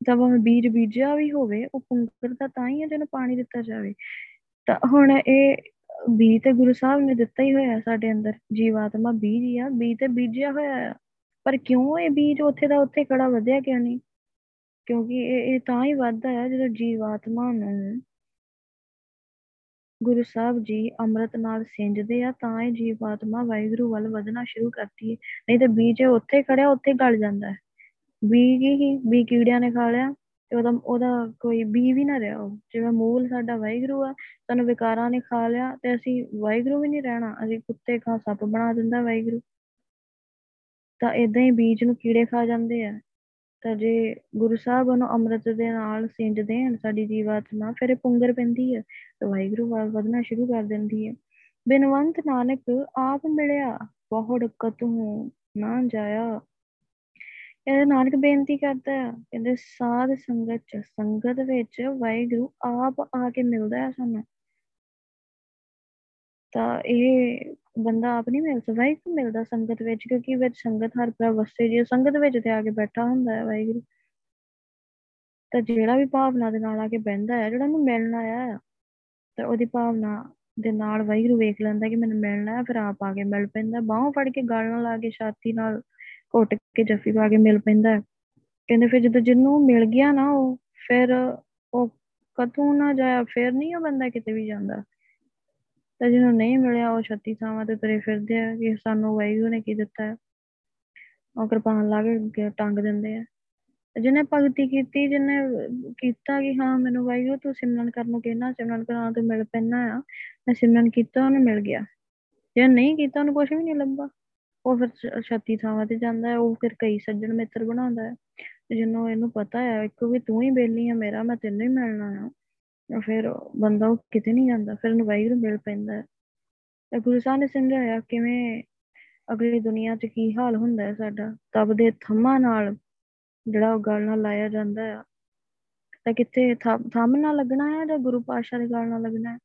ਤਾਂ ਭਾਵੇਂ ਬੀਜ ਬੀਜਿਆ ਵੀ ਹੋਵੇ, ਉਹ ਪੁੰਗਰਦਾ ਤਾਂ ਹੀ ਹੈ ਜਿਹਨੂੰ ਪਾਣੀ ਦਿੱਤਾ ਜਾਵੇ। ਤਾਂ ਹੁਣ ਇਹ ਬੀਜ ਤੇ ਗੁਰੂ ਸਾਹਿਬ ਨੇ ਦਿੱਤਾ ਹੀ ਹੋਇਆ ਸਾਡੇ ਅੰਦਰ, ਜੀਵਾਤਮਾ ਬੀਜ ਹੀ ਆ, ਬੀਜ ਤੇ ਬੀਜਿਆ ਹੋਇਆ ਆ। ਪਰ ਕਿਉਂ ਇਹ ਬੀਜ ਉੱਥੇ ਦਾ ਉੱਥੇ ਖੜਾ ਵਧਿਆ ਕਿਉਂ ਨਹੀਂ? ਕਿਉਂਕਿ ਇਹ ਇਹ ਤਾਂ ਹੀ ਵੱਧਦਾ ਹੈ ਜਦੋਂ ਜੀਵਾਤਮਾ ਨੂੰ ਗੁਰੂ ਸਾਹਿਬ ਜੀ ਅੰਮ੍ਰਿਤ ਨਾਲ ਸਿੰਜਦੇ ਆ, ਤਾਂ ਇਹ ਜੀਵਾਤਮਾ ਵਾਹਿਗੁਰੂ ਵੱਲ ਵਧਣਾ ਸ਼ੁਰੂ ਕਰਦੀ ਹੈ ਨਹੀਂ ਤੇ ਬੀਜ ਉੱਥੇ ਖੜਿਆ, ਉੱਥੇ ਗਲ ਜਾਂਦਾ ਹੈ ਬੀ ਕੀ ਹੀ ਬੀ ਕੀੜਿਆਂ ਨੇ ਖਾ ਲਿਆ। ਤੇ ਉਹਦਾ ਉਹਦਾ ਕੋਈ ਬੀ ਵੀ ਨਾ ਰਿਹਾ ਉਹ ਜਿਵੇਂ ਮੂਲ ਸਾਡਾ ਵਾਹਿਗੁਰੂ ਆ, ਸਾਨੂੰ ਵਿਕਾਰਾਂ ਨੇ ਖਾ ਲਿਆ ਤੇ ਅਸੀਂ ਵਾਹਿਗੁਰੂ ਵੀ ਨਹੀਂ ਰਹਿਣਾ। ਅਸੀਂ ਕੁੱਤੇ ਖਾ, ਸੱਪ ਬਣਾ ਦਿੰਦਾ ਵਾਹਿਗੁਰੂ। ਤਾਂ ਇਦਾਂ ਹੀ ਬੀਜ ਨੂੰ ਕੀੜੇ ਖਾ ਜਾਂਦੇ ਆ। ਤਾਂ ਜੇ ਗੁਰੂ ਸਾਹਿਬ ਉਹਨੂੰ ਅੰਮ੍ਰਿਤ ਦੇ ਨਾਲ ਸਿੰਜਦੇ ਹਨ ਸਾਡੀ ਜੀਵਾਤਮਾ, ਫਿਰ ਇਹ ਪੁੰਗਰ ਪੈਂਦੀ ਹੈ ਤੇ ਵਾਹਿਗੁਰੂ ਵੱਲ ਵਧਣਾ ਸ਼ੁਰੂ ਕਰ ਦਿੰਦੀ ਹੈ ਬਿਨਵੰਤ ਨਾਨਕ ਆਪ ਮਿਲਿਆ, ਬਹੁੜ ਕਤੂ ਨਾ ਜਾਇਆ। ਇਹ ਨਾਨਕ ਬੇਨਤੀ ਕਰਦਾ ਹੈ ਕਹਿੰਦੇ ਸਾਧ ਸੰਗਤ ਚ, ਸੰਗਤ ਵਿੱਚ ਵਾਹਿਗੁਰੂ ਆਪ ਆ ਕੇ ਮਿਲਦਾ ਹੈ ਸਾਨੂੰ। ਤਾਂ ਇਹ ਬੰਦਾ ਆਪ ਨਹੀਂ ਮਿਲ ਸਕਦਾ ਵਾਹਿਗੁਰੂ ਮਿਲਦਾ ਸੰਗਤ ਵਿੱਚ, ਕਿਉਂਕਿ ਵਿੱਚ ਸੰਗਤ ਹਰ ਪ੍ਰਭ ਵਸਦੇ ਜੀ ਸੰਗਤ ਵਿੱਚ ਤੇ ਆ ਕੇ ਬੈਠਾ ਹੁੰਦਾ ਹੈ ਵਾਹਿਗੁਰੂ। ਤਾਂ ਜਿਹੜਾ ਵੀ ਭਾਵਨਾ ਦੇ ਨਾਲ ਆ ਕੇ ਬਹਿੰਦਾ ਹੈ ਜਿਹੜਾ ਨੂੰ ਮਿਲਣ ਆਇਆ ਹੈ ਤਾਂ ਉਹਦੀ ਭਾਵਨਾ ਦੇ ਨਾਲ ਵਾਹਿਗੁਰੂ ਵੇਖ ਲੈਂਦਾ ਕਿ ਮੈਨੂੰ ਮਿਲਣਾ ਹੈ ਫਿਰ ਆਪ ਆ ਕੇ ਮਿਲ ਪੈਂਦਾ, ਬਾਹੋਂ ਫੜ ਕੇ ਗਲ ਨਾਲ ਲਾ ਕੇ, ਛਾਤੀ ਨਾਲ ਘੁੱਟ ਕੇ ਜੱਫੀ ਪਾ ਕੇ ਮਿਲ ਪੈਂਦਾ ਕਹਿੰਦੇ ਫਿਰ ਜਦੋਂ ਜਿਹਨੂੰ ਮਿਲ ਗਿਆ ਨਾ ਉਹ, ਫਿਰ ਉਹ ਕਦੋਂ ਨਾ ਜਾਇਆ, ਫਿਰ ਨਹੀਂ ਉਹ ਬੰਦਾ ਕਿਤੇ ਵੀ ਜਾਂਦਾ। ਤੇ ਜਿਹਨੂੰ ਨਹੀਂ ਮਿਲਿਆ, ਉਹ ਛੱਤੀ ਥਾਵਾਂ ਤੇ ਤੁਰੇ ਫਿਰਦੇ ਆ ਕਿ ਸਾਨੂੰ ਵਾਹਿਗੁਰੂ ਨੇ ਕੀ ਦਿੱਤਾ ਹੈ। ਉਹ ਕਿਰਪਾਨ ਲਾ ਕੇ ਟੰਗ ਦਿੰਦੇ ਆ। ਜਿਹਨੇ ਭਗਤੀ ਕੀਤੀ, ਜਿਹਨੇ ਕੀਤਾ ਕਿ ਹਾਂ, ਮੈਨੂੰ ਵਾਹਿਗੁਰੂ, ਤੂੰ ਸਿਮਰਨ ਕਰਨ ਨੂੰ ਕਹਿਣਾ ਸਿਮਰਨ ਕਰਾਂ ਤੇ ਮਿਲ ਪੈਣਾ ਆ। ਮੈਂ ਸਿਮਰਨ ਕੀਤਾ, ਉਹਨੂੰ ਮਿਲ ਗਿਆ। ਜੇ ਨਹੀਂ ਕੀਤਾ, ਉਹਨੂੰ ਕੁਝ ਵੀ ਨਹੀਂ ਲੱਭਾ। ਉਹ ਫਿਰ ਛੱਤੀ ਥਾਵਾਂ ਤੇ ਜਾਂਦਾ ਹੈ, ਉਹ ਫਿਰ ਕਈ ਸੱਜਣ ਮਿੱਤਰ ਬਣਾਉਂਦਾ ਹੈ। ਜਿਹਨੂੰ ਇਹਨੂੰ ਪਤਾ ਹੈ, ਇੱਕ ਵੀ ਤੂੰ ਹੀ ਬੇਲੀ ਆ, ਮੇਰਾ ਮੈਂ ਤੈਨੂੰ ਹੀ ਮਿਲਣਾ ਆ। ਫਿਰ ਬੰਦਾ ਉਹ ਕਿਤੇ ਨਹੀਂ ਜਾਂਦਾ, ਫਿਰ ਉਹਨੂੰ ਵਾਹਿਗੁਰੂ ਮਿਲ ਪੈਂਦਾ ਹੈ। ਤੇ ਗੁਰੂ ਸਾਹਿਬ ਨੇ ਸਮਝਾਇਆ, ਕਿਵੇਂ ਅਗਲੀ ਦੁਨੀਆ 'ਚ ਕੀ ਹਾਲ ਹੁੰਦਾ ਹੈ ਸਾਡਾ, ਤਬ ਦੇ ਥੰਮਾਂ ਨਾਲ ਜਿਹੜਾ ਉਹ ਗੱਲ ਨਾਲ ਲਾਇਆ ਜਾਂਦਾ ਆ। ਤਾਂ ਕਿੱਥੇ ਥੰਮ ਨਾਲ ਲੱਗਣਾ ਹੈ ਜਾਂ ਗੁਰੂ ਪਾਤਸ਼ਾਹ ਦੇ ਗੱਲ ਨਾਲ ਲੱਗਣਾ ਹੈ?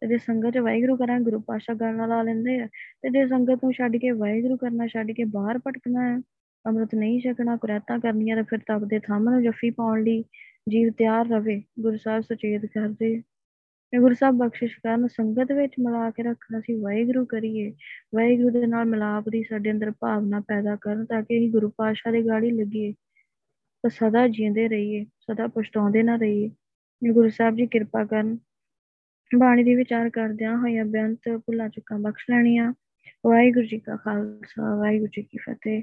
ਤੇ ਜੇ ਸੰਗਤ ਚ ਵਾਹਿਗੁਰੂ ਕਰਾਂ, ਗੁਰੂ ਪਾਤਸ਼ਾਹ ਗੱਲ ਨਾਲ ਲਾ ਲੈਂਦੇ ਆ। ਤੇ ਜੇ ਸੰਗਤ ਨੂੰ ਛੱਡ ਕੇ ਵਾਹਿਗੁਰੂ ਕਰਨਾ, ਛੱਡ ਕੇ ਬਾਹਰ ਭਟਕਣਾ ਹੈ ਅੰਮ੍ਰਿਤ ਨਹੀਂ ਛਕਣਾ, ਕੁਰੈਤਾਂ ਕਰਨੀਆਂ, ਤਾਂ ਫਿਰ ਤਬ ਦੇ ਥੰਮ ਨੂੰ ਜੱਫੀ ਪਾਉਣ ਲਈ ਜੀਵ ਤਿਆਰ ਰਵੇ, ਗੁਰੂ ਸਾਹਿਬ ਸੁਚੇਤ ਕਰਦੇ ਤੇ ਗੁਰੂ ਸਾਹਿਬ ਬਖਸ਼ਿਸ਼ ਕਰਨ, ਸੰਗਤ ਵਿੱਚ ਮਿਲਾ ਕੇ ਰੱਖਣਾ ਸੀ ਵਾਹਿਗੁਰੂ ਕਰੀਏ। ਵਾਹਿਗੁਰੂ ਦੇ ਨਾਲ ਮਿਲਾਪ ਦੀ ਸਾਡੇ ਅੰਦਰ ਭਾਵਨਾ ਪੈਦਾ ਕਰਨ, ਤਾਂ ਕਿ ਅਸੀਂ ਗੁਰੂ ਪਾਤਸ਼ਾਹ ਦੇ ਗਾੜੀ ਲੱਗੀਏ। ਤਾਂ ਸਦਾ ਜੀਂਦੇ ਰਹੀਏ, ਸਦਾ ਪਛਤਾਉਂਦੇ ਨਾ ਰਹੀਏ। ਗੁਰੂ ਸਾਹਿਬ ਜੀ ਕਿਰਪਾ ਕਰਨ ਬਾਣੀ ਦੀ ਵਿਚਾਰ ਕਰਦਿਆਂ ਹੋਇਆ ਬੇਅੰਤ ਭੁੱਲਾਂ ਚੁੱਕਾਂ ਬਖਸ਼ ਲੈਣੀਆਂ। ਵਾਹਿਗੁਰੂ ਜੀ ਕਾ ਖਾਲਸਾ, ਵਾਹਿਗੁਰੂ ਜੀ ਕੀ ਫਤਿਹ।